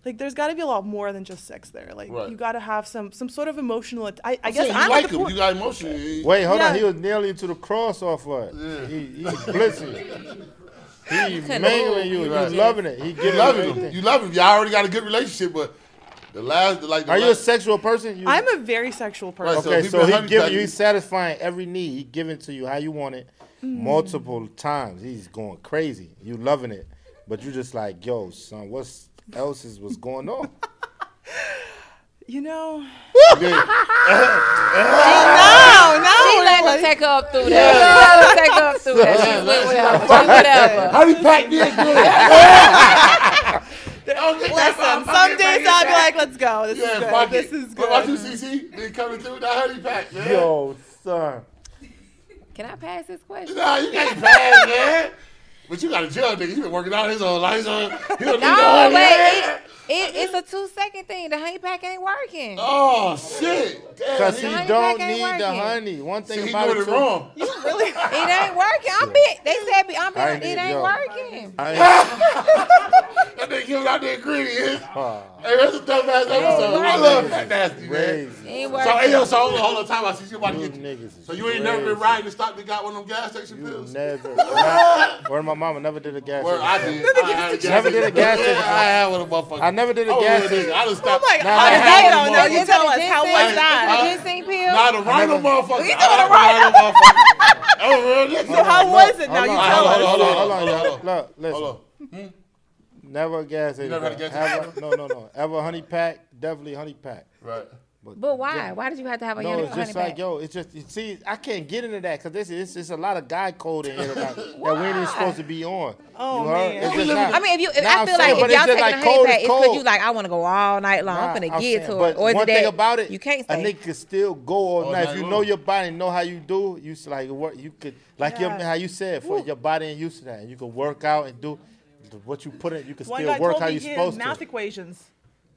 like there's got to be a lot more than just sex there. Like Right. you got to have some some sort of emotional. att- I, I I'm guess saying I'm like him. point. You got emotion. He- Wait, hold on. He was nailing to the cross off of it. Yeah. He, he blitzing. He couldn't mangling you. Right. You loving it. He You giving love you him. You love him. Y'all already got a good relationship, but the last, like, the Are you a last, sexual person? You, I'm a very sexual person. Right, so okay, he so been he giving you, you. he's satisfying every need. He giving to you how you want it, mm. multiple times. He's going crazy. You loving it, but you just like, yo, son, what's else is what's going on? You know, Yeah. no, no. She let him take her up through that. She let him take her up through that. She went with her. She whatever. Honey pack did good. Listen, some days I'll be like, let's go. This Yeah, is good. it. This is What about you, good. CC? They coming through with that honey pack, man. yo, son. Can I pass this question? Nah, you can't pass, man. But you got a jail nigga. You been working out his whole life. So he don't need no No, wait. It, it, it's a two second thing. The honey pack ain't working. Oh shit! Cause he, he don't pack ain't need the honey. One thing see, he about doing it, it too, wrong. It ain't working. I'm big. They said be- I'm I big. ain't It need- ain't yo. working. I That nigga giving out the ingredients. ain't, Hey, that's a tough ass episode. I love that nasty man. crazy. Ain't So, hey, yo, so hold on, hold on, time I See, you about to get niggas So you ain't never been riding and stopped and got one of them gas station You pills? never. Not, where my mama never did a gas. Where I did. I had a gas Never did a gas Yeah. I had one of motherfuckers. I never did a Oh, gas yeah, station. nigga, I just Oh stopped. my Nah, God! nah, How nah, no, no, nah, you tell us. How was nah, that? Ginseng pill? Nah, the rhino motherfucker. You I doing had the the rhino motherfucker. Oh, real. So how was it? Now you tell us. hold on, hold Hold on, on, hold on. Look, listen. Hold on. Hmm? Never a gas station. never had a gas No, no, no. Ever honey pack? Definitely honey pack. Right. But why? Why did you have to have a No, honey, it's honey just like pack? yo. It's just you see. I can't get into that because this is it's a lot of guy code in here that, that we ain't supposed to be on. Oh, man. It's We just live not- I mean, if you, if I feel saying, like if y'all just taking like a honey cold it's because cold. you like, I want to go all night long. I'm going to I'm get saying, to it. Or is one it thing that about it, you can't a stay. nigga can still go all, All night. night If you long. know your body, know how you do. You s- like what you could like your, how you said for your body ain't used to that. And you can work out and do what you put in. You can still work told how you he had supposed math to. equations.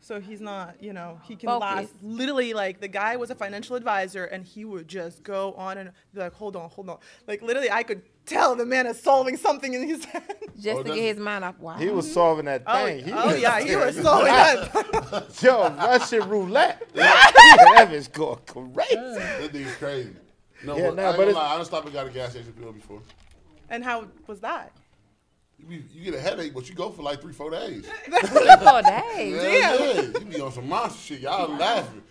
So he's not, you know, he can Focus. last. Literally, like the guy was a financial advisor, and he would just go on and be like, "Hold on, hold on." Like literally, I could tell the man is solving something in his head. Just Oh, to get his mind off. Wow. He was solving that Oh, thing. He oh yeah, he was solving that. Yo, Russian roulette. that is going crazy. That nigga's crazy. No, Yeah, but nah, I ain't but gonna it's- lie, I stopped and got a gas station pill before. and how was that? You, be, you get a headache, but you go for like three, four days. Four days. Yeah, yeah. You be on some monster shit. Y'all laughing.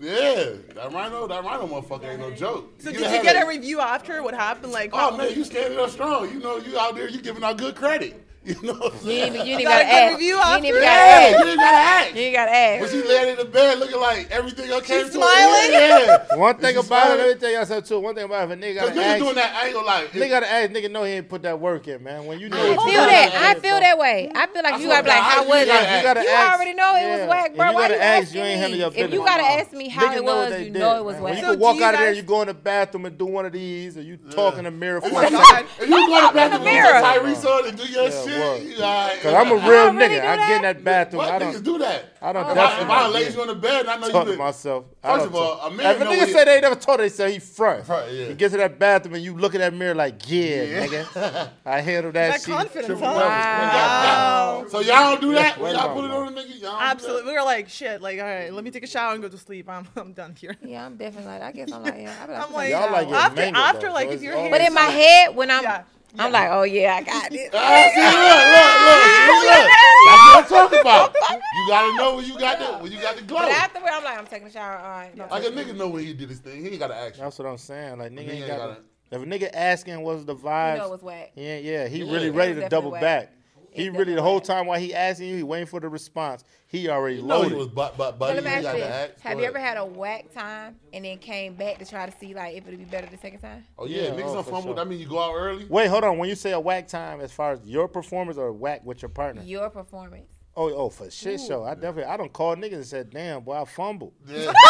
Yeah, that rhino, that rhino motherfucker ain't no joke. So get did you get a review after? What happened? Like, Oh man, you standing up strong. You know, you out there, you giving out good credit. You know what I'm saying? You, ain't gotta even gotta ask. You ain't even gotta ask. You ain't gotta ask. You ain't gotta ask. But she laying in the bed looking like everything okay. She's smiling. Yeah, yeah. One thing about smiling? it, let me tell y'all something too. One thing about it, if a nigga gotta nigga ask. doing that angle like. Nigga gotta ask, nigga know he ain't put that work in, man. When you know. I feel that. I feel that way. I feel like I you gotta be like, how was it? You gotta ask. already know it was whack, bro. Why you ask? You ain't handle your business. If you gotta ask me how it was, you know it was whack. You can walk out of there, you go in the bathroom and do one of these, or you talk in the mirror for a second. You go in the bathroom, Tyrese and do your shit was. Because I'm a real nigga. I get in that bathroom. What I don't, do that? I don't. If I, if I lay you on the bed, I know you. To myself. First of all, a man. If a nigga said they never told, they said he front. Front. Yeah. He gets to that bathroom and you look at that mirror like, yeah, yeah. nigga. I handle that. That shit. confidence. Huh? Wow. So y'all don't do that. When y'all put it on the nigga, y'all. Absolutely. We were like, shit. Like, all right, let me take a shower and go to sleep. I'm, I'm done here. Yeah, I'm different. like. I guess I'm like, yeah. I'm like, y'all like after, after like if you're. But in my head, when I'm yeah. I'm like, oh yeah, I got it. Uh, see, look, look, look, see, look. That's what I'm talking about. You gotta know when you got the when you got the glow. Afterward, I'm like, I'm taking a shower. All right. Like a nigga know when he did his thing. He ain't gotta ask. That's what I'm saying. Like nigga ain't gotta. gotta if a nigga asking was the vibe, you know it was whack. Yeah, yeah, he yeah. really ready to double whack. back. He really the whole time while he asking you, he waiting for the response. He already you loaded. Know he was but but but. Well, Have you ever had a whack time and then came back to try to see like if it'd be better the second time? Oh yeah, yeah niggas oh, don't fumble. Sure. That mean you go out early. Wait, hold on. When you say a whack time, as far as your performance or whack with your partner? Your performance. Oh, oh, for shit Ooh. show. I definitely, I don't call niggas and said, "Damn, boy, I fumbled." Yeah.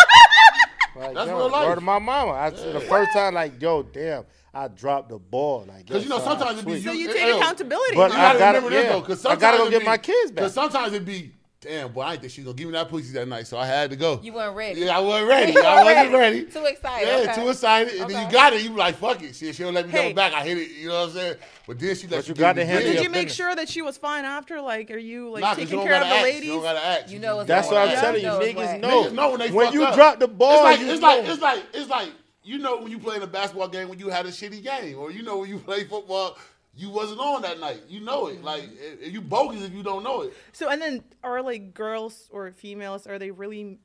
Like, That's yo, real life. Word of my mama. I. The first time, like, yo, damn, I dropped the ball. Like, because you know, sometimes it be so you, take it, accountability. But you I gotta, gotta remember yeah, though, because I gotta go get be, my kids back. Because sometimes it be damn, boy, I think she's gonna give me that pussy that night. So I had to go. You weren't ready. Yeah, I wasn't ready. I wasn't ready. Too excited. Yeah, okay. too excited. And okay. then you got it. You like, fuck it. She, she don't let me hey. go back. I hit it. You know what I'm saying? But then she let but you got. Did you make sure that she was fine after? Like, are you like nah, taking you care of the ladies? You don't gotta act. You know, that's what I'm telling you. Niggas know. no, when they when you drop the ball. It's like it's like it's like you know when you play in a basketball game when you had a shitty game, or you know when you play football you wasn't on that night. You know it. Like mm-hmm. eh, eh, you bogus if you don't know it. So and then are like girls or females are they really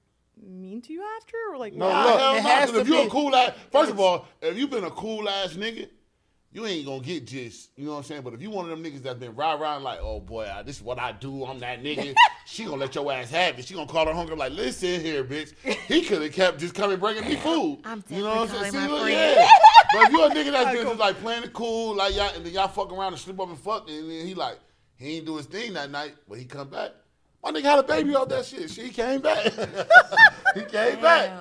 mean to you after or like no, look, it has if you're a cool ass first of all if you've been a cool ass nigga you ain't gonna get just, you know what I'm saying? But if you one of them niggas that's been rah rah like, oh boy, this is what I do, I'm that nigga, she gonna let your ass have it. She gonna call her hunger like, listen here, bitch. He could have kept just coming bringing me food. I'm you know what I'm saying? See, look, yeah. but if you a nigga that's been just like playing it cool, like y'all, and then y'all fuck around and slip up and fuck, and then he like, he ain't do his thing that night, but he come back. My nigga had a baby off that shit. She came back. he came Damn. back.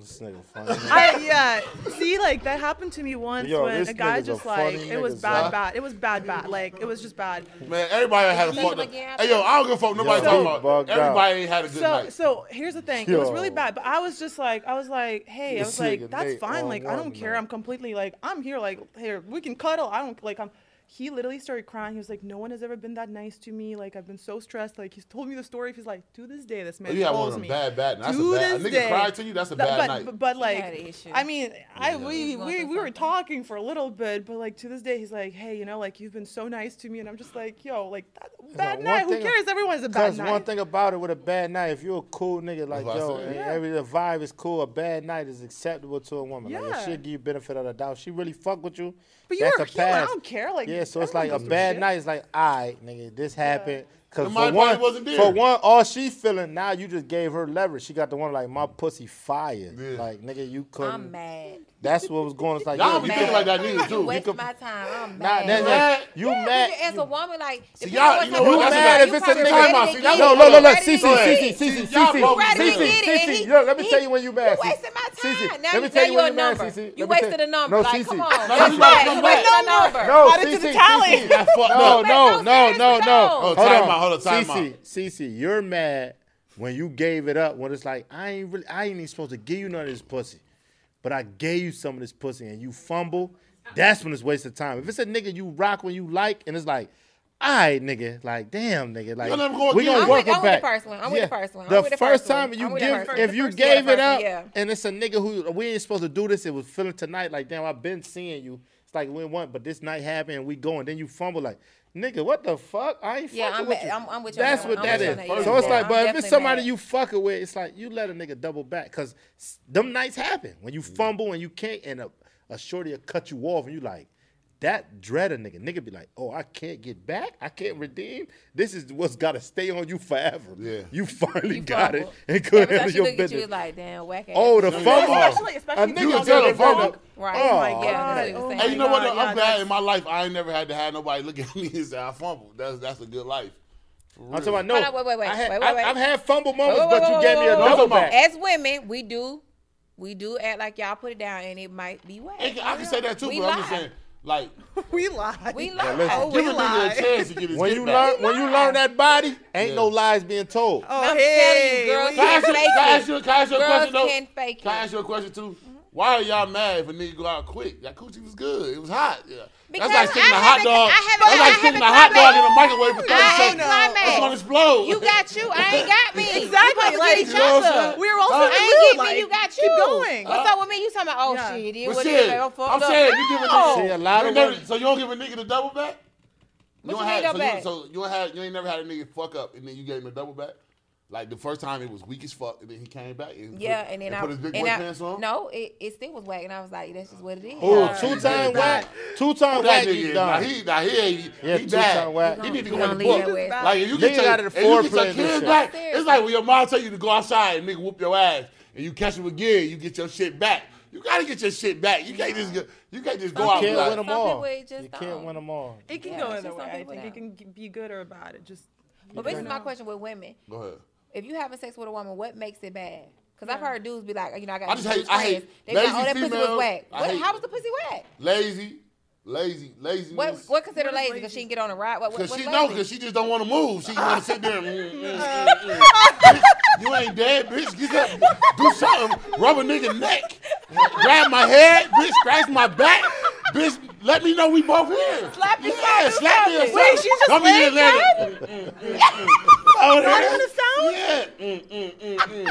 This nigga funny. I, yeah. See, like that happened to me once Yo, when a guy a just like it was bad, bad. It was bad, bad. Like it was just bad. Man, everybody had a fuck. Hey, yo, I don't give a fuck. Nobody talking about. Everybody out. Everybody had a good So, night. so here's the thing. It was really bad, but I was just like, I was like, hey, I was like, that's fine. Like, I don't care. I'm completely like, I'm here. Like, here, we can cuddle. I don't like. I'm he literally started crying. He was like, "No one has ever been that nice to me. Like I've been so stressed. Like he's told me the story. He's like, to this day, this man yeah, calls me. Bad, bad. That's to a bad. This nigga day, cried to you. That's a bad but, night. But, but like, I mean, yeah, we we, we were talking for a little bit, but like to this day, he's like, hey, you know, like you've been so nice to me, and I'm just like, yo, like that bad like, night. Who cares? Of, Everyone's a bad night. one thing about it with a bad night, if you're a cool nigga, like yo, eh, yeah. every the vibe is cool. A bad night is acceptable to a woman. Yeah. Like, give you benefit of the doubt. She really fuck with you. But you're That's a, a pass. I don't care. Like yeah, so it's like a bad shit. night. It's like, all right, nigga, this happened. Yeah. Cause for one, wasn't for one, all she feeling now, you just gave her leverage. She got the one like my pussy fire. Yeah. Like nigga, you couldn't. I'm mad. That's what was going. It's like y'all yeah, be feeling like that nigga too. Waste you my time. I'm mad. Nah, that, you yeah, mad? As a woman, like see, y'all, you know what? You mad if it's a nigga? See, no, no, no, no. Cece, Cece, Cece, Cece, Cece, Cece. Yo, let me tell you when you mad. Wasting my time. Let me tell you when you mad, Cece. You wasted a number. No, Cece. Come on. No, you wasted a number. No, Cece. No, no, no, no, no. Hold on, hold on, time out. Cece, you're mad when you gave it up. When it's like I ain't really, I ain't even supposed to give you none of this pussy but I gave you some of this pussy and you fumble, that's when it's waste of time. If it's a nigga you rock when you like, and it's like, all right, nigga, like damn, nigga, like we gonna I'm work with, back. I'm with the first one. I'm yeah. with the first one. I'm the, with the first, first time you give, first, if you gave it up, yeah. and it's a nigga who we ain't supposed to do this. It was feeling tonight, like damn, I've been seeing you. It's like we want, but this night happened, and we going. Then you fumble, like nigga, what the fuck? I ain't Yeah, fucking I'm- with you. I'm- I'm with you That's what one. that I'm is. with you on that. So it's like, I'm but if it's somebody mad. you fucking with, it's like you let a nigga double back because them nights happen when you mm. fumble and you can't, and a, a shorty will cut you off and you like, that dread a nigga. Nigga be like, oh, I can't get back. I can't redeem. This is what's got to stay on you forever. Yeah. You finally you got fumble. it and couldn't handle your business. At You like, damn, whack ass. Oh, the fumble. Especially, especially a nigga tell a fumble. Right. Oh, like, yeah, oh, and you know what? I'm glad in my life I ain't never had to have nobody look at me and say I fumbled. That's that's a good life. I'm talking about no. Wait, wait, wait, wait, had, wait, wait, wait. I've had fumble moments, wait, wait, but you gave me a double back. As women, we do, we do act like y'all put it down, and it might be whack. I can say that too, but I'm just saying like we lied. We lied. Yeah, listen, oh, we lied. a chance to get his when you learn when you learn that body, ain't yeah. no lies being told. Oh, I'm hey, telling you, girls can fake it. Can I ask you, can I ask you a question though? Can, fake can I ask you a question too? Why are y'all mad if a nigga go out quick? That coochie was good. It was hot. Yeah. Because that's like sticking I a hot dog. That's like sticking a hot dog in the microwave for 30 I seconds. That's gonna explode. You got you. I ain't got me. exactly. Like each other. We were also. I ain't get me. You got you. Keep going. What's up with me? You talking about oh shit? I'm saying you give a nigga a lot of money. So you don't give a nigga the double back. What you, you, had, so you, don't have. you ain't never had a nigga fuck up and then you gave him a double back? Like the first time it was weak as fuck, and then he came back and yeah, put, and then and I put his big boy pants on. No, it, it still was whack, and I was like, that's just what it is. Oh, uh, two time whack, two time whack. He done. Nah, he, nah, he ain't. Yeah, he two time whack. He need to go in the book. Like if you get out of the foreplay, it's like when your mom tell you to go outside and nigga whoop your ass, and you catch him again, you get your shit back. You gotta get your shit back. You can't just go, you can't just go you out. Can't like, win them all. You can't win them all. It can go either way. I think it can be good or bad. It just. But this is my question with women. Go ahead if you having sex with a woman, what makes it bad? Cause yeah. I've heard dudes be like, you know, I got. I just hate. I hate. They lazy like, oh, that pussy was whack. What, how was the pussy whack? Lazy, lazy, lazy. What what consider lazy? Because she can get on a ride. What, she lazy? no, because she just don't want to move. She want to sit there. And, mm, mm, mm, you ain't dead, bitch. Get up, do something. Rub a nigga neck. Grab my head, bitch. Scratch my back bitch, let me know we both here. Slap your yeah, slap me. Wait, something. she just Don't be in Atlanta. Over Not on the sound? Yeah. Mm, mm, mm, mm.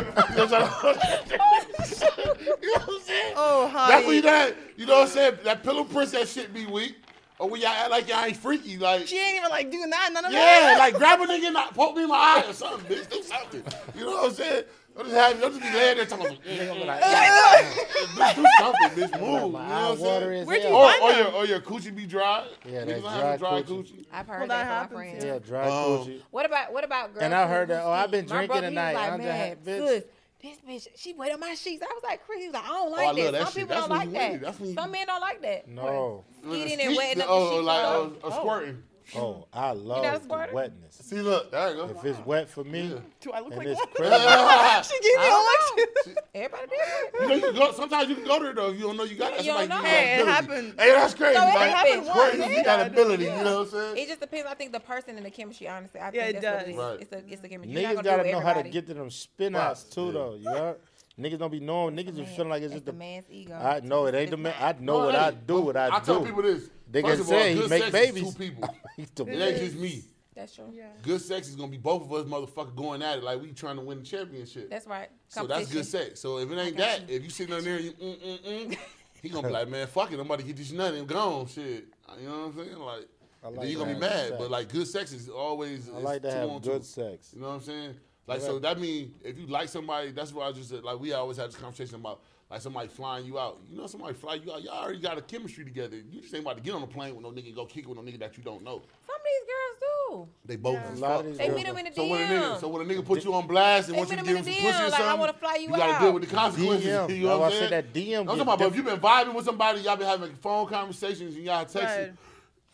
you know what I'm saying? Oh, honey. That's what that. You know what I'm saying? That pillow princess shit be weak. Or when y'all act like y'all ain't freaky, like she ain't even like doing that, none of yeah, that. Yeah, like grab a nigga and poke me in my eye or something, bitch. Do something. You know what I'm saying? Don't just have don't just be laying there talking. Nigga, like, yeah. do, do something, bitch. Move. You know what I'm saying? Where'd you oh, or, or oh, your or your coochie be dry. Yeah, that's dry, dry coochie. I've heard well, that, that from my friends. Yeah, dry um, coochie. What about what about girls? And I've heard that. Oh, I've been drinking tonight. Like, I'm man, bitch this bitch, she wet on my sheets. I was like, "Crazy, like, I don't like oh, I that. that. Some shit. people That's don't like that. Some men don't like that. No. eating and wetting uh, up oh, the sheets. Like, uh, oh, squirting. Oh, I love you know wetness. See, look, there you go. If wow. it's wet for me, yeah. do I look like it's wet? she gave me a look. Everybody did. You know, you go, sometimes you can go there though if you don't know you got it. You know. Hey, it happened. Hey, that's crazy. No, it like, happened once. Crazy. You got ability. You know what I'm saying? It just depends. I think the person and the chemistry. Honestly, I think yeah, it does. Right. It's a it's a chemistry. Niggas gotta know how to get to them spinouts too, though. You know. Niggas don't be knowing. Niggas just feeling like it's just the, man's ego. I know it ain't the man. I know what I do. What I, do. I tell people this. They can say he make babies. Two people. it ain't just me. That's true. Yeah. Good sex is gonna be both of us motherfucker going at it like we trying to win the championship. That's right. So that's good sex. So if it ain't that, if you sitting on there, you mm mm mm, he gonna be like, man, fuck it, I'm about to get this nut and gone, shit. You know what I'm saying? Like, like then you gonna be mad, sex. but like good sex is always. I like to have good sex. You know what I'm saying? Like so that means if you like somebody, that's what I just said. Like we always had this conversation about like somebody flying you out. You know somebody fly you out, y'all already got a chemistry together. You just ain't about to get on a plane with no nigga and go kick it with no nigga that you don't know. Some of these girls do. They both yeah. a lot They girls meet them in the so DM. When a nigga, so when a nigga put you on blast and wants you to give him some DM. pussy or something, like, I want to fly you, you out. You gotta deal with the consequences. DM. You know what I'm saying? That DM. I'm talking about, but if you've been vibing with somebody, y'all been having phone conversations and y'all texting. Right.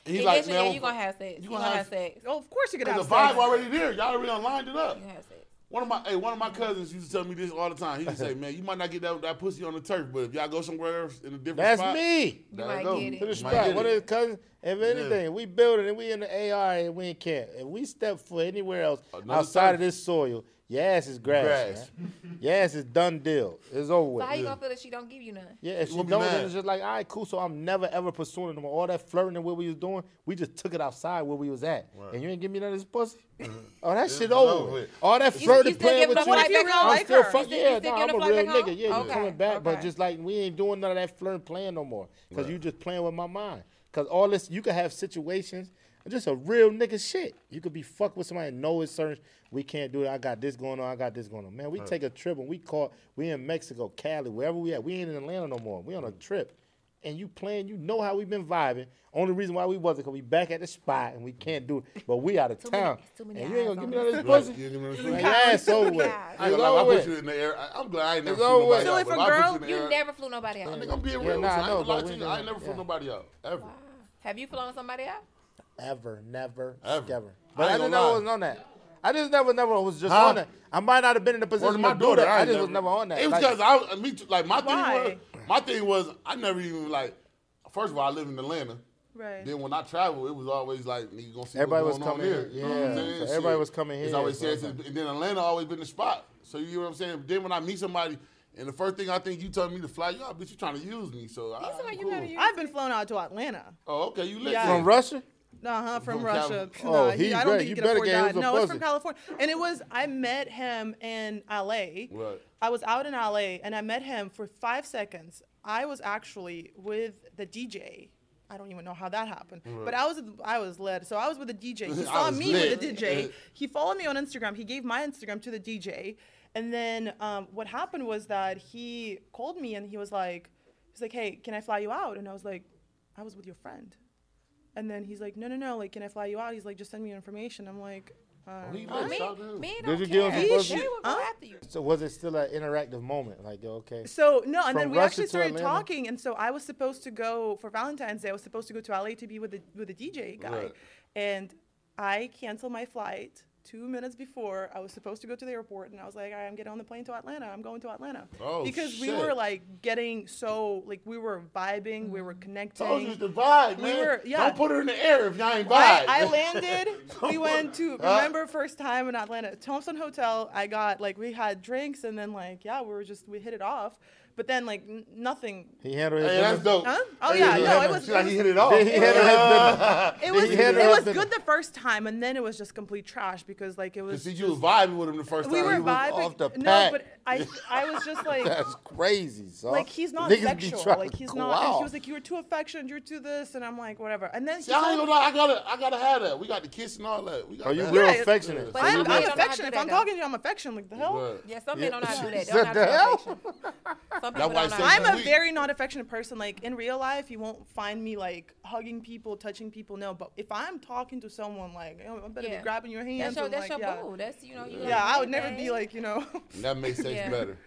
He's like, man, yeah, you gonna have sex. You gonna, have, sex. Oh, of course you gonna have sex. The vibe already there. Y'all already lined it up. You have sex. One of my hey, one of my cousins used to tell me this all the time. He would say, "Man, you might not get that, that pussy on the turf, but if y'all go somewhere else in a different That's spot, me. You might go. get it. To the spot. What is? If anything, yeah. we it and we in the AR and we in camp. If we step foot anywhere else Another outside of this soil, Yes, it's grass. Grass. yes, it's done deal. It's over with. So how you gonna feel that she don't give you none? Yeah, if she don't, then it's just like, all right, cool. So I'm never ever pursuing them. All that flirting and what we was doing, we just took it outside where we was at. And you ain't give me none of this pussy. oh, that shit over. with. All that flirting playing with you. I'm Like still her? fuck. Yeah, nah, I'm a a real nigga. home? Yeah, you Okay, coming back, but just like we ain't doing none of that flirting playing no more. Cause you just playing with my mind. Cause all this, you could have situations. Just a real nigga shit. You could be fucked with somebody and know it's certain, we can't do it. I got this going on. I got this going on. Man, we take a trip and we caught. We in Mexico, Cali, wherever we at. We ain't in Atlanta no more. We on a mm. trip. and you playing, you know how we been vibing. Only reason why we wasn't because we back at the spot and we mm. can't do it. But we out of Too town. it's too many and you ain't gonna give on me all this Right, pussy. you know what I'm Man, saying? your ass over with. I It's ain't gonna I over put you with. in the air. I- I'm glad I ain't never flew nobody out. So if a if I put girl- you in the You never flew nobody out. I think I'm being real. nah, I I ain't know, gonna lie but to we you. I ain't never flew yeah. nobody out ever. Have you flown somebody out? Ever, never, Ever. ever. I But ain't I, gonna just never lie. was on that. I just never, never was just Huh? on that. I might not have been in the position to my to do daughter, that. I, ain't just was never on that. It was Like, because I, me, too, like my thing Why? was, my thing was, I never even like. First of all, I live in Atlanta. Right. Then when I travel, it was always like you gonna see Everybody what's was coming on here. here. You know what Yeah. So everybody Shit. was coming here. It's always So said, it's and then Atlanta always been the spot. So you know what I'm saying. Then when I meet somebody, and the first thing I think you telling me to fly you out, bitch, you trying to use me. So I, He's like, you cool. better use I've been flown out to Atlanta. Oh, okay, you lit. Yeah. from Russia. Uh huh. From, From Russia. Oh, he, he's I don't great. think You he can better afford that. No, it's from California, and it was I met him in L.A. Right. I was out in LA and I met him for five seconds. I was actually with the DJ. I don't even know how that happened, but I was I was lit. So I was with the DJ. He saw me lit. with the DJ. He followed me on Instagram. He gave my Instagram to the DJ, and then um, what happened was that he called me and he was like, he's like, hey, can I fly you out? And I was like, I was with your friend. And then he's like, no, no, no, like, can I fly you out? He's like, just send me your information. I'm like, uh, He Oh, me, Shout out to me Did don't you give him care. some He pussy? will go Huh? after you. So was it still an interactive moment? Like, okay. So no, and then From we Russia actually to started Atlanta? talking, and so I was supposed to go for Valentine's Day. I was supposed to go to LA to be with the with the DJ guy, Right. and I canceled my flight two minutes before I was supposed to go to the airport, and I was like, right, I'm getting on the plane to Atlanta. I'm going to Atlanta Oh, because we were like getting so like we were vibing, we were connecting. Told you the vibe, We man. were- yeah. Don't put her in the air if y'all ain't vibe. I, I landed. we went to Huh? remember first time in Atlanta, Thompson Hotel. I got like we had drinks and then like yeah, we were just we hit it off. But then like n- nothing. He handled his Hey, that's business. dope. Huh? Oh, Hey, yeah, he no, had- it was- see how he hit it off. He handled his business. It was He handled it was his good the first time, and then it was just complete trash because like it You was. see, you was vibing with him the first time. we time. were He was- vibing. off the no, pack. but I I was just like. That's crazy, son. Like he's not Niggas be sexual. Like he's go not. And he was like, "You were too affectionate. You're too this," and I'm like, "Whatever." And then he See, I ain't told, gonna lie. I gotta, I gotta have that. We got the kiss and all that. We got Are you real Yeah, affectionate? But So I'm, you some I'm men don't know how to affectionate. If I'm talking to you, I'm affectionate. Like the hell. Right. Yeah, some men don't know do that. Don't have the hell? Some That's people why I don't know said how to I'm a very not affectionate person. Like in real life, you won't find me like hugging people, touching people. No, but if I'm talking to someone, like you know, I better Yeah. be grabbing your hands. That's your, that's like, your yeah. boo. That's you know. Yeah, I would never be like you know. That makes sex Yeah. better.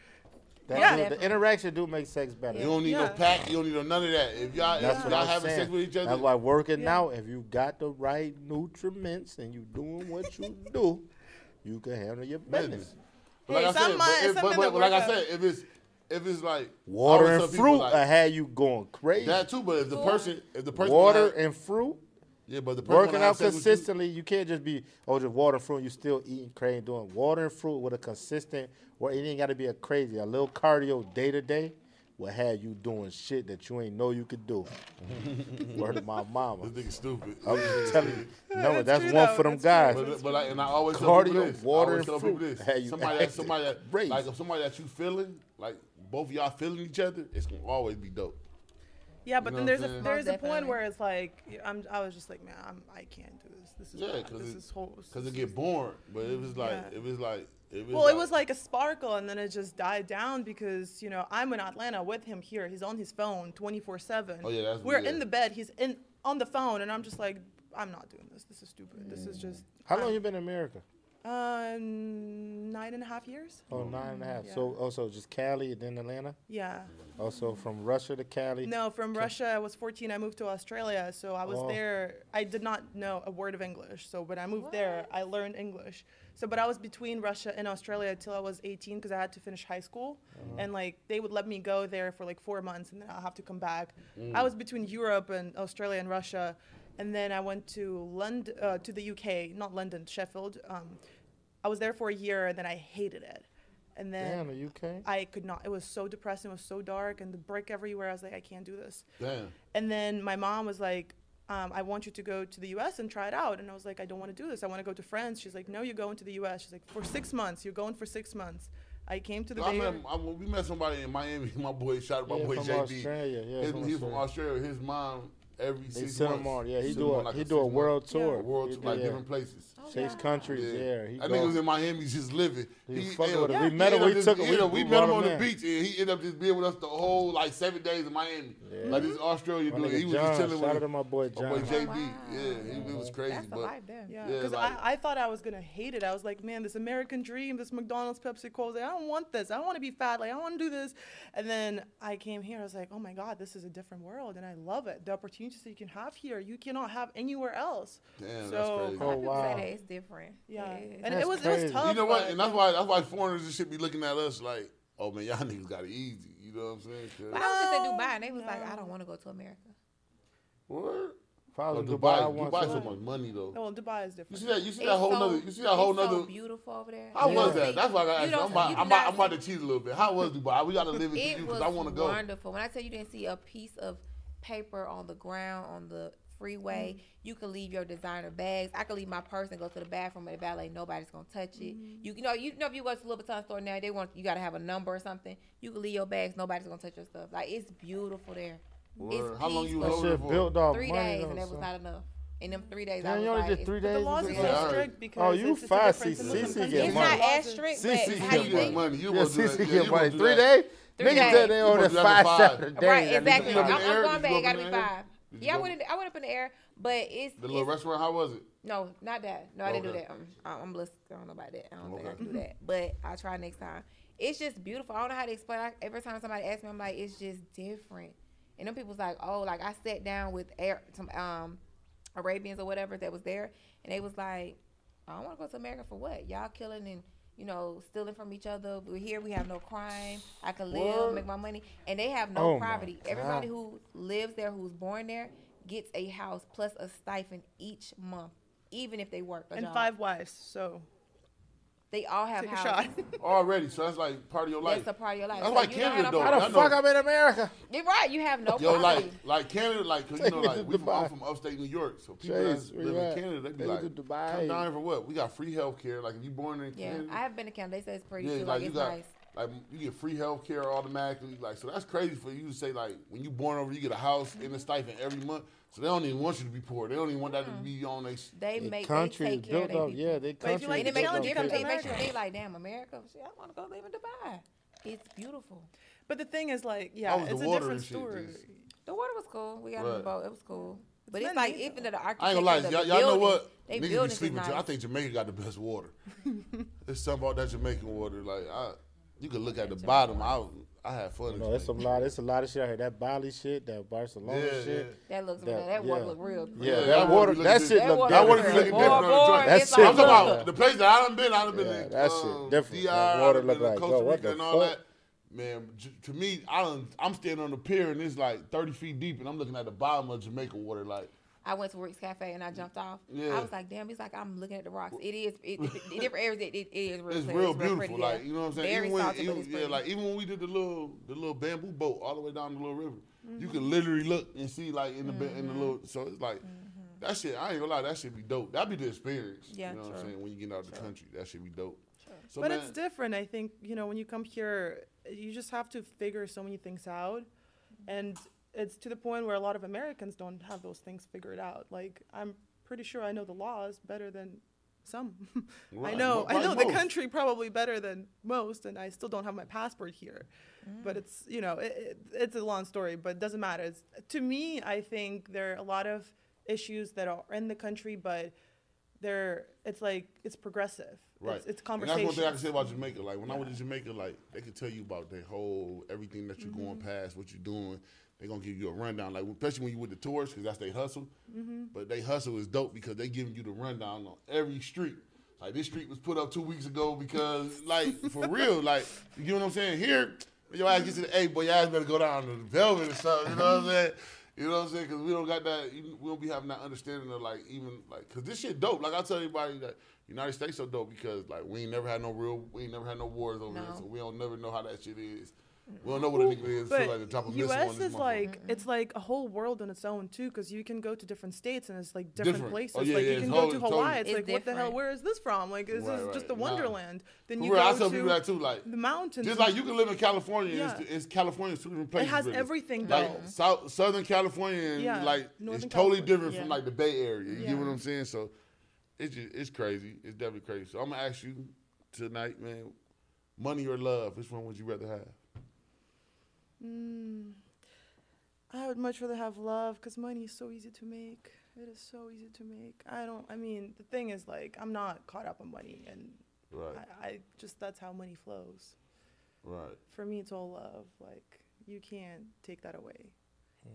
That Yeah. do- the interaction do make sex better. You don't need no pack. You don't need no none of that. If y'all, That's if what y'all I'm having saying. sex with each other, That's why working Yeah. out, if you got the right nutriments and you doing what you do, you can handle your business. business. But Hey, like I said, might- but, if, but, but, but like I said, if it's if it's like Water and fruit like, I had you going crazy. that too. But if the person, if the person Water wanna and fruit. Yeah, but the person Working out sex with you- consistently, you, can't just be oh just water fruit. You still eating crazy, doing water and fruit with a consistent. Or it ain't got to be a crazy. A little cardio day to day will have you doing shit that you ain't know you could do. Word of my mama. This nigga stupid. I'm just telling you. No, That's that's one though. for them That's guys. true. But, but like, and I always Cardio, people this. water, I always tell people fruit. this. How you somebody that, somebody that, crazy. like, if somebody that you feeling, like both of y'all feeling each other, it's gonna always be dope. Yeah, but You then there's a there's Most a point definitely. where it's like I'm I was just like man I'm I can't do this. This is Yeah, bad. because this it, is whole. cause it get boring. But it was like, Yeah. it was like, it was Well, like, it was like a sparkle, and then it just died down because you know I'm in Atlanta with him here. He's on his phone 24 seven. Oh, yeah, that's- We're yeah. in the bed. He's in on the phone, and I'm just like I'm not doing this. This is stupid. This is mm. just. How long I'm- you been in America? Um, nine and a half years. Oh, nine and a half. Yeah. So also just Cali and then Atlanta. Yeah. Also from Russia to Cali. No, from Russia. I was 14. I moved to Australia, so I was Oh. there. I did not know a word of English, so when I moved there, I learned English. So, but I was between Russia and Australia till I was 18 because I had to finish high school, and like they would let me go there for like four months, and then I'll have to come back. I was between Europe and Australia and Russia, and then I went to London, uh, to the UK, not London, Sheffield. Um, I was there for a year, and then I hated it. And then Damn, the UK. I could not. It was so depressing. It was so dark, and the brick everywhere. I was like, I can't do this. damn. And then my mom was like, um, I want you to go to the U.S. and try it out. And I was like, I don't want to do this. I want to go to France. She's like, No, you're going to the U.S. She's like, for six months. You're going for six months. I came to the I Bay. met, I, we met somebody in Miami. My boy shot my Yeah, boy from JB. Australia, yeah, His, from he's from Australia. Australia. His mom every They six send months. him on. Yeah, he Send do him a like he six do a month- world tour. a world tour, do- like oh, yeah. different places. Six countries. Yeah, he that go- nigga was in Miami just living. He He, fucking with him. We met him, we took him, we we met him him on the beach, and he ended up just being with us the whole like seven days in Miami. Like this Australia My dude, he was just chilling shout out with to my boy my boy John. Oh, yeah, he, it was crazy. That's the but life there. Yeah, Yeah, because I, I thought I was gonna hate it. I was like, man, this American dream, this McDonald's, Pepsi, Cola. Like, I don't want this. I don't want to be fat. Like, I want to do this. And then I came here. I was like, oh my god, this is a different world, and I love it. The opportunities that you can have here, you cannot have anywhere else. Damn, that's so crazy. A lot Oh, wow. say that it's different. yeah, It is. and That's it was it was tough. You know what? And that's why that's why foreigners should be looking at us like, oh man, y'all niggas got it easy. You know what I'm saying? But I was just in Dubai, and they was like. I don't want to go to America. What? If I was in Dubai, Dubai, Dubai, so much money though. Oh, well, Dubai is different. You see that? You see It's that whole so- nother? You see that whole it's so beautiful over there. How You was that? That's why I got you asked. don't- I'm about, I'm about, I'm about to cheat a little bit. How was Dubai? We got to live it It because I want to go. wonderful. When I tell you, you didn't see a piece of paper on the ground on the freeway. Mm-hmm. You can leave your designer bags. I can leave my purse and go to the bathroom at the valet. Nobody's gonna touch it. Mm-hmm. You, you know, you know, if you go to the Louboutin store now, they want you got to have a number or something. You can leave your bags. Nobody's gonna touch your stuff. Like it's beautiful there. Word. It's How long you peaceful. was That shit there built for? off Three days, though, and that was son. not enough. In them three days, Damn, I was you only like, did it's- three But the days laws are Yeah, so I Dubai? heard. strict because Oh, you it's, it's fast, a CC get countries. It's money. not as strict, CC get You you get think? money. You Yeah, supposed CC get money. supposed to do Three days? Three Niggas said they You on there supposed to do that five for five. Right, exactly. I'm, I'm up in the air? going Did you go back. It up gotta be five. Did Yeah, I went. In, I went up in the air, but it's The little it's, restaurant, how was it? No, not that. No, I didn't do that. Um, I- I'm blessed. I don't know about that. I don't think I can do that. But I'll try next time. It's just beautiful. I don't know how to explain. I, every time somebody asks me, I'm like, it's just different. And then people's like, oh, like I sat down with air, some um Arabians or whatever that was there, and they was like, I don't want to go to America for what? Y'all killing and you know stealing from each other. We're here. We have no crime. I can live, What? make my money, and they have no Oh, my poverty. Everybody who lives there, who's born there, gets a house plus a stipend each month, even if they work a and job. five wives. So They all have take a houses. shot. Already, so that's like part of your life. That's a part of your life. That's So why you don't Canada have dope. no How I the know. fuck I'm in America? You're right. You have no Yo, like, like Canada, like, cause you know, like, we from, I'm Dubai. from upstate New York, so people Chase, that where live you in at? Canada, they be They like, to Dubai. come down here for what? We got free health care. Like, if you born in yeah, Canada, I have been to Canada. They say it's pretty yeah, too. like, Like, you it's got, nice. like, you get free health care automatically. Like, so that's crazy for you to say, like, when you born over, you get a house and a stipend every month. So they don't even want you to be poor. They don't even want that to be on their. They The make country they is take care of built their up. people. Yeah, they But if country. you like and the it makes you challenge, you different. It makes you America. like, damn, America. Shit, I want to go live in Dubai. It's beautiful. But the thing is, like, yeah, How was it's a water different and shit, story. just- The water was cool. We got on Right. the boat. It was cool. But It's it's like man-made, even though. though the I ain't gonna lie, y'all, y'all know what? They Niggas be buildings is sleeping. nice. I think Jamaica got the best water. There's something about that Jamaican water. Like, I, you can look at the bottom. I, I had fun. in No, it's a lot. It's a lot of shit out here. That Bali shit, that Barcelona Yeah, shit. That looks That- real. That water yeah. look real. Yeah, Yeah, that, that water, water that shit look That water different. be looking different on the joint. That shit I'm talking look- about the place that I done been. I done been Yeah, to that um, shit different. DR, That water look like, Costa yo, what Rica the and all fuck? that. Man, to me, I done, I'm standing on the pier and it's like 30 feet deep, and I'm looking at the bottom of Jamaica water. Like, I went to Rick's Cafe and I jumped off. Yeah. I was like, damn, it's like I'm looking at the rocks. It is, it, it, different areas, it, it is real it's clear. real pretty, beautiful. yeah. Like, you know what I'm saying? Very even when, salty, but even, it's yeah, pretty. like even when we did the little, the little bamboo boat all the way down the little river, Mm-hmm. you could literally look and see like in the ba- in the little. So it's like that shit. I ain't gonna lie, that should be dope. That'd be the experience. Mm-hmm. Yeah, you know what I'm saying? When you get out of the country, that should be dope. So but man, it's different. I think you know when you come here, you just have to figure so many things out, and it's to the point where a lot of Americans don't have those things figured out. Like I'm pretty sure I know the laws better than some. I know mo- I know like the country probably better than most, and I still don't have my passport here. But Mm. it's you know it, it, it's a long story, but it doesn't matter. It's, to me, I think there are a lot of issues that are in the country, but they're it's like it's progressive. Right. It's, it's And conversation. that's one thing I can say about Jamaica. Like when I went to Jamaica, like they could tell you about the whole everything that you're Mm-hmm. going past, what you're doing. They're gonna give you a rundown, like especially when you with the tourists, because that's their hustle. Mm-hmm. But they hustle is dope because they giving you the rundown on every street. Like this street was put up two weeks ago because, like, for real, like you know what I'm saying. Here, your ass gets to the A, boy, your ass better go down to the Velvet or something. You know what I'm saying? You know what I'm saying? Because we don't got that. We don't be having that understanding of like even like because this shit dope. Like I tell everybody that United States so dope because like we ain't never had no real, we ain't never had no wars over there, No. so we don't never know how that shit is. We don't know what a nigga is. But Feel like the top of missile on U.S. this is motherfucker. like mm-hmm. it's like a whole world on its own too, because you can go to different states and it's like different, Different. places. Oh, yeah, like yeah, you can whole- go to totally- Hawaii. It's, It's like what the hell? Where is this from? Like is this Right, is just right. a Nah. wonderland. Then you real, I go tell to people that too. Like the mountains. Just like you can live in California, Yeah. it's, it's California's two different places. It has really. everything, Like though. South, Southern California, and Yeah, like Northern it's totally California, different from like the Bay Area. You Yeah. get what I'm saying? So it's just it's crazy. It's definitely crazy. So I'm gonna ask you tonight, man. Money or love? Which one would you rather have? Mm, I would much rather have love because money is so easy to make. It is so easy to make. I don't. I mean, the thing is, like, I'm not caught up on money, and Right, I, I just that's how money flows. right. For me, it's all love. Like, you can't take that away,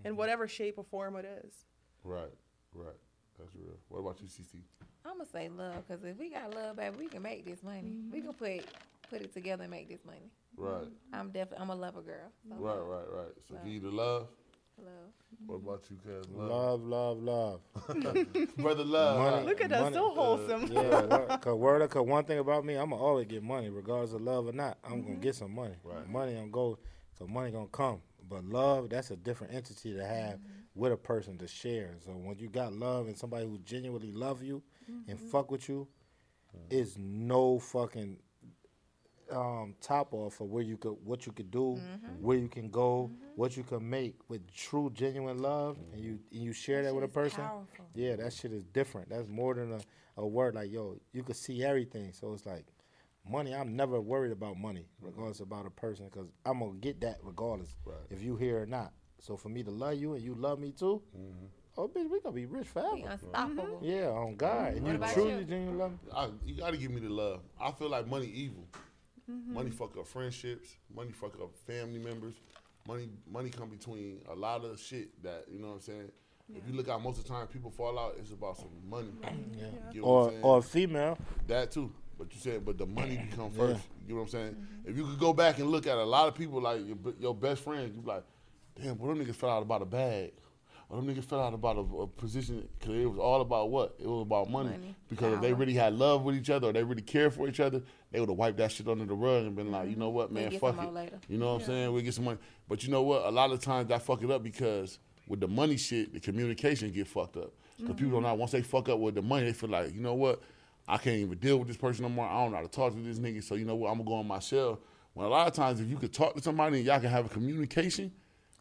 in whatever shape or form it is. Right, right. That's real. What about you, CC? I'm gonna say love, cause if we got love, baby, we can make this money. We can put put it together and make this money. Right, I'm definitely I'm a lover girl. So right, right, right. So give you the love. Love. What about you, cuz? Love. Love, love, love. Brother Love. Money. Look at us, Money, so uh, wholesome. Yeah, look, cause word, cause one thing about me, I'ma always get money, regardless of love or not. I'm gonna mm-hmm. get some money. Right. Money I'm gonna go, so money gonna come. But love, that's a different entity to have mm-hmm. with a person to share. So when you got love and somebody who genuinely love you and mm-hmm. fuck with you, mm. it's no fucking um, top off of where you could, what you could do, mm-hmm. where you can go, mm-hmm. what you can make with true, genuine love, and you and you share that, with a person. powerful. Yeah, that shit is different. That's more than a, a word. Like yo, you could see everything. So it's like money. I'm never worried about money, regardless about a person, because I'm gonna get that regardless Right. if you here or not. So for me to love you and you love me too, mm-hmm. oh bitch, we gonna be rich We forever. unstoppable. Yeah, on God, and you truly you? genuinely love me. I, you gotta give me the love. I feel like money evil. Mm-hmm. Money fuck up friendships. Money fuck up family members. Money money come between a lot of shit that you know what I'm saying. If you look out, most of the time people fall out. It's about some money. Yeah. You know Or or a female. that too. But you said, but the money become Yeah. first. You know what I'm saying? If you could go back and look at a lot of people like your, your best friends, you be like, damn, well, them niggas fell out about a bag. Or them niggas fell out about a, a position because it was all about what? It was about money. Money, Because if they really had love with each other or they really cared for each other, they would have wiped that shit under the rug and been like, you know what, mm-hmm. We'll man, fuck it. later. You know what I'm saying? We get some money. But you know what? A lot of times I fuck it up because with the money shit, the communication get fucked up. Because mm-hmm. people don't know once they fuck up with the money, they feel like, you know what? I can't even deal with this person no more. I don't know how to talk to this nigga. So you know what? I'm gonna go on my shell. When a lot of times if you could talk to somebody and y'all can have a communication,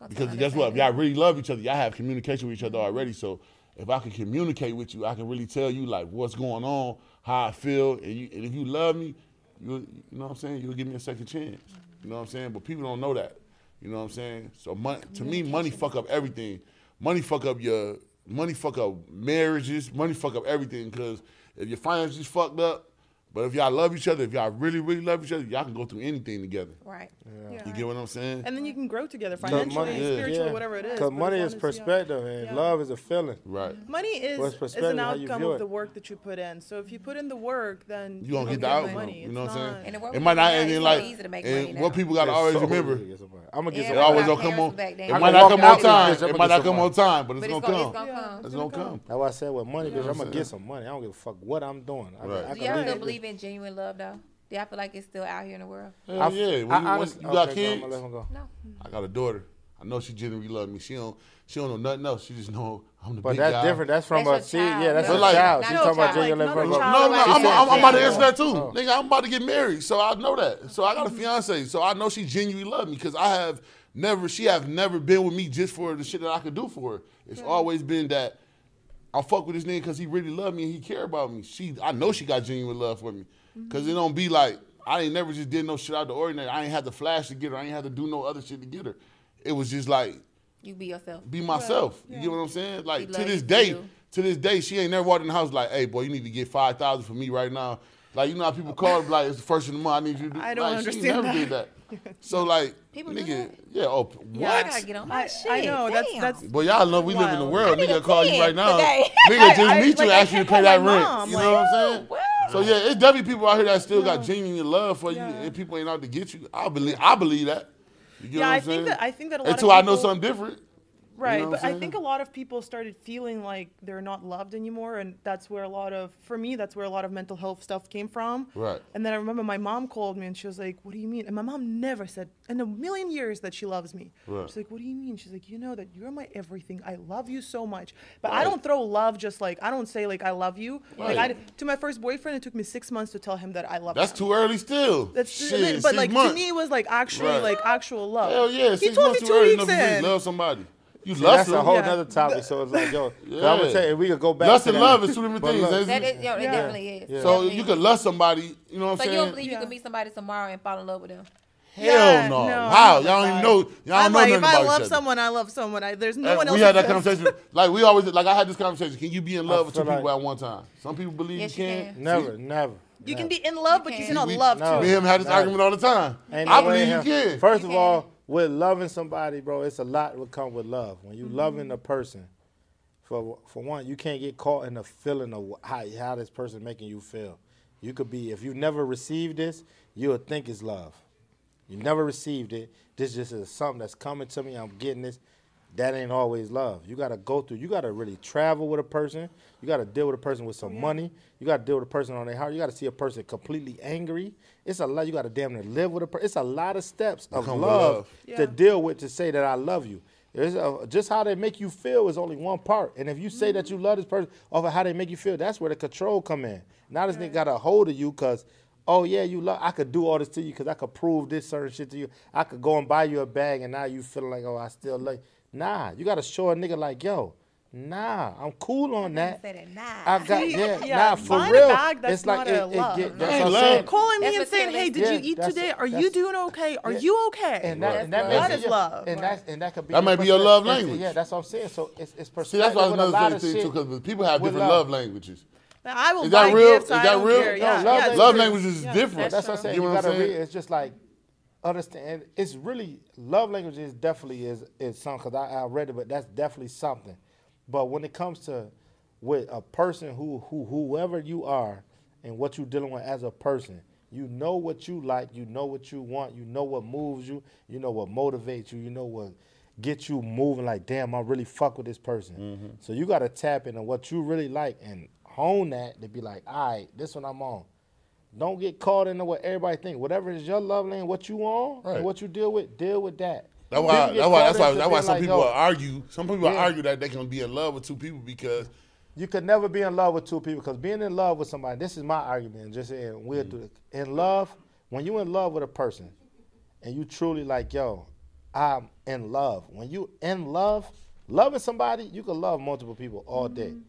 To because guess what? If y'all really love each other, y'all have communication with each other already. So if I can communicate with you, I can really tell you like what's going on, how I feel, and, you, and if you love me, you you know what I'm saying. You'll give me a second chance. You know what I'm saying. But people don't know that. You know what I'm saying. So money, to me, money fuck up everything. Money fuck up your money fuck up marriages. Money fuck up everything because if your finances fucked up. But if y'all love each other, if y'all really, really love each other, y'all can go through anything together. Right. Yeah. You get what I'm saying? And then you can grow together financially, money- yeah. spiritually, yeah. whatever it is. Cause money is long as- yeah. perspective and Yeah. love is a feeling. right. Money is, Well, is perspective, an how you outcome view of the work that you put in. So if you put in the work, then You gonna you'll get the the outcome. money. You It's know what I'm saying? And It might not, do now and is like, easy to make and money what people gotta always so remember, easy to get somebody. I'm gonna Yeah, get it some. always got don't come on. It I might not come on time. It might not come on time, but But it's it's gonna gonna, it's come. gonna come. It's gonna come. That's why I said with money, bitch, I'm gonna gonna get some money. I don't give a fuck what I'm doing. I, Right. I Do can y'all leave still it- believe in genuine love though? Do y'all feel like it's still out here in the world? Hell I- yeah. When I you, when honestly- you got okay, so kids, I'ma let him go. No. I got a daughter. I know she genuinely love me. She don't. She don't know nothing else. She just know I'm the But big that's different. That's from That's a your see, child. yeah, that's But a like- child. Not She's your talking about child. genuine Like, love. not a from- child. No, no, I'm, said I'm, I'm about to answer that too. Oh. Nigga, I'm about to get married, so I know that. So I got a fiance, so I know she genuinely love me because I have never, she have never been with me just for the shit that I could do for her. It's hmm. always been that I fuck with this nigga because he really love me and he care about me. She, I know she got genuine love for me mm-hmm. because it don't be like I ain't never just did no shit out of the ordinary. I ain't had to flash to get her. I ain't had to do no other shit to get her. It was just like You be yourself. be myself. You yeah. get what I'm saying? Like to this day, to this day, she ain't never walked in the house like, "Hey, boy, you need to get five thousand for me right now." Like you know how people call it like it's the first of the month. I need you to do. I don't like, understand She never that. did that. So like, People do nigga, that? yeah. Oh, Yeah, I what? gotta get on my I, shit. I know that's Damn. that's Boy, y'all know we live in the world. Nigga call you right now. today. Nigga just I- meet like, you I ask you to pay that my rent. mom, You like, know what I'm saying? Well, So yeah, it's definitely people out here that still got genuine love for you, Yeah. and people ain't out to get you. I believe, I believe that. You get yeah. what I'm I think that I think that a lot Until of I know something different. Right, know but I think a lot of people started feeling like they're not loved anymore, and that's where a lot of, for me, that's where a lot of mental health stuff came from. Right. And then I remember my mom called me and she was like, "What do you mean?" And my mom never said in a million years that she loves me. Right. She's like, "What do you mean?" She's like, "You know that you're my everything. I love you so much." But I don't throw love just like I don't say like I love you. Like I Right. to my first boyfriend, it took me six months to tell him that I love him. That's him. too early still. That's Shit, but like months. to me, it was like actually Right. like actual love. Hell yeah, he six told months me too two early weeks in. love somebody. You See, lust that's a whole Yeah. nother topic. So it's like, yo, 'cause I'm Yeah. gonna tell you, we could go back. Lust to and that. love is two different things. look, That's- yo, it Yeah. definitely is. Yeah. So Definitely you could lust somebody, you know what I'm saying? So you don't saying? believe you can meet somebody tomorrow and fall in love with them? Hell Yeah, no. no, How? Y'all don't even know. Y'all don't I'm know like, nothing if I about love someone, I love someone. I, there's no Uh, one else. we had that conversation. Like we always like I had this conversation. Can you be in love with two people at one time? Some people believe you you can. can. Never, never. You can be in love, but you can. cannot love too. Me and him had this argument all the time. I believe you can. First of all, can. With loving somebody, bro, it's a lot will come with love. When you mm-hmm. loving a person, for for one, you can't get caught in the feeling of how how this person making you feel. You could be if you never received this, you'll think it's love. You never received it. This just is something that's coming to me. I'm getting this. That ain't always love. You gotta go through. You gotta really travel with a person. You gotta deal with a person with some oh, money. You gotta deal with a person on their heart. You gotta see a person completely angry. It's a lot. You gotta damn near live with a person. It's a lot of steps of come with love, love. to deal with to say that I love you. There's a, just how they make you feel is only one part. And if you say that you mm-hmm. love this person off of how they make you feel, that's where the control come in. Now this nigga got a hold of you because, oh yeah, you love. I could do all this to you because I could prove this certain shit to you. I could go and buy you a bag, and now you feeling like, oh, I still love. You. Nah, you gotta show a nigga like, yo, nah, I'm cool on that. Say that, nah. I got yeah, Yeah, nah, for real. bag, it's like it, it love. get, that's ain't what I'm love. saying. Calling me That's and saying, "Hey, did Yeah, you eat that's- today? Are you doing okay? Are Yeah. you okay?" And that, and that, That's love. it- That is. And that and that could be That might be your love language. Yeah, that's what I'm saying. So it's it's See, that's why with a lot another of thing too, because people have different love. love languages. I will Is buy that real? gifts. Is that real? care. No, Yeah, love yeah, language- Love languages is Yeah. different. That's what I'm saying. You You, know what I'm gotta read. saying? It's just like understand. It's really love language is definitely is is something because I, I read it, but that's definitely something. But when it comes to with a person who who whoever you are and what you're dealing with as a person, you know what you like, you know what you want, you know what moves you, you know what motivates you, you know what gets you moving. Like damn, I really fuck with this person. Mm-hmm. So you got to tap into what you really like and hone that to be like, all right, this one I'm on. Don't get caught into what everybody think. Whatever is your love lane, what you on, Right. and what you deal with, deal with that. That's why. That's why. That's why. That's why some like, people yo, argue. Some people Yeah. argue that they can be in love with two people because You could never be in love with two people because being in love with somebody. This is my argument. Just saying, we'll do mm. it. In love, when you in love with a person, and you truly like, yo, I'm in love. When you in love, loving somebody, you can love multiple people all day. Mm-hmm.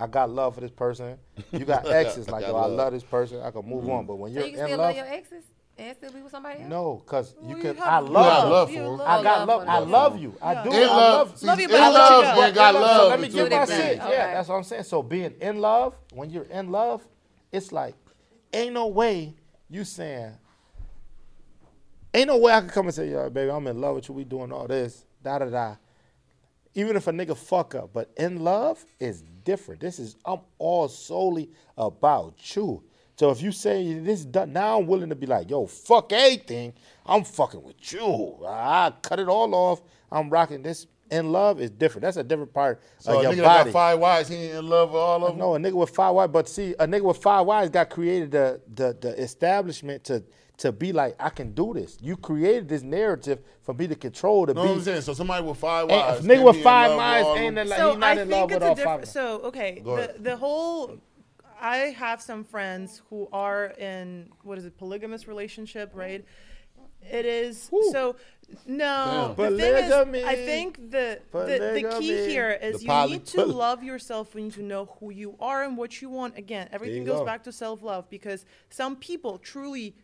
I got love for this person. You got exes like, got yo, I love. love this person. I can move on. But when you're in love. you can in still love, love your exes and still be with somebody else? no, because you Well, can. have I love. love, you. love You for 'em. I got love love. I love you. I do. in I love, love. see, Love you, in but I love love, you you back. ain't got Yeah, love. So let me with give two my people. shit. Okay. Yeah, that's what I'm saying. So being in love, when you're in love, it's like, ain't no way you saying, ain't no way I can come and say, yo, baby, I'm in love with you. We doing all this, da da da. Even if a nigga fuck up, but in love is different. This is I'm all solely about you. So if you say this is done, now I'm willing to be like, yo, fuck everything. I'm fucking with you. I cut it all off. I'm rocking this. In love is different. That's a different part So of a your nigga that body. got five wives, he ain't in love with all of them. No, a nigga with five wives, but see, a nigga with five wives got created the, the the establishment to to be like, I can do this. You created this narrative for me to control to know what I'm be. saying? So somebody with five Ain't- wives, if nigga can't with be in five love with wives ain't them. like so he not I in love think with it's all a different. five. So okay, the the whole. I have some friends who are in what is it, polygamous relationship, right? It is so. No, Damn. the thing is, I think the, the the key here is The you need to love yourself. When you need to know who you are and what you want. Again, everything goes go. back to self love because some people truly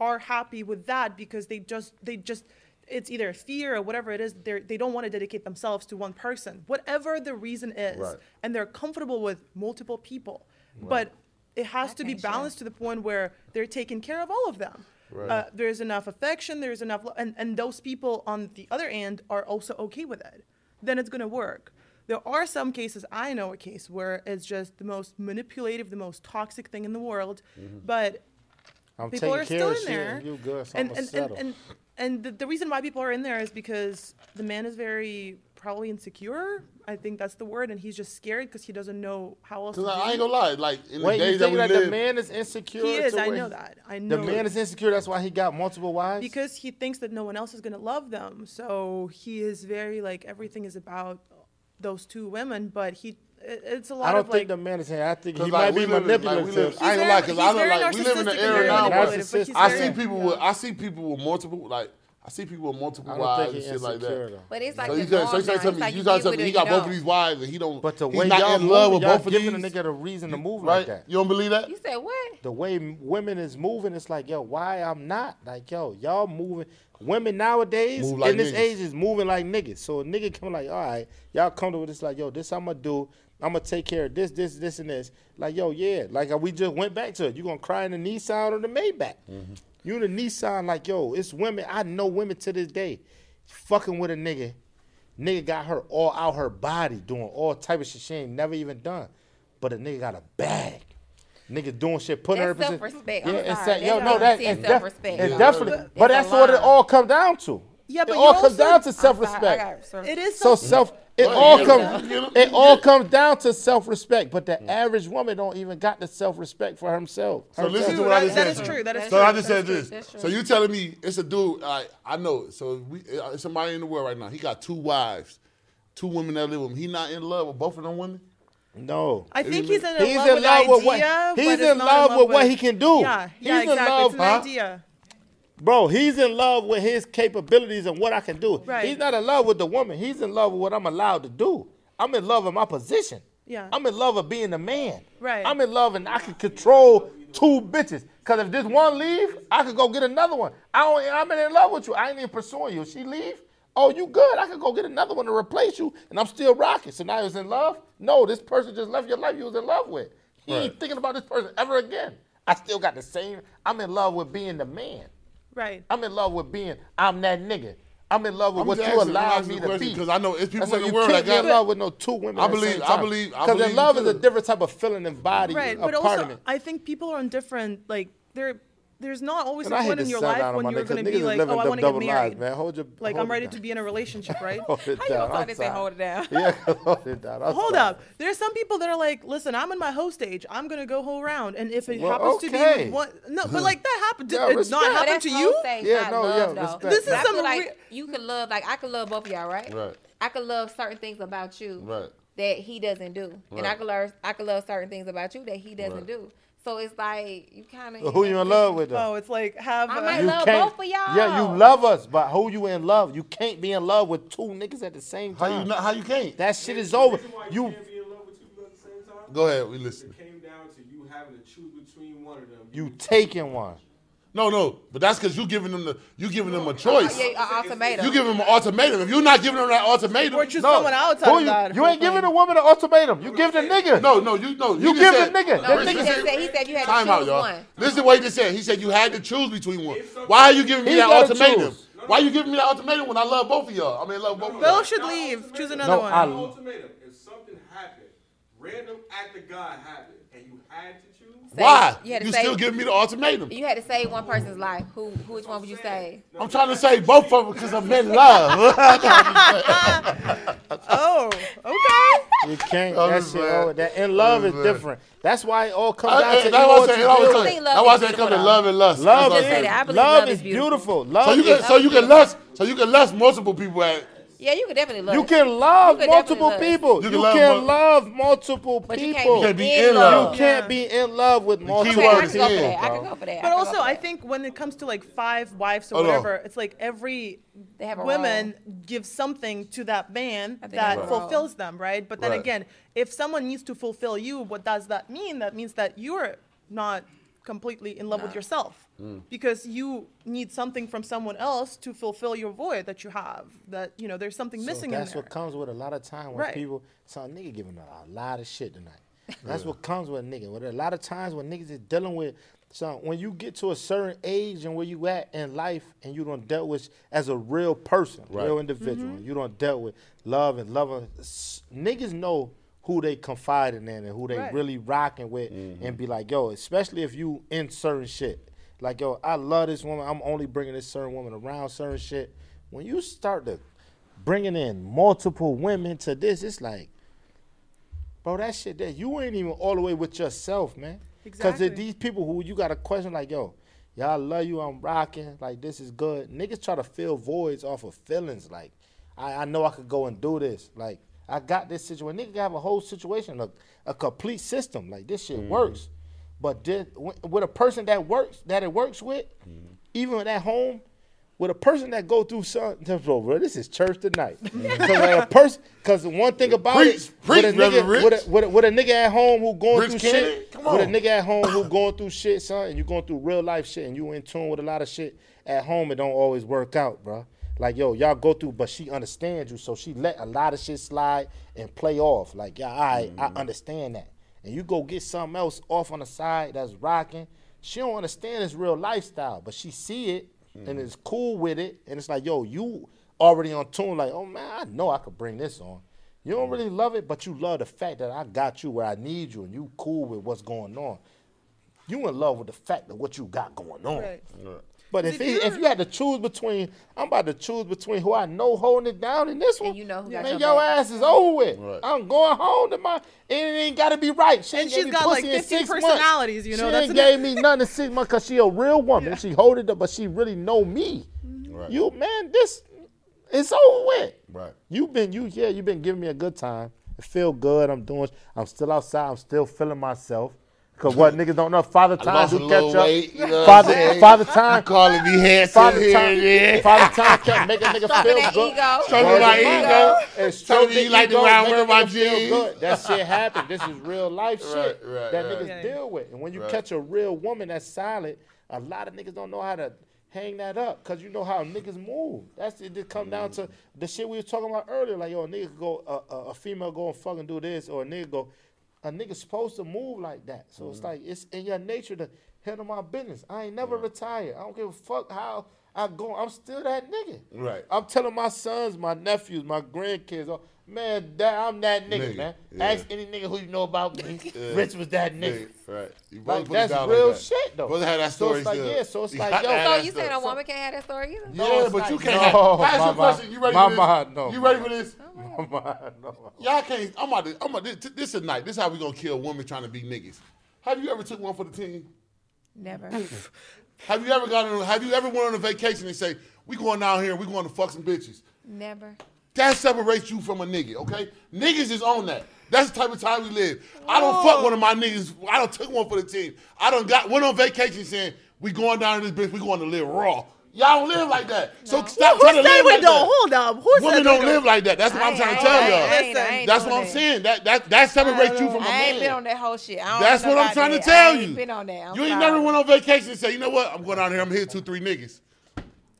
are happy with that because they just they just it's either fear or whatever it is they they don't want to dedicate themselves to one person. Whatever the reason is Right. and they're comfortable with multiple people. But it has to be can't share. balanced to the point where they're taking care of all of them. Right. uh, there's enough affection there's enough lo- and, and those people on the other end are also okay with it. Then it's going to work. There are some cases i know a case where it's just the most manipulative the most toxic thing in the world but I'm people taking are care still of in there. and you good, so and, I'ma and, and, and, and the, the reason why people are in there is because the man is very probably insecure. I think that's the word, and he's just scared because he doesn't know how else. To Cause I, I ain't gonna lie, like in Wait, the you days that think we that live, the man is insecure? He is. I know he- that. I know The man is insecure. That's why he got multiple wives. because he thinks that no one else is gonna love them. So he is very like everything is about those two women, but he it, it's a lot I don't of think like the man is saying. I think he 'Cause, might be we live like, manipulative. I ain't gonna He's lie, cause I know very like we live in the narcissistic era now where manipulative, but he's I see people with I see people with multiple like I see people with multiple I don't wives and he's shit like that. though. But it's like So you can so you say now. to It's me, like you you gotta tell me he got both of these wives and he don't But the he's way not y'all in love moving, with both of these, giving these. a nigga a reason to move Right? like that. You don't believe that? You said what? the way women is moving, it's like, yo, why I'm not? Like, yo, y'all moving. Women nowadays Move like in this niggas. age is moving like niggas. So a nigga come like, all right, y'all come to this like, yo, this I'm gonna do. I'm gonna take care of this, this, this, and this. Like, yo, yeah. Like uh, we just went back to it. You gonna cry in the Nissan or the Maybach? Mm-hmm. You in the Nissan, like, yo, it's women. I know women to this day, fucking with a nigga. Nigga got her all out her body doing all type of shit she ain't never even done. But a nigga got a bag. Nigga doing shit, putting her in That's position. self-respect. I'm and sorry. yo, no, that intense and def- self-respect. and definitely, That's but that's what it all come down to. Yeah, but it all comes down to I'm sorry, I self-respect. it is So self- self, it Well, all comes, you know, it all comes down to self-respect. But the average woman don't even got the self-respect for himself. So listen herself. to what I just said. is to true, you. that is so true, I just said this. So you telling me it's a dude? I I know. So we uh, it's somebody in the world right now. He got two wives, two women that live with him. He not in love with both of them women. No, I think He's he's in, He's love in with love the with what- idea, he's but is in love with what he can do. Yeah, He's yeah, in exactly. love, it's an huh? idea. Bro, he's in love with his capabilities and what I can do. Right. He's not in love with the woman. He's in love with what I'm allowed to do. I'm in love with my position. Yeah. I'm in love with being a man. Right. I'm in love and I can control two bitches. Cause if this one leave, I could go get another one. I don't, I'm in love with you. I ain't even pursuing you. She leave, oh, you good. I could go get another one to replace you, and I'm still rocking. So now you was in love? No, this person just left your life you was in love with. He ain't thinking about this person ever again. I still got the same. I'm in love with being the man. Right. I'm in love with being. I'm that nigga. I'm in love with I'm what you asking- I'm allowed me to be. Because I know it's people That's in the you world can't that be in love with no two women. I at the believe- same I time. believe- I Because believe in love you is a different type of feeling and body. Right, a but part also of it. I think people are on different like there. There's not always And a I hate point in your life when you're going to be like, oh, I want to get double lives, man. Hold your Like hold I'm ready down. to be in a relationship, right? Hold it How you gonna I'm talk this and sorry. hold it down? Yeah, hold it down. I'm Hold sorry. up. There's some people that are like, listen, I'm in my hoe stage. I'm gonna go whole round, and if it Well, happens to be okay. one, no, but like that happened. Did Yeah, it not respect. But happen that's to you? stage, Yeah, no, love, yeah, though. respect. This is But I feel like you can love, like I could love both of y'all, right? Right. I could love certain things about you Right. that he doesn't do, and I Right. could love, I could love certain things about you that he doesn't Right. do. So it's like you kind of Who you in love with? Though? Oh, it's like have. I a- might You love can't- both of y'all. Yeah, you love us, but who you in love? You can't be in love with two niggas at the same time. How you not? How you can't? that shit is over. reason why You can't be in love with two people at the same time. Go ahead. We listen. It came down to you having to choose between one of them. you taking one. No, no. But that's because you giving them the you giving them a oh, choice. Yeah, an ultimatum. You giving them an ultimatum. If you're not giving them that ultimatum, Or choose No, someone outside who you, that. you ain't giving a woman an ultimatum. You give the nigga. no, no, you no. You just give said- the nigga. No, That he nigga just said he said you had Time to out, choose y'all. one. Listen to what he just said. He said you had to choose between one. Why are you giving me He that ultimatum? choose. Why are you giving me that ultimatum when I love both of y'all? I mean, I love both of y'all. Both should leave. Choose another No, one. I- ultimatum. If something happened, random act of God happened, and you had to choose, Why? You had to You say still giving me the ultimatum. you had to save one person's life. Who, who which one would you say? I'm trying to say both of them because I'm in love. oh, okay. You can't. I'm That shit. Oh, that in love I'm is different. That's why it all comes I- down I- to That's why I what say. That's why I do. say- think love that's why I is say it come to love and lust. Love That's is what say that. I love love is is beautiful. beautiful. So Love you can so you can lust so you can lust multiple people at Yeah, you could definitely love. you can love You could multiple love. people. You You can can, love mul- love multiple But you can't can't be, be in in love. love. You can't be in love with multiple Okay, I word can go for that. I bro. can go for that. But can also, go I think when it comes to like five wives or Hold on. whatever, it's like every They have a women give something to that man that they have a role. fulfills them, right? But then Right. again, if someone needs to fulfill you, what does that mean? That means that you're not completely in love with yourself. Mm. because you need something from someone else to fulfill your void that you have. That you know, there's something So missing that's in there. what comes with a lot of time when Right. people some nigga giving a lot of shit tonight. That's what comes with a nigga. With a lot of times when niggas is dealing with some when you get to a certain age and where you at in life and you don't dealt with as a real person, Right. real individual. Mm-hmm. You don't dealt with love and loving. S- Niggas know who they confiding in and who they Right. really rocking with mm-hmm. and be like, yo, especially if you in certain shit. Like, yo, I love this woman. I'm only bringing this certain woman around certain shit. When you start to bringing in multiple women to this. It's like, bro, that shit that you ain't even all the way with yourself, man. Because Exactly. these people who you got a question like, yo, y'all love you, I'm rocking, like this is good. Niggas try to fill voids off of feelings. Like, I, I know I could go and do this. Like, I got this situation. Nigga can have a whole situation, a, a complete system. Like this shit mm. works. But did, with a person that works, that it works with, mm-hmm. even at home, with a person that go through something, bro, this is church tonight. Because a person, because the one thing about Preach, it, preach, with, a nigga, with, a, with, a, with a nigga at home who going Rich through Cannon? shit, with a nigga at home who going through shit, son, and you going through real life shit, and you in tune with a lot of shit at home, it don't always work out, bro. Like yo, y'all go through, but she understands you, so she let a lot of shit slide and play off. Like yeah, I I mm-hmm. understand that, and you go get something else off on the side that's rocking. She don't understand this real lifestyle, but she see it and mm. is cool with it, and it's like yo, you already on tune. Like oh man, I know I could bring this on. You don't really love it, but you love the fact that I got you where I need you, and you cool with what's going on. You in love with the fact of what you got going on. Right. But if If he, you're- if you had to choose between, I'm about to choose between who I know holding it down and this one. And you know who got man, your your ass is over with. Right. I'm going home to my. And it ain't got to be right. She And ain't she's gave me got, like, pussy 15 six months. personalities, you know, She that's ain't gave me nothing in six months because she a real woman. She hold it up, but she really know me. Mm-hmm. Right. You man, this it's over with. Right. You been you yeah, you been giving me a good time. It feel good. I'm doing. I'm still outside. I'm still feeling myself. Cause what niggas don't know, father I time lost a do little catch up. weight, you know what I'm father, saying? father time. Calling me handsome Father here time, and there. father time kept making a nigga Stroking feel that good. ego. Stroking Word my of mouth. ego. And Telling stroking me you like to ego, round make wear a my nigga feel jeans. good. That shit happened. This is real life shit Right, right, that right. niggas Yeah. deal with. And when you Right. catch a real woman that's solid, a lot of niggas don't know how to hang that up because you know how niggas move. That's it. Just come down mm. to the shit we was talking about earlier. Like yo, a nigga go, a, a, a female go and fucking do this, or a nigga go. A nigga supposed to move like that. So Mm-hmm. it's like it's in your nature to handle my business. I ain't never retired. I don't give a fuck how I go. I'm still that nigga. Right. I'm telling my sons, my nephews, my grandkids, oh, man, that, I'm that nigga, Nigga, man. yeah. Ask any nigga who you know about me. Rich was that nigga. Right. You both Like put that's real like that. shit though. Both had that so story it's like yeah, so it's You like yo. So you saying a woman can't have that story either? Yeah, No, but like- you can't. no, have, Ask you a question. You ready for this? Mama, no. You ready for this? Mama, no. Y'all can't. I'm about to. I'm about to, this, this is night. This is how we gonna kill women trying to be niggas. Have you ever took one for the team? Never. Have you ever gone? On, have you ever went on a vacation and say, "We going down here. We going to fuck some bitches"? Never. That separates you from a nigga, okay? Niggas is on that. That's the type of time we live. I don't fuck one of my niggas. I don't took one for the team. I don't got went on vacation saying we going down to this bitch. We going to live raw. Y'all don't live like that. So stop Who trying to said live we like don't? that. Hold up. Who Women don't live like that. That's what I I'm trying to tell y'all. I ain't- I ain't That's what I'm saying. That that that separates you from a I ain't been on that whole shit. I don't That's what I'm about trying to tell I you. been on that. I'm you ain't sorry. never went on vacation and say, you know what? I'm going down here. I'm here two, three niggas.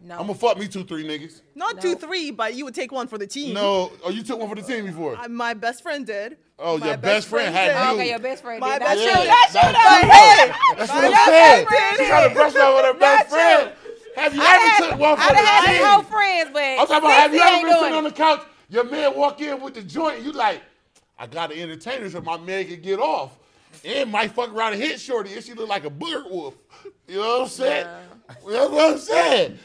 No. I'm gonna fuck me two, three niggas. Not No. two, three, but you would take one for the team. No, oh, you took one for the team before. I- my best friend did. Oh, My your best friend had Oh, you. okay, your best friend. My did. best That's friend- you. That's you. That's though. you. Hey, That's what I'm saying. friend You trying to brush off with her best friend. Have you I ever had, took one for I the done had team? some whole friends, but I'm talking about have you ever been sitting on the couch, your man walk in with the joint, you like, I got to entertain her so my man can get off. And might fuck around and hit Shorty and she look like a booger wolf. You know what I'm saying? That's what I'm saying.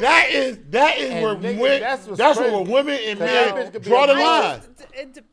That is that is And where niggas, women, that's that's, where women and 'Cause that bitch men draw the bitch. line. It, it,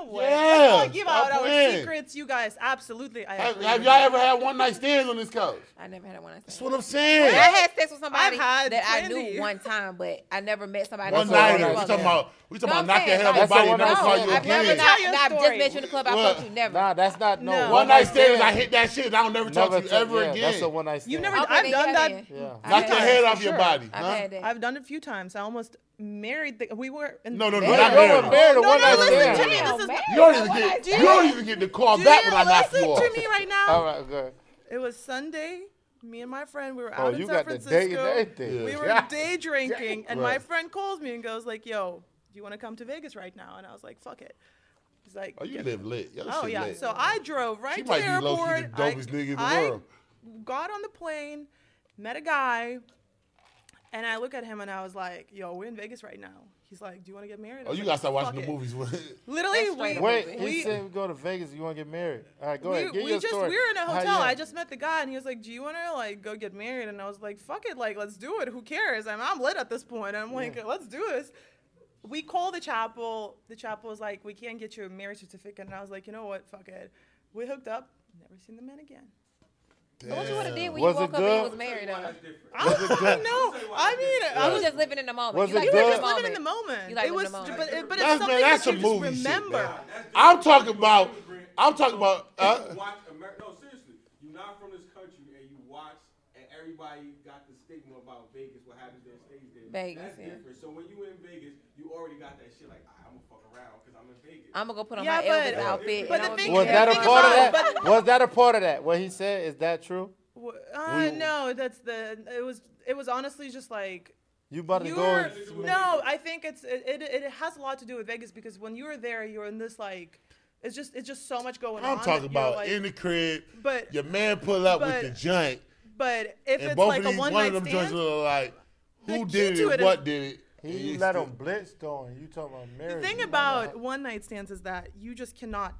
you know what? Yeah, Let's not give stop out our playing. secrets, you guys. Absolutely, I Have, have y'all ever had one night stands on this couch? I never had one. Night. That's what I'm saying. I had sex with somebody I've had that I knew one time, but I never met somebody. One that night. was We like talking about we talking No, about I'm your head off like, your body and never a call you night I've never again. not, Tell your just met you in the club. I What? fucked you. Never. Nah, that's not no. No. One night stands, I hit that shit and I don't never talk to you ever again. That's a one night stand. You've never- I've done that. Yeah. Knock had your head off your body. I've had that. I've done it a few times. I almost married. The, we were in No, no, no, Vegas. not Go married. with married or No, no, listen stand. to me. This is man. You don't even get did. you don't even get the call Do back when I knock listen you off. to me right now? All right, good. It was Sunday. Me and my friend, we were Oh, out in you San got the Francisco. date and everything. We were Yeah. day drinking, and my friend calls me and goes like, "Yo, do you want to come to Vegas right now?" And I was like, "Fuck it." He's like, Oh, you "Yeah." live lit. Your Oh yeah. lit. So I drove right She to might the be low-key the airport. dopest I, nigga in the I world. got on the plane, met a guy, and I look at him and I was like, "Yo, we're in Vegas right now." He's like, "Do you want to get married?" Oh, I Oh, you like, gotta start watching "Fuck the it." movies. Literally, we Wait, movie. he we, said we go to Vegas. You want to get married? All right, go we, ahead. Give we your just story. we were in a How hotel. you- I just met the guy and he was like, "Do you want to like go get married?" And I was like, "Fuck it, like let's do it. Who cares? I'm I'm lit at this point." I'm like, "Let's do this." we call the chapel. The chapel was like, we can't get you a marriage certificate. And I was like, you know what? Fuck it. We hooked up. Never seen the man again. So what you would have did when Was you it woke up and he good? was married though? That's. I don't know. I mean, I was was just living in the moment. Was you it like you good? were living just in living in the moment. You like it was, in the but, moment. it, but That's- it's something man, that's that you some just movie shit, remember. man. I'm talking about. I'm talking about. Uh, you watch Amer- no, seriously, you're not from this country and you watch, and everybody got the stigma about Vegas. What happens there stays there. Vegas, That's yeah. different. So when you in Vegas, you already got that shit like, "Ah, I'm gonna fuck around because I'm in Vegas. I'm gonna go put on Yeah, my but- Elvis outfit. but the thing- be Was Yeah, that a think part of that? it, Was that a part of that? What he said is that true? Uh, no, that's the. It was. It was honestly just like. You about to go? No, I think it's it, it, it has a lot to do with Vegas because when you're there, you're in this like, it's just it's just so much going on. I'm talking about like, in the crib. but Your man pull up with the joint, but if and it's both like of a one one night of them joints stand, look like who did to it, it is- what did it. And He let still- him blitz going. You talking about marriage? the thing about know, one night stands is that you just cannot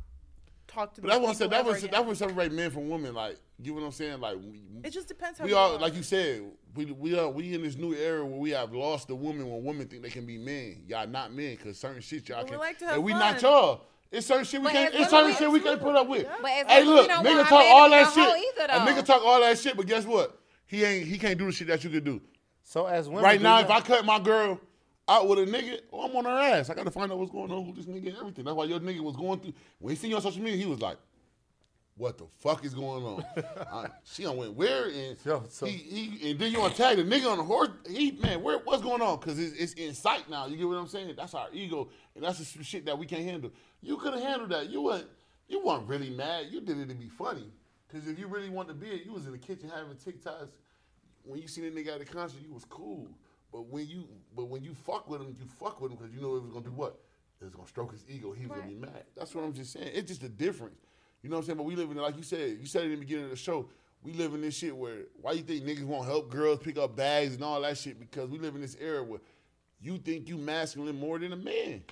talk to. But that what I those said. That ever was that was separate men from women. Like, you know what I'm saying? Like, we, It just depends how we you all are. like you said. We we are we in this new era where we have lost the women when women think they can be men. Y'all not men because certain shit y'all But we can. like to have and we fun. not y'all. It's certain shit we But can't. It's women, certain shit we can't put up with. But as Hey, women, we look, don't nigga want talk our all that a hoe shit. either, A nigga talk all that shit, but guess what? He ain't. He can't do the shit that you could do. So as women, Right now, you- if I cut my girl out with a nigga, oh, I'm on her ass. I gotta find out what's going on, who this nigga and everything. That's why your nigga was going through. When he seen you on social media, he was like, "What the fuck is going on?" Uh, she done went where and Yo, so- he, he and then you want to tag the nigga on the horse. He man, where what's going on? Because it's, it's in sight now. You get what I'm saying? That's our ego, and that's the shit that we can't handle. You could have handled that. You weren't. You weren't really mad. You did it to be funny. Because if you really wanted to be it, you was in the kitchen having TikToks when you seen a nigga at the concert, you was cool. But when you but when you fuck with him, you fuck with him because you know it was gonna do what? It was gonna stroke his ego. He was gonna be mad. That's what I'm just saying. It's just a difference. You know what I'm saying? But we live in like you said. You said it in the beginning of the show. We live in this shit where why you think niggas won't help girls pick up bags and all that shit because we live in this era where you think you masculine more than a man.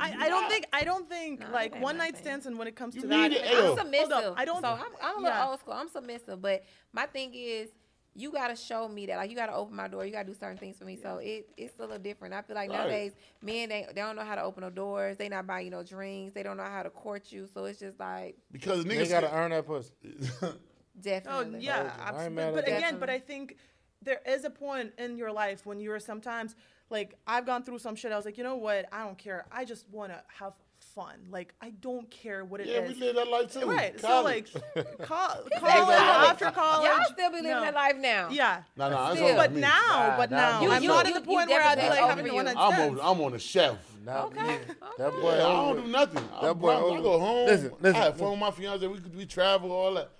I, I don't think I don't think No, like one night thing. stands and when it comes You to that, it, I- L. I'm hold submissive. up, I don't. So I'm, I'm a little yeah. old school. I'm submissive, but my thing is, you gotta show me that. Like you gotta open my door. You gotta do certain things for me. So it it's a little different. I feel like Right. nowadays men they, they don't know how to open no doors. They not buying you no drinks. They don't know how to court you. So it's just like because they niggas gotta earn that pussy. Oh definitely. yeah, absolutely. mad But, at that. again, but I think there is a point in your life when you're sometimes like I've gone through some shit. I was like, you know what? I don't care. I just want to have fun. Like I don't care what it is. yeah, we live that life too. Right. College. So like, col- college, college. after college, Y'all still be living no. that life now. Yeah. no, no, Still. all But me. now, Nah, but nah, now, you- I'm you- not you- at the point where I'd be like having you. one night I'm on, I'm on the shelf. Now, Okay. yeah, That boy, Yeah, I don't do nothing. That boy I, I go home. Listen, listen, I had fun with my fiance. We we travel all that.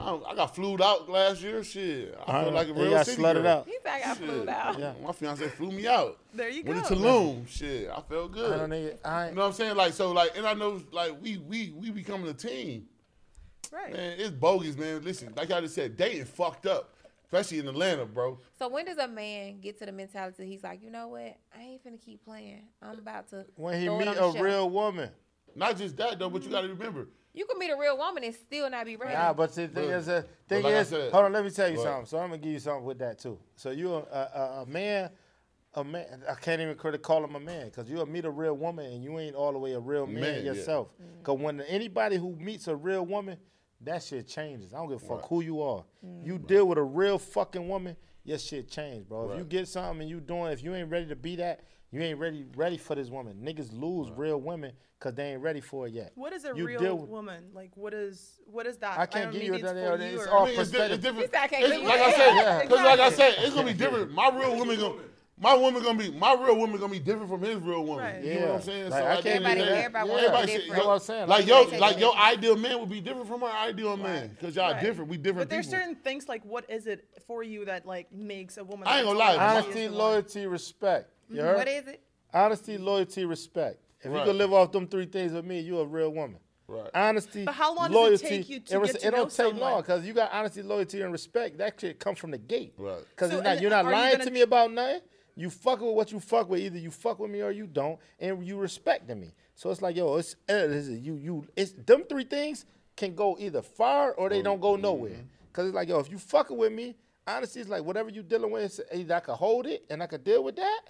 I, I got flued out last year. Shit, I feel like a real got city slutted girl. out. He said I got Shit. flued out. Yeah. My fiance flew me out. There you go. Went go. to Tulum. Shit, I felt good. I don't nigga, I You know what I'm saying? Like so, like, and I know, like, we we we becoming a team. Right. Man, it's bogus, man. Listen, like I just said, dating fucked up, especially in Atlanta, bro. So when does a man get to the mentality he's like, you know what? I ain't finna keep playing. I'm about to. when he throw meet a the shelf." real woman. Not just that though, but you got to remember, You can meet a real woman and still not be ready. Nah, but the thing But- is, uh, thing like is, said- hold on, let me tell you What? something. So I'm gonna give you something with that too. So you a, a, a man, a man. I can't even credit call him a man because you'll meet a real woman and you ain't all the way a real man, Man, yeah. yourself. Because when anybody who meets a real woman, that shit changes. I don't give a fuck who you are. You deal with a real fucking woman, your shit changes, bro. If you get something and you doing, if you ain't ready to be that, you ain't ready ready for this woman. Niggas lose real women because they ain't ready for it yet. What is a You real deal with- woman? Like, what is what is that? I can't don't give you that. for It's or- all I mean, it's, it's different. I It's- like. I said, Yeah. because like I said, it's gonna be different. My real woman gonna, my woman gonna be, my real woman gonna be different from his real woman. Right. You know what I'm saying? Like, I at can't end of be the that- Everybody yeah. wants everybody something say- different. That's what I'm saying. Like Like, your, like take your ideal man would be different from our ideal man because y'all Right. different. We different But there's people. certain things like what is it for you that like makes a woman? I ain't like gonna lie, somebody Honesty, loyalty, respect. You heard? What is it? Honesty, loyalty, respect. If Right. you can live off them three things with me, you a real woman. Right. Honesty, But how long does it loyalty, take you to and res- get to it know don't take someone? long because you got honesty, loyalty, and respect. That shit comes from the gate. Right. Because So, it's not and you're not are you lying gonna to me tr- about nothing. You fuck with what you fuck with. Either you fuck with me or you don't, and you respecting me. So it's like yo, it's, uh, it's you you it's them three things can go either far or they don't go nowhere. Mm-hmm. Cause it's like yo, if you fucking with me, honestly, it's like whatever you dealing with, it's either I can hold it and I can deal with that,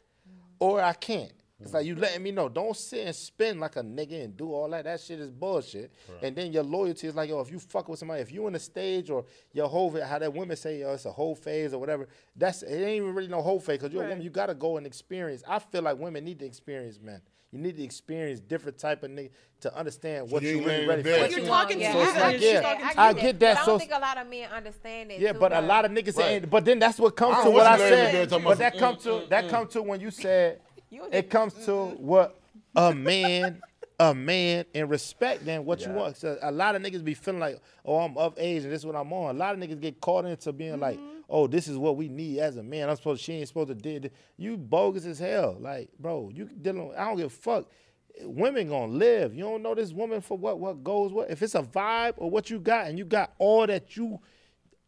or I can't. It's like mm-hmm. you letting me know. Don't sit and spin like a nigga and do all that. That shit is bullshit. And then your loyalty is like, yo, if you fuck with somebody, if you in the stage or your whole, how that women say, yo, it's a whole phase or whatever. That's it. Ain't even really no whole phase because you're a woman. You gotta go and experience. I feel like women need to experience, man. You need to experience different type of nigga to understand what you you really laying ready for. But you're talking Yeah, to So it's I- like, yeah, I, I to I you. get get that. that, But I don't think a lot of men understand it. Yeah, too, but a lot of niggas Right. ain't. But then that's what comes to what I want you laying in said. But that some, comes to mm, that mm, comes to when you said it comes to what a man, a man, and respect. Then what you Yeah. want. So a lot of niggas be feeling like, oh, I'm of age and this is what I'm on. A lot of niggas get caught into being like, oh, this is what we need as a man. I'm supposed. She ain't supposed to did. this. You bogus as hell. Like, bro, you dealing. I don't give a fuck. Women gonna live. You don't know this woman for what what goes what. If it's a vibe or what you got, and you got all that you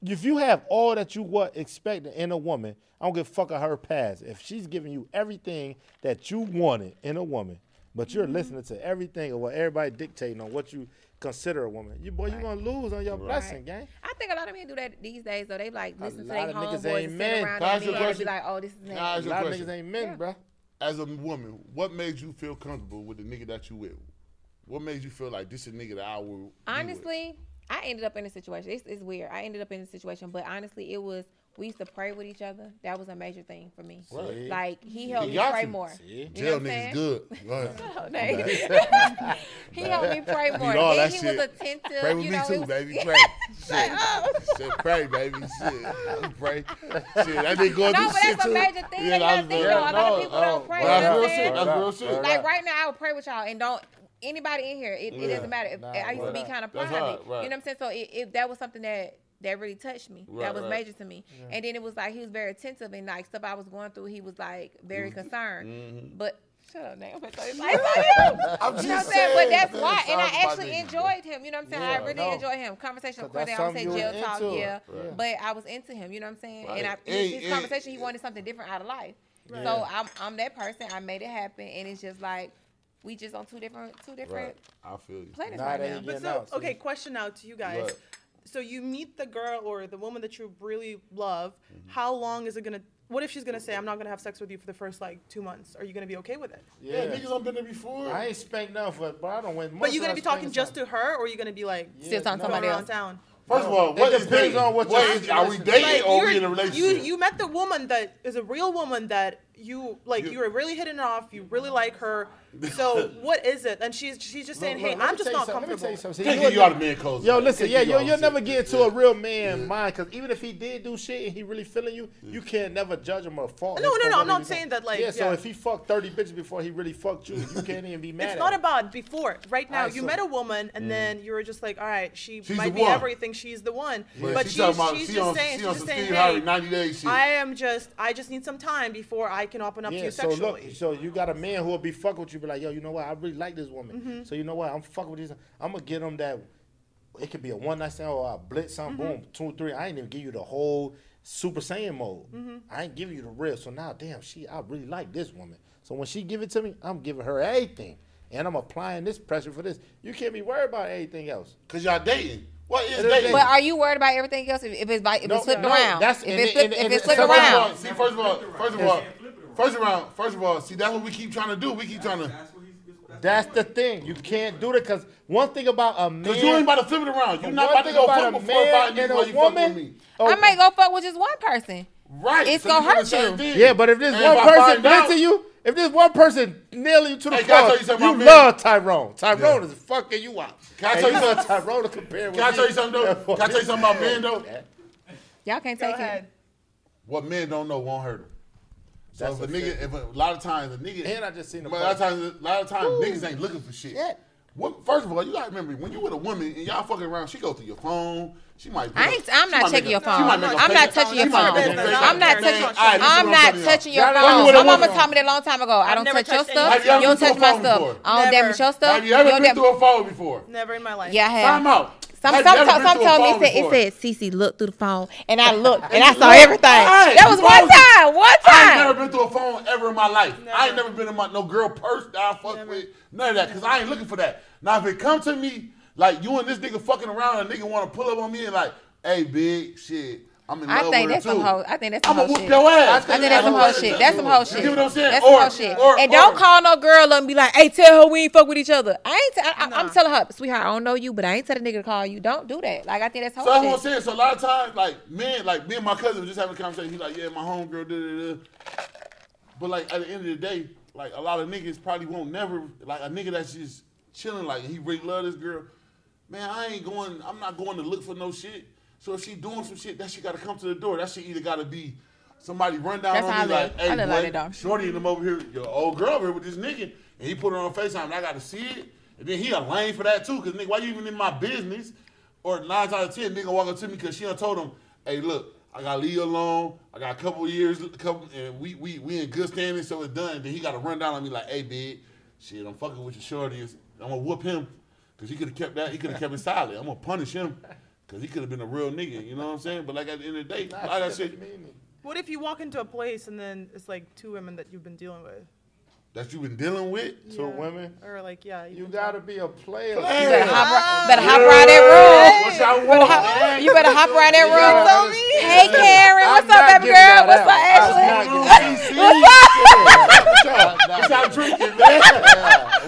if you have all that you what expect in a woman, I don't give a fuck of her past. If she's giving you everything that you wanted in a woman, but you're mm-hmm. listening to everything or what everybody dictating on what you consider a woman, you boy, you gonna lose on your blessing, gang. I think a lot of men do that these days, though. They like A listen to their of homeboys ain't and sit around Can I their ask you a men and be question? like, "Oh, this is Nah, that." I A ask you lot of niggas ain't men, bruh. As a woman, what made you feel comfortable with the nigga that you with? What made you feel like this is a nigga that I would be with? Honestly, I ended up in a situation. It's, it's weird. I ended up in a situation, but honestly, it was we used to pray with each other. That was a major thing for me. Right. Like he helped He me pray you. more. See? You know Jail what I'm niggas saying? good. Go ahead. Oh, no. he helped me pray more. All Then that he was attentive. Pray with you me know, too, was- baby. Pray. Shit. Oh. Shit, pray, baby. Shit. Pray. Shit, that nigga going No, through but shit that's a too. major thing. Yeah, They I gotta was think, very- though. A lot of no, people oh, don't pray. Well, you know that's what real I'm shit. saying? That's real shit. Like right now, I would pray with y'all and don't anybody in here. It, it Yeah. doesn't matter. If, Nah, I used to be right. kind of That's private. hard, right. You know what I'm saying? So it, it, that was something that that really touched me. Right, that was right. major to me. And then it was like he was very attentive and like stuff I was going through. He was like very mm-hmm. concerned. Mm-hmm. But shut up, now. I'm gonna throw this lights on you. I'm You know what I'm saying? But that's why, and I actually enjoyed him. You know what I'm saying? I really no. enjoyed him. Conversation, of 'Cause course, that's I would say something jail talk, into. yeah. Right. But I was into him. You know what I'm saying? Right. And I, Hey, his, his hey. conversation, he wanted something different out of life. Right. So I'm, I'm that person. I made it happen, and it's just like we just on two different, two different Right. I feel you. planets Nah, right now. But so, out, okay, question now to you guys. What? So you meet the girl or the woman that you really love. Mm-hmm. How long is it gonna? What if she's gonna say, "I'm not gonna have sex with you for the first like two months"? Are you gonna be okay with it? Yeah, Yeah. niggas done been there before. I ain't spanked nothing for but I don't win. Much. But you gonna be talking just to her, or are you gonna be like Still talking to no, somebody around else. town? First of all, It what is depends on what What your is- Are we dating Like, or you're- we in a relationship? You you met the woman that is a real woman that you like. You- You, were really hitting it off. You really like her. So what is it? And she's she's just saying, Look, "Hey, look, let I'm just not something, let me tell you comfortable." something. You'll give the man codes. Yo, listen, yeah, you yo, you'll never get into a real man mind because even if he did do shit and he really feeling you, you can't never judge him or fault. No, no, no, I'm not saying that, like, yeah. So if he fucked thirty bitches before he really fucked you, you can't even be mad. It's not about before. Right now, you met a woman, and then you were just like, "All right, she might be everything. She's the one." But, But she's she's, talking about she's she just saying, she's just saying, "Hey, 90 days. I am just, I just need some time before I can open up to you sexually." so you got a man who will be fucking with you, be like, yo, you know what? I really like this woman. Mm-hmm. So you know what? I'm fucking with this. I'm gonna get him that. It could be a one night stand or a blitz, something, Mm-hmm. boom, two, three. I ain't even give you the whole Super Saiyan mode. Mm-hmm. I ain't giving you the real. So now, damn, she, I really like this woman. So when she give it to me, I'm giving her everything, and I'm applying this pressure for this. You can't be worried about anything else. Cause y'all dating. What is It is dating? But are you worried about everything else? If, if it's like, if No, it's flipped no, around, that's- if and it's it- flip, and- if it's it- flipped So first of all, around, see, first of all, first of all, first of all, first of all, see, that's what we keep trying to do. We keep trying to, That's what he's. That's the thing. You can't do that because one thing about a man. cause you ain't about to flip it around. You're not one about to go about fuck a with four or five man and while a you fuck with woman. me. oh, I might go fuck with just one person. Right. It's so gonna hurt you. thing. Yeah, but if this And one person find out- you, if this one person nailing you to the Hey, can I tell cross, you you love Tyrone. Tyrone Yeah. is fucking you out. Can I tell you you want something? Tyrone to compare with Can I tell you something though? Can I tell you something about men though? Y'all can't Go take ahead. it. What men don't know won't hurt them. So if a nigga, if a, a lot of times a nigga, And I just seen a a lot of times, a lot of times niggas ain't looking for shit. Yeah. What, first of all, you gotta remember when you with a woman and y'all fucking around, she go through your phone. She might. I ain't- I'm not might checking your phone. she might make a I'm not touching your phone. make a fake- I'm not touching- all right, listen I'm not touching your phone. My mama woman. taught me that a long time ago. I don't touch your stuff. You don't touch my stuff. I don't damage your stuff. Have you ever been through a phone before? Never in my life. Yeah, I have. Time out. Some Have some, you some, been through a told me phone it said, before? it said Cece looked through the phone and I looked and I saw looked. everything. Alright, that was you one supposed to. time. I ain't never been through a phone ever in my life. I ain't Never. never been in my no girl purse that I fuck with. None of that, cause I ain't looking for that. Now if it come to me like you and this nigga fucking around, and a nigga want to pull up on me and like, hey big shit, I'm in I love think with that's her some too. hoe. I think that's some I'ma hoe whoop shit. your ass. I think that's some whole shit. That's some hoe shit. You get what I'm saying? That's Or- some hoe shit. or- and don't or- call no girl up and be like, "Hey, tell her we ain't fuck with each other." I ain't. I'm telling her, sweetheart, I don't know you, but I ain't tell the nigga to call you. Don't do that. Like I think that's hoe So that's what I'm saying. So a lot of times, like men, like me and my cousin was just having a conversation. He's like, "Yeah, my homegirl, da da da." But like at the end of the day, like a lot of niggas probably won't never like a nigga that's just chilling. Like he really love this girl. Man, I ain't going. I'm not going to look for no shit. So if she doing some shit, that she got to come to the door. That shit either got to be somebody run down That's on how me I like, "Hey, I live like that, shorty and them over here, your old girl over here with this nigga," and he put her on Facetime, and I got to see it. And then he a lame for that too, cause nigga, why you even in my business? Or nine times out of ten, nigga walk up to me because she done told him, "Hey, look, I got to leave you alone. I got a couple years, a couple, and we we we in good standing, so it's done." Then he got to run down on me like, "Hey, big, shit, I'm fucking with your shorty. I'm gonna whoop him, cause he could have kept that. He could have kept it silent. I'm gonna punish him." Cause he could have been a real nigga, you know what I'm saying? But like at the end of the day, like I said, What if you walk into a place and then it's like two women that you've been dealing with? That you've been dealing with, Two women. Or like, yeah, You been gotta be a player. You better hop, right, better hop around that room. what y'all Better want, hop- man? you better hop around that You gotta room. understand. Hey Karen, I'm what's up, not baby giving girl? y'all What's up, that Ashley? one. What y'all- what y'all drinking, man?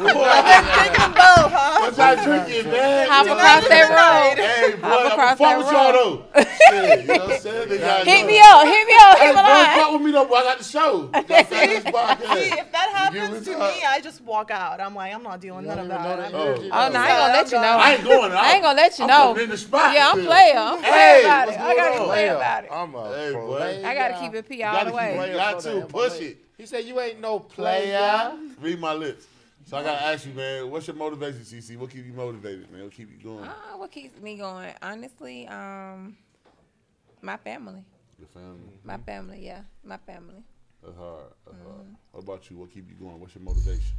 Take them both, huh? What y'all drinking, man? Hop You know across what that I'm saying? road. Hey, boy, Hop I'm across fuck that with y'all road. though. Shit, you know what I'm saying? They got- Hit me up, hit me up, Hey, hit me don't line. fuck with me though, boy. I got the show. You know what I'm saying? This podcast. See, if that You give happens me to time. me, I just walk out. I'm like, I'm not dealing none of that. know I'm- the Oh. Oh no, I ain't gonna let you know. I ain't going. I ain't gonna let you know. in the spot. Yeah, I'm player. I'm player about it. I gotta going be on? player Player. about it. I'm a Hey, player. I gotta keep it P all the way. You got to push it. He said you ain't no player. Read my lips. So I gotta ask you, man, what's your motivation, CC? What keep you motivated, man? What keep you going? Uh, what keeps me going? Honestly, um, my family. Your family. My family, yeah, my family. That's hard. That's hard. Mm-hmm. What about you? What keep you going? What's your motivation?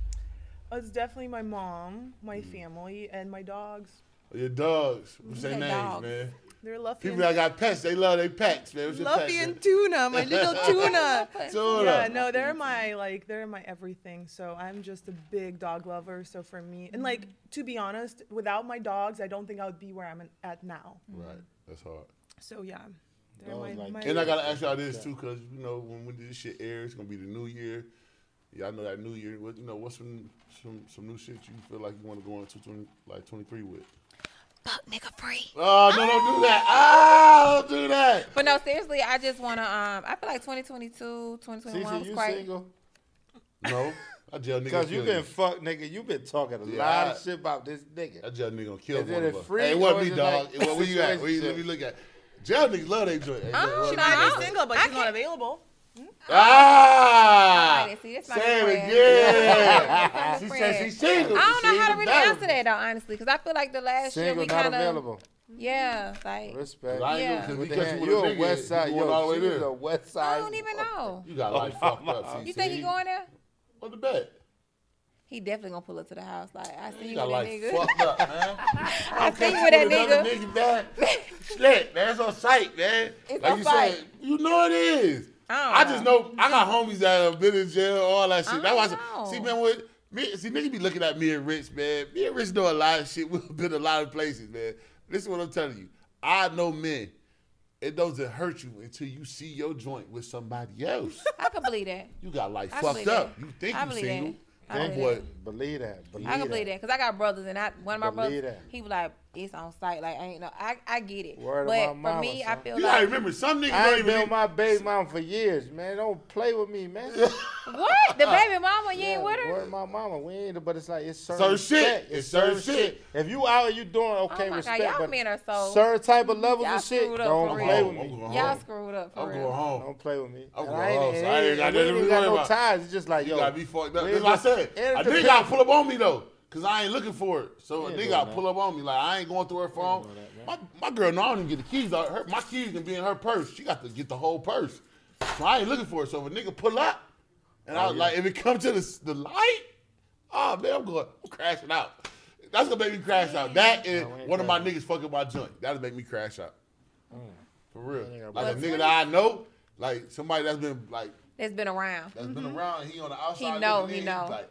Uh, it's definitely my mom, my mm. family, and my dogs. Oh, your dogs. Mm-hmm. What's their said names, dogs. man? They're Luffy People and, that got pets, they love their pets, man. What's your Luffy pet, and man? Tuna, my little tuna. Tuna. Yeah, no, they're my like they're my everything. So I'm just a big dog lover. So for me, and like mm-hmm. to be honest, without my dogs, I don't think I would be where I'm at now. Right. That's hard. So yeah, they're Dogs my, like my And I gotta ask y'all this too, cause you know when, when this shit airs, it's gonna be the new year. Y'all know that new year. What you know? What's some some some new shit you feel like you want to go into 20, like twenty three with? Fuck nigga free. Oh no! Don't do that! Ah, don't do that! But no, seriously, I just wanna. Um, I feel like 2022, 2021 CC, was you great. single? No, I jail nigga. Because you been you. fuck, nigga. You been talking a Yeah, lot I- of shit about this nigga. That jail nigga gonna kill Is one it a of us. free Hey, it or wasn't is me, it dog. like It- Where you at? Where you, let me look at. Jail niggas love they joint. Hey, Oh, look, She might be single, but I she's not available. Ah! Alright, see, this Say it again. she Friend. said she's single. I don't know how to really available. answer that though, honestly, because I feel like the last Single, year we kind of, available. yeah, like Respect. I ain't Yeah. know because we With the you you with a a west side. You going all the way there. a west side. I don't even know. You got life fucked up. You CC. think he going there? On the bet. He definitely gonna pull up to the house. Like I see You you with life that nigga. fucked up, man. I see you with that you another nigga. nigga, man. Slick, man. It's on sight, man. It's like on you sight. said, you know it is. I don't I just know I got homies that have been in jail, all that shit. I That's why I don't said, know. see, man, what me, see, niggas be looking at me and Rich, man. Me and Rich know a lot of shit. We've been a lot of places, man. Listen what I'm telling you. I know men. It doesn't hurt you until you see your joint with somebody else. I can believe that. You got life I fucked up. that. You think I you believe single. that. My believe that. Believe I can believe that because I got brothers and I one of my Believe brothers that. he was like it's on site like I ain't no I I get it Word of but my for mama, me I feel you gotta like remember, some niggas I don't ain't been need- with my baby mom for years, man. Don't play with me, man. what the baby mama you ain't with Word her of my mama, we ain't. But it's like it's certain, Certain shit. respect. It's certain shit. If you out and you doing oh okay, oh my respect. god y'all but men are so certain type of levels of shit, don't play with me. y'all screwed up I'm going home. Don't play with me. I'm going home, I ain't got we nothing ain't to even got worry no ties. It's just like You yo. gotta be fucked up. we That's what I ain't said. do- and A it gotta pull up on me though, cause I ain't looking for it. So a nigga gotta pull up on me. Like I ain't going through her phone. My, my girl, no, I don't even get the keys. Out. Her, my keys can be in her purse. She got to get the whole purse. So I ain't looking for it. So if a nigga pull up, and I was like, if it comes to the, the light, oh man, I'm going, I'm crashing out. That's gonna make me crash out. That and we ain't one of my niggas fucking my joint. That'll make me crash out. For real. ain't Like a nigga that I know, like somebody that's been like that's been around that's been mm-hmm. around. He on the outside. He know, he in, know. Like,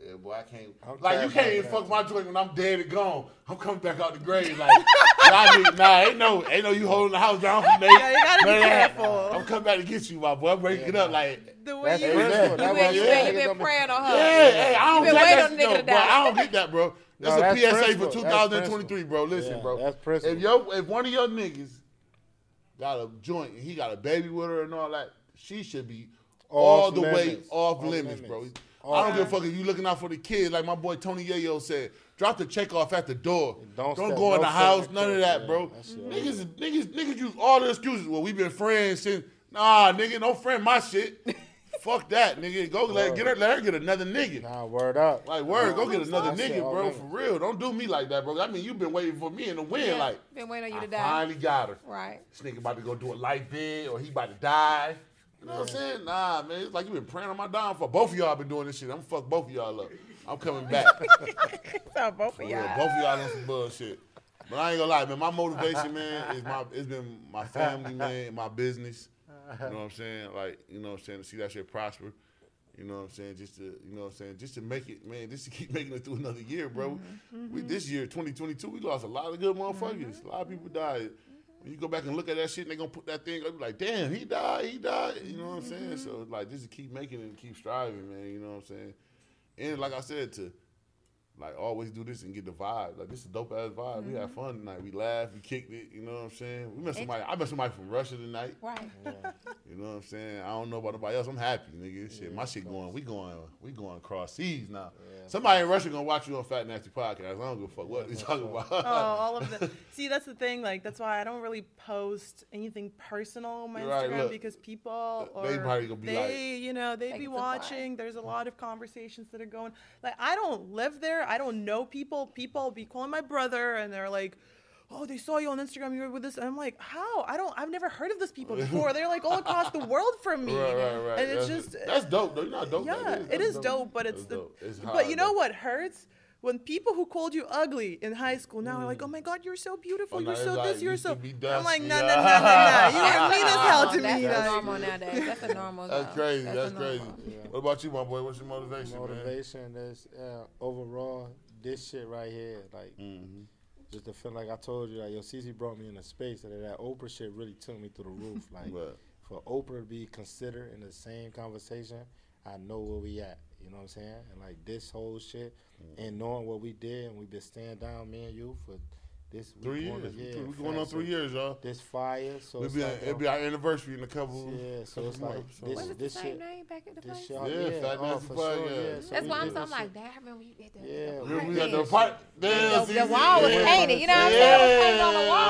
Yeah, boy, I can't. I'm like you can't even fuck my joint when I'm dead and gone. I'm coming back out the grave like, nah, nigga, nah, ain't no, ain't no you holding the house down for me. Yeah, you gotta be None of that. careful. I'm coming back to get you, my boy. I'm breaking it up like. The way That's you principle. You That's You been, you yeah. you niggas been praying on her. Yeah, hey, I don't been that- waiting on the no, to bro, die. I don't get that, bro. That's No, a that's PSA principle. for 2023, bro. Listen, Yeah, bro. that's principle. If yo, if one of your niggas got a joint and he got a baby with her and all that, she should be all the way off Off limits, limits. Bro. I don't give a fuck if you looking out for the kids, like my boy Tony Yayo said. Drop the check off at the door. Don't Don't, go in the house. None of that, yeah, bro. Niggas, niggas, niggas use all the excuses. Well, we been friends since. Nah, nigga, don't friend my shit. Fuck that, nigga. Go let, get her, let her get another nigga. Nah, word up. Like word, go get another That shit nigga, bro. limits. For real, don't do me like that, bro. I mean, you've been waiting for me in the wind, Yeah, like been waiting on you I to die. finally got her. Right. This nigga about to go do a light bid, or he about to die. You know what I'm saying? Nah, man. It's like you've been praying on my downfall. Both of y'all been doing this shit. I'm gonna fuck both of y'all up. I'm coming back. So both of y'all. both of y'all on some bullshit. But I ain't gonna lie, man. My motivation, man, is my it's been my family, man, my business. You know what I'm saying? Like, you know what I'm saying, to see that shit prosper. You know what I'm saying? Just to, you know what I'm saying? Just to make it, man, just to keep making it through another year, bro. We mm-hmm. this year, 2022, we lost a lot of good motherfuckers. Mm-hmm. A lot of people died. When you go back and look at that shit, and they gonna put that thing up, like, damn, he died, he died. You know what I'm saying? Mm-hmm. So like, just keep making it and keep striving, man. You know what I'm saying? And like I said, to like always do this and get the vibe. Like this is dope ass vibe. We had mm-hmm. fun tonight. We laughed, we kicked it. You know what I'm saying? We met somebody. I met somebody from Russia tonight. Right. You know what I'm saying? I don't know about nobody else. I'm happy, nigga. Shit, my shit going. We going. We going across seas now. Somebody in Russia gonna watch you on Fat Nasty Podcast. I don't give a fuck what you talking about. Oh, all of the. See, that's the thing. Like, that's why I don't really post anything personal on my Right, Instagram look. because people or They probably gonna be they, you know, they Take be it to heart. watching. There's a lot of conversations that are going. Like, I don't live there. I don't know people. People be calling my brother, and they're like. Oh, they saw you on Instagram. You were with this. And I'm like, how? I don't. I've never heard of this people before. They're like all across the world from me, right, right, right. and it's that's, just that's dope though. You're not dope. yeah, it is dope, but it's the. dope. It's but you know what hurts? When people who called you ugly in high school now are like, "Oh my God, you're so beautiful. Oh, you're so it's this. You're so." to I'm like, "No, no, no, no, no. You That's mean as hell to normal. me." That's like- normal nowadays. That's a normal. That's crazy. That's That's, crazy. normal. What about you, my boy? What's your motivation, man? Motivation is uh, overall this shit right here, like Mm-hmm. just to feel like I told you, like yo, Cece brought me in a space that that Oprah shit really took me through the roof. Like Right. for Oprah to be considered in the same conversation, I know where we at. You know what I'm saying? And like this whole shit, Mm. and knowing what we did, and we've been staying down, me and you for this we Three going years. to- yeah, We're going on facts. three So years, y'all. This fire, so We'll it's be, like, it'll yo, be our anniversary in a couple. yeah, so it's like months, so- this, Was it the this same shit. name back at the This place? shit, Yeah, Fat oh, Nasty for Pod, sure, yeah. yeah. So That's why I'm did so I'm like, shit. damn, I remember you at the, Yeah, the we- We, we got the podcast. part. The, Damn, the wall was Yeah. painted. You know what I'm saying? It was painted on the wall.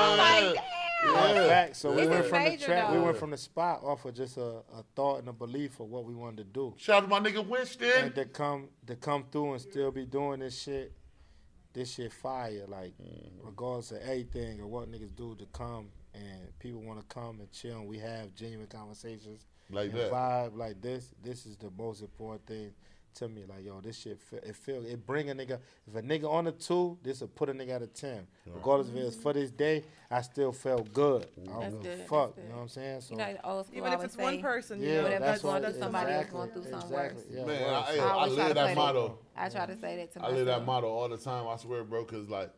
I'm Yeah. like, damn. Yeah, facts. So we went from the track. We went from the spot off of just a, a thought and a belief of what we wanted to do, Shout out to my nigga Winston. and to come to come through and still be doing this shit. This shit fire, like Mm-hmm. regardless of anything or what niggas do to come and people want to come and chill. and We have genuine conversations Like and that. vibe like this. This is the most important thing to me. Like yo, this shit feel, it feel it bring a nigga. If a nigga on a two, this will put a nigga at a ten. Regardless if it's for this day, I still felt good. I don't That's give good, a fuck. You know what I'm saying? So You know, old school Even if always it's one say, person, you yeah, know, that's you're going what through, somebody else exactly, going through something exactly, worse. Yeah, Man, word. I, I I, always live that say motto. that. I try to say that to I myself. live that motto all the time. I swear, bro. Cause like,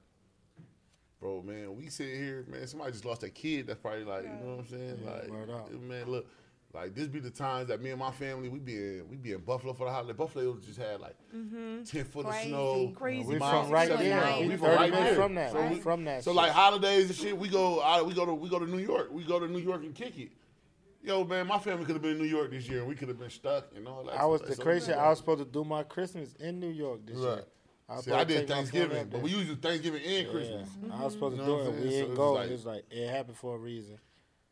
bro, man, we sit here, man. Somebody just lost a kid. That's probably like, you know what I'm saying? Yeah, like, word up. man, look, like this be the times that me and my family we be in, we be in Buffalo for the holiday. Buffalo just had like ten foot of snow. Crazy. We from right there. miles. We We 30 from right minutes there. from that. So, we we- from that. so shit. like holidays and shit, we go out, we go to we go to New York. We go to New York and kick it. Yo, man, my family could have been in New York this year, and we could have been stuck and all that. I was stuff. the So, crazy. man, I was supposed to do my Christmas in New York this Right. year. I, See, I did take my family Thanksgiving, but we usually Thanksgiving and Yeah. Christmas. I was supposed You to know do it. I'm We saying? So didn't it's go. like- It was like it happened for a reason.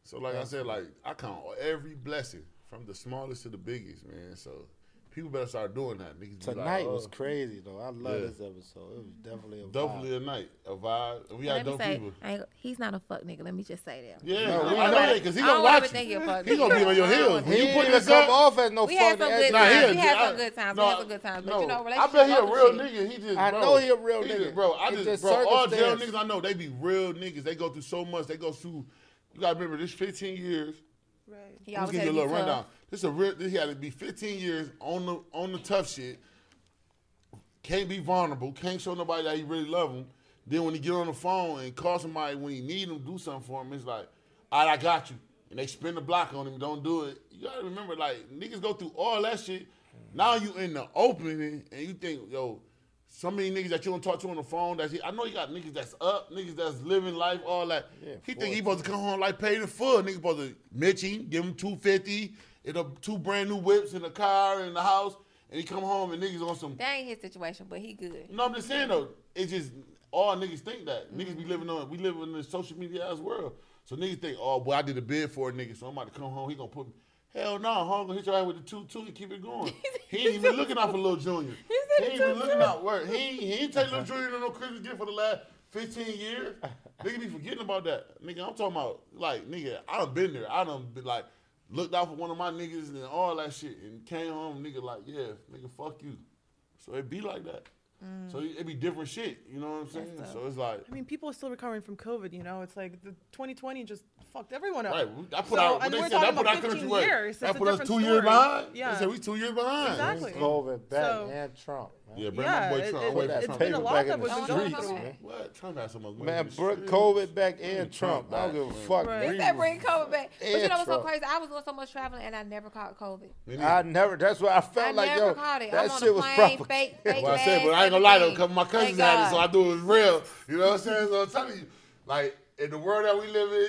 So like I said, like I count every blessing from the smallest to the biggest, man. So people better start doing that. Niggas be Tonight like, was oh, crazy though. I love Yeah. this episode. It was definitely a vibe. Definitely a night, a vibe. We had Let dope say, people. He's not a fuck nigga. Let me just say that. Yeah, No, we I know know that because he gonna don't watch ever you. you're He gonna be on your heels. wanna When you He put didn't this come up, off as no We had fuck some ass good Nah, times. he a- we had some good times. no, we had some good times. But you know, I bet he a real nigga. He just, I bro, know he a real nigga. bro. I just, just bro. All jail niggas I know, they be real niggas. They go through so much. They go through. You gotta remember this 15 years. Right. He Let's always give had you a little be tough. rundown. This is a real. This had to be 15 years on the on the tough shit. can't be vulnerable, can't show nobody that he really love him. Then when he get on the phone and call somebody when he need him, do something for him, it's like, all right, I got you. And they spin the block on him, don't do it. You gotta remember, like, niggas go through all that shit. Now you in the opening and you think, yo, so many niggas that you don't talk to on the phone. That's I know you got niggas that's up, niggas that's living life, all that. Yeah, he think he supposed to come home like paid in full. Niggas supposed to Mitch him, give him two fifty, and a, two brand new whips in the car in the house, and he come home and niggas on some. That ain't his situation, but he good. No, I'm just saying though, it's just all niggas think that. Niggas be living on, we live in the social media ass world. So niggas think, oh boy, I did a bid for a nigga, so I'm about to come home. He gonna put me. Hell no, home gonna hit your ass with the two two and keep it going. he ain't even looking out for Lil Junior. He said ain't even looking out. Word. He ain't, he ain't take Lil Junior to no Christmas gift for the last 15 years. nigga be forgetting about that. Nigga, I'm talking about like nigga. I done been there. I done been like looked out for one of my niggas and all that shit, and came home. Nigga like, yeah, nigga, fuck you. So it be like that. So it be different shit. You know what I'm saying? So it's like. I mean, people are still recovering from COVID. You know, it's like the 2020 just fucked everyone up. Right, we- I put So, out. What they we're said, that talking put about our country 15 years. That a put us different two years behind. Yeah. They said we two years behind. Exactly. COVID back So- and Trump. Man. Yeah, bring Yeah, my boy it- Trump. it- I'm it's for been Trump. a lot back that in was the going streets, man. What? Trump had so much money. Man, bring. COVID back and Trump Trump. I don't give a fuck. They Read- said bring COVID back. But you know what's so crazy? I was doing so much traveling and I never caught COVID. I never. That's why I felt like never yo, that shit was plane, proper. fake, fake Well, I said, but I ain't gonna lie though. A couple my cousins Thank had it, so I knew it was real. You know what I'm saying? So I'm telling you, like in the world that we live in,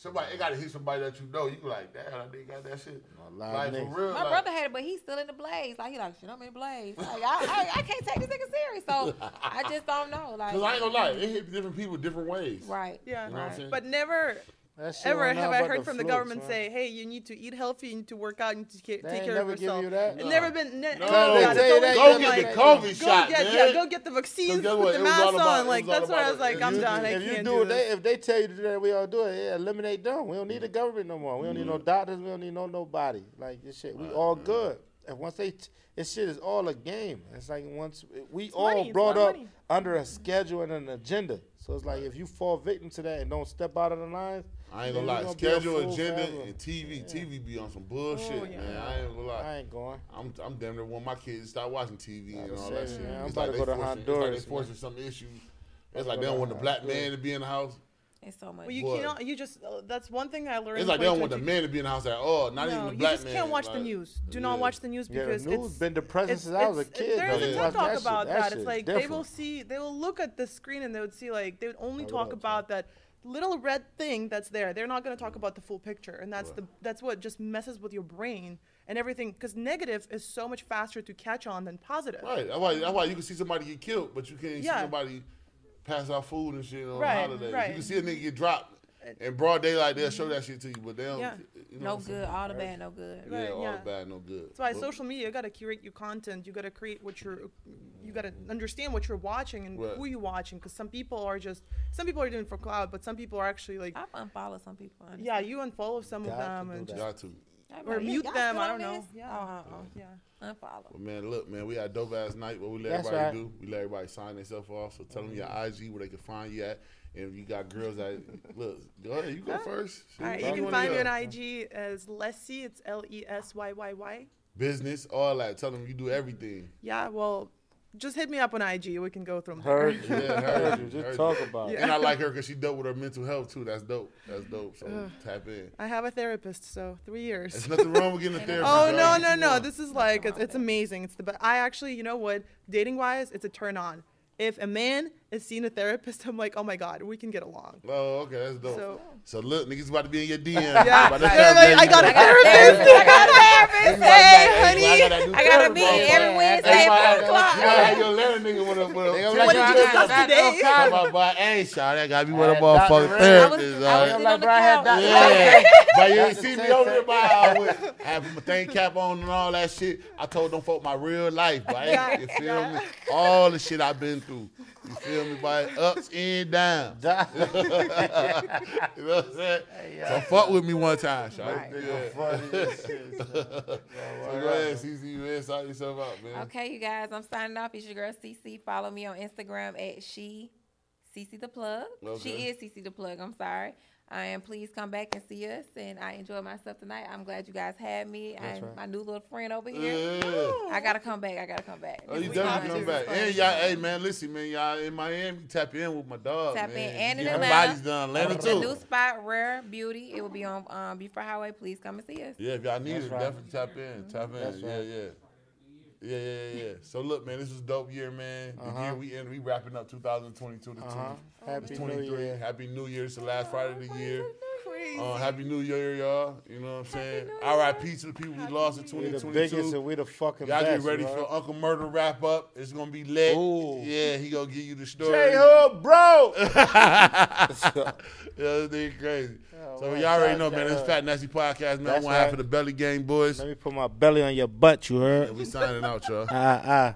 somebody it gotta hit somebody that you know. You like, damn, I think got that shit. A lot of Like for real. My like, brother had it, but he's still in the blaze. Like he like, shit, I'm in blaze. Like I, I, I can't take this nigga serious. So I just don't know. Like, Cause I ain't gonna lie, it hit different people different ways. right? Yeah. You know what I'm saying? But never That shit ever wasn't have I but heard from the flukes, government man. say, "Hey, you need to eat healthy, you need to work out, you need to ca- They take ain't care never of give yourself." you that? No. never been. Ne- No, they God, tell it's you always that- go get like, the COVID go shot, get, man. Yeah, go get the vaccines, put what? the It was all mask on. it Like that's where I was like, it. I'm You- done. I if you can't do do it, they, if they tell you to do that, we all do it. Yeah, eliminate them. We don't need the mm-hmm. government no more. We don't need no mm-hmm. doctors. We don't need no nobody. Like this shit, we all good. And once they, t- this shit is all a game. It's like once we all money, brought up money. under a schedule and an agenda. So it's like if you fall victim to that and don't step out of the lines, I ain't then gonna lie. be a Schedule, agenda, forever. and TV. TV be on some bullshit, Oh, yeah. man. I ain't gonna lie. I ain't going. I'm I'm damn near want my kids to start watching TV and was all that shit. man, I'm It's about like to they go to forcing- It's Honduras, like they forcing some issue. It's like they don't want the black man to be in the house. It's so much. Well, you Boy. cannot. You just. Uh, that's one thing I learned. It's like they don't want the man to be in the house at all. Not even No, the you just can't watch the news. Do Yeah. not watch the news Yeah, because the news it's been depressing since I was a kid, There though. a TED talk about that that. It's like they will see, they will look at the screen and they would see like they would only talk without about that little red thing that's there. They're not going to talk mm. about the full picture, and that's the that's what just messes with your brain and everything. Because negative is so much faster to catch on than positive. Right. That's why, that's why you can see somebody get killed, but you can't Yeah. see somebody pass out food and shit on Right, holidays. right. You can see a nigga get dropped in broad daylight. They'll show mm-hmm. that shit to you, but they don't. Yeah. You know no what I'm saying? good, all the bad, no good. Yeah, Right, all yeah. the bad, no good. That's why But- social media, you got to curate your content. You got to create what you're, you got to understand what you're watching and Right. who you're watching. Because some people are just, some people are doing for cloud, but some people are actually like, I've unfollowed some people. honestly. yeah, you unfollow some of Got to them and that. just, Got to. I'd or like, mute them. I don't know. this? Yeah. Uh-uh. yeah. Unfollow. But man, look, man, we had dope ass night. What we let That's everybody right. do? We let everybody sign themselves off. So tell them mm-hmm. your IG where they can find you at. And if you got girls that look, go ahead, you go first. Shit, All right, you can wanna find me on IG as Lessie. It's L E S Y Y Y. Business, all that. Tell them you do everything. Yeah, well, just hit me up on IG. We can go through them. Heard you. Yeah, heard you. heard Just you. talk about it. And I like her because she dealt with her mental health too. That's dope. That's dope. So tap in. I have a therapist, so three years. There's nothing wrong with getting a therapist. Oh y'all. no no no! This is like it's, it's amazing. It's the best. I actually, you know what? Dating wise, it's a turn on. If a man is seeing a therapist, I'm like, oh my god, we can get along. Oh, okay, that's dope. So, So look, niggas about to be in your DM. yeah, About to Yeah, like, I got a I got a therapist. therapist. I got a therapist. Hey, honey. I got that new a meeting every Wednesday at boy, 4 o'clock. You gotta have your Atlanta nigga with a with a. They gonna tip. be like, What did you "Nah, discuss nah, nah, today?" nah, Talking nah, boy, hey, Sean, that gotta be one of Hey, motherfucking I was, therapists. I was all right? like, on the bro, I had couch. Yeah, but you ain't see me over Tay. there by hour with having my thing cap on and all that shit. I told them folk my real life, but you feel me? All the shit I've been through. You feel me, by ups and downs. you know what I'm saying? So fuck with me one time, Sean. Right. Yeah. Funny as shit, son. So go ahead, CC, man, sort yourself out, man. Okay, you guys, I'm signing off. It's your girl CC. Follow me on Instagram at she CC the plug. She is CC the plug. I'm sorry. And please come back and see us. And I enjoyed myself tonight. I'm glad you guys had me. and right. my new little friend over here. Yeah. I gotta come back. I gotta come back. Oh, you definitely come back. And y'all, hey man, listen, man, y'all in Miami, tap in with my dog. Tap in. And in Get Atlanta. Bodies done. Atlanta The new spot, Rare Beauty. It will be on um, Buford Highway. Please come and see us. Yeah, if y'all need That's it, right. definitely tap in. Tap in. That's yeah, right. yeah. Yeah, yeah, yeah. So look, man, this was dope year, man. The Uh-huh. year we end, we wrapping up 2022 to Uh-huh. 20 Happy New 23. Year. Happy New Year. It's the last Friday of the year. Crazy. Uh, happy New Year, y'all. You know what I'm saying? R.I.P. to the people we lost in We the 2022. biggest and we the fucking Y'all best. get ready bro. for Uncle Murda wrap up. It's gonna be lit. Ooh. Yeah, he gonna give you the story. J Hood, bro. yeah, this nigga crazy. Oh, so man, y'all already know, man. This. Fat Nasty Podcast, man. That's One half of the Belly Gang Boys. Let me put my belly on your butt, you heard? And we signing out, y'all. Ah, ah.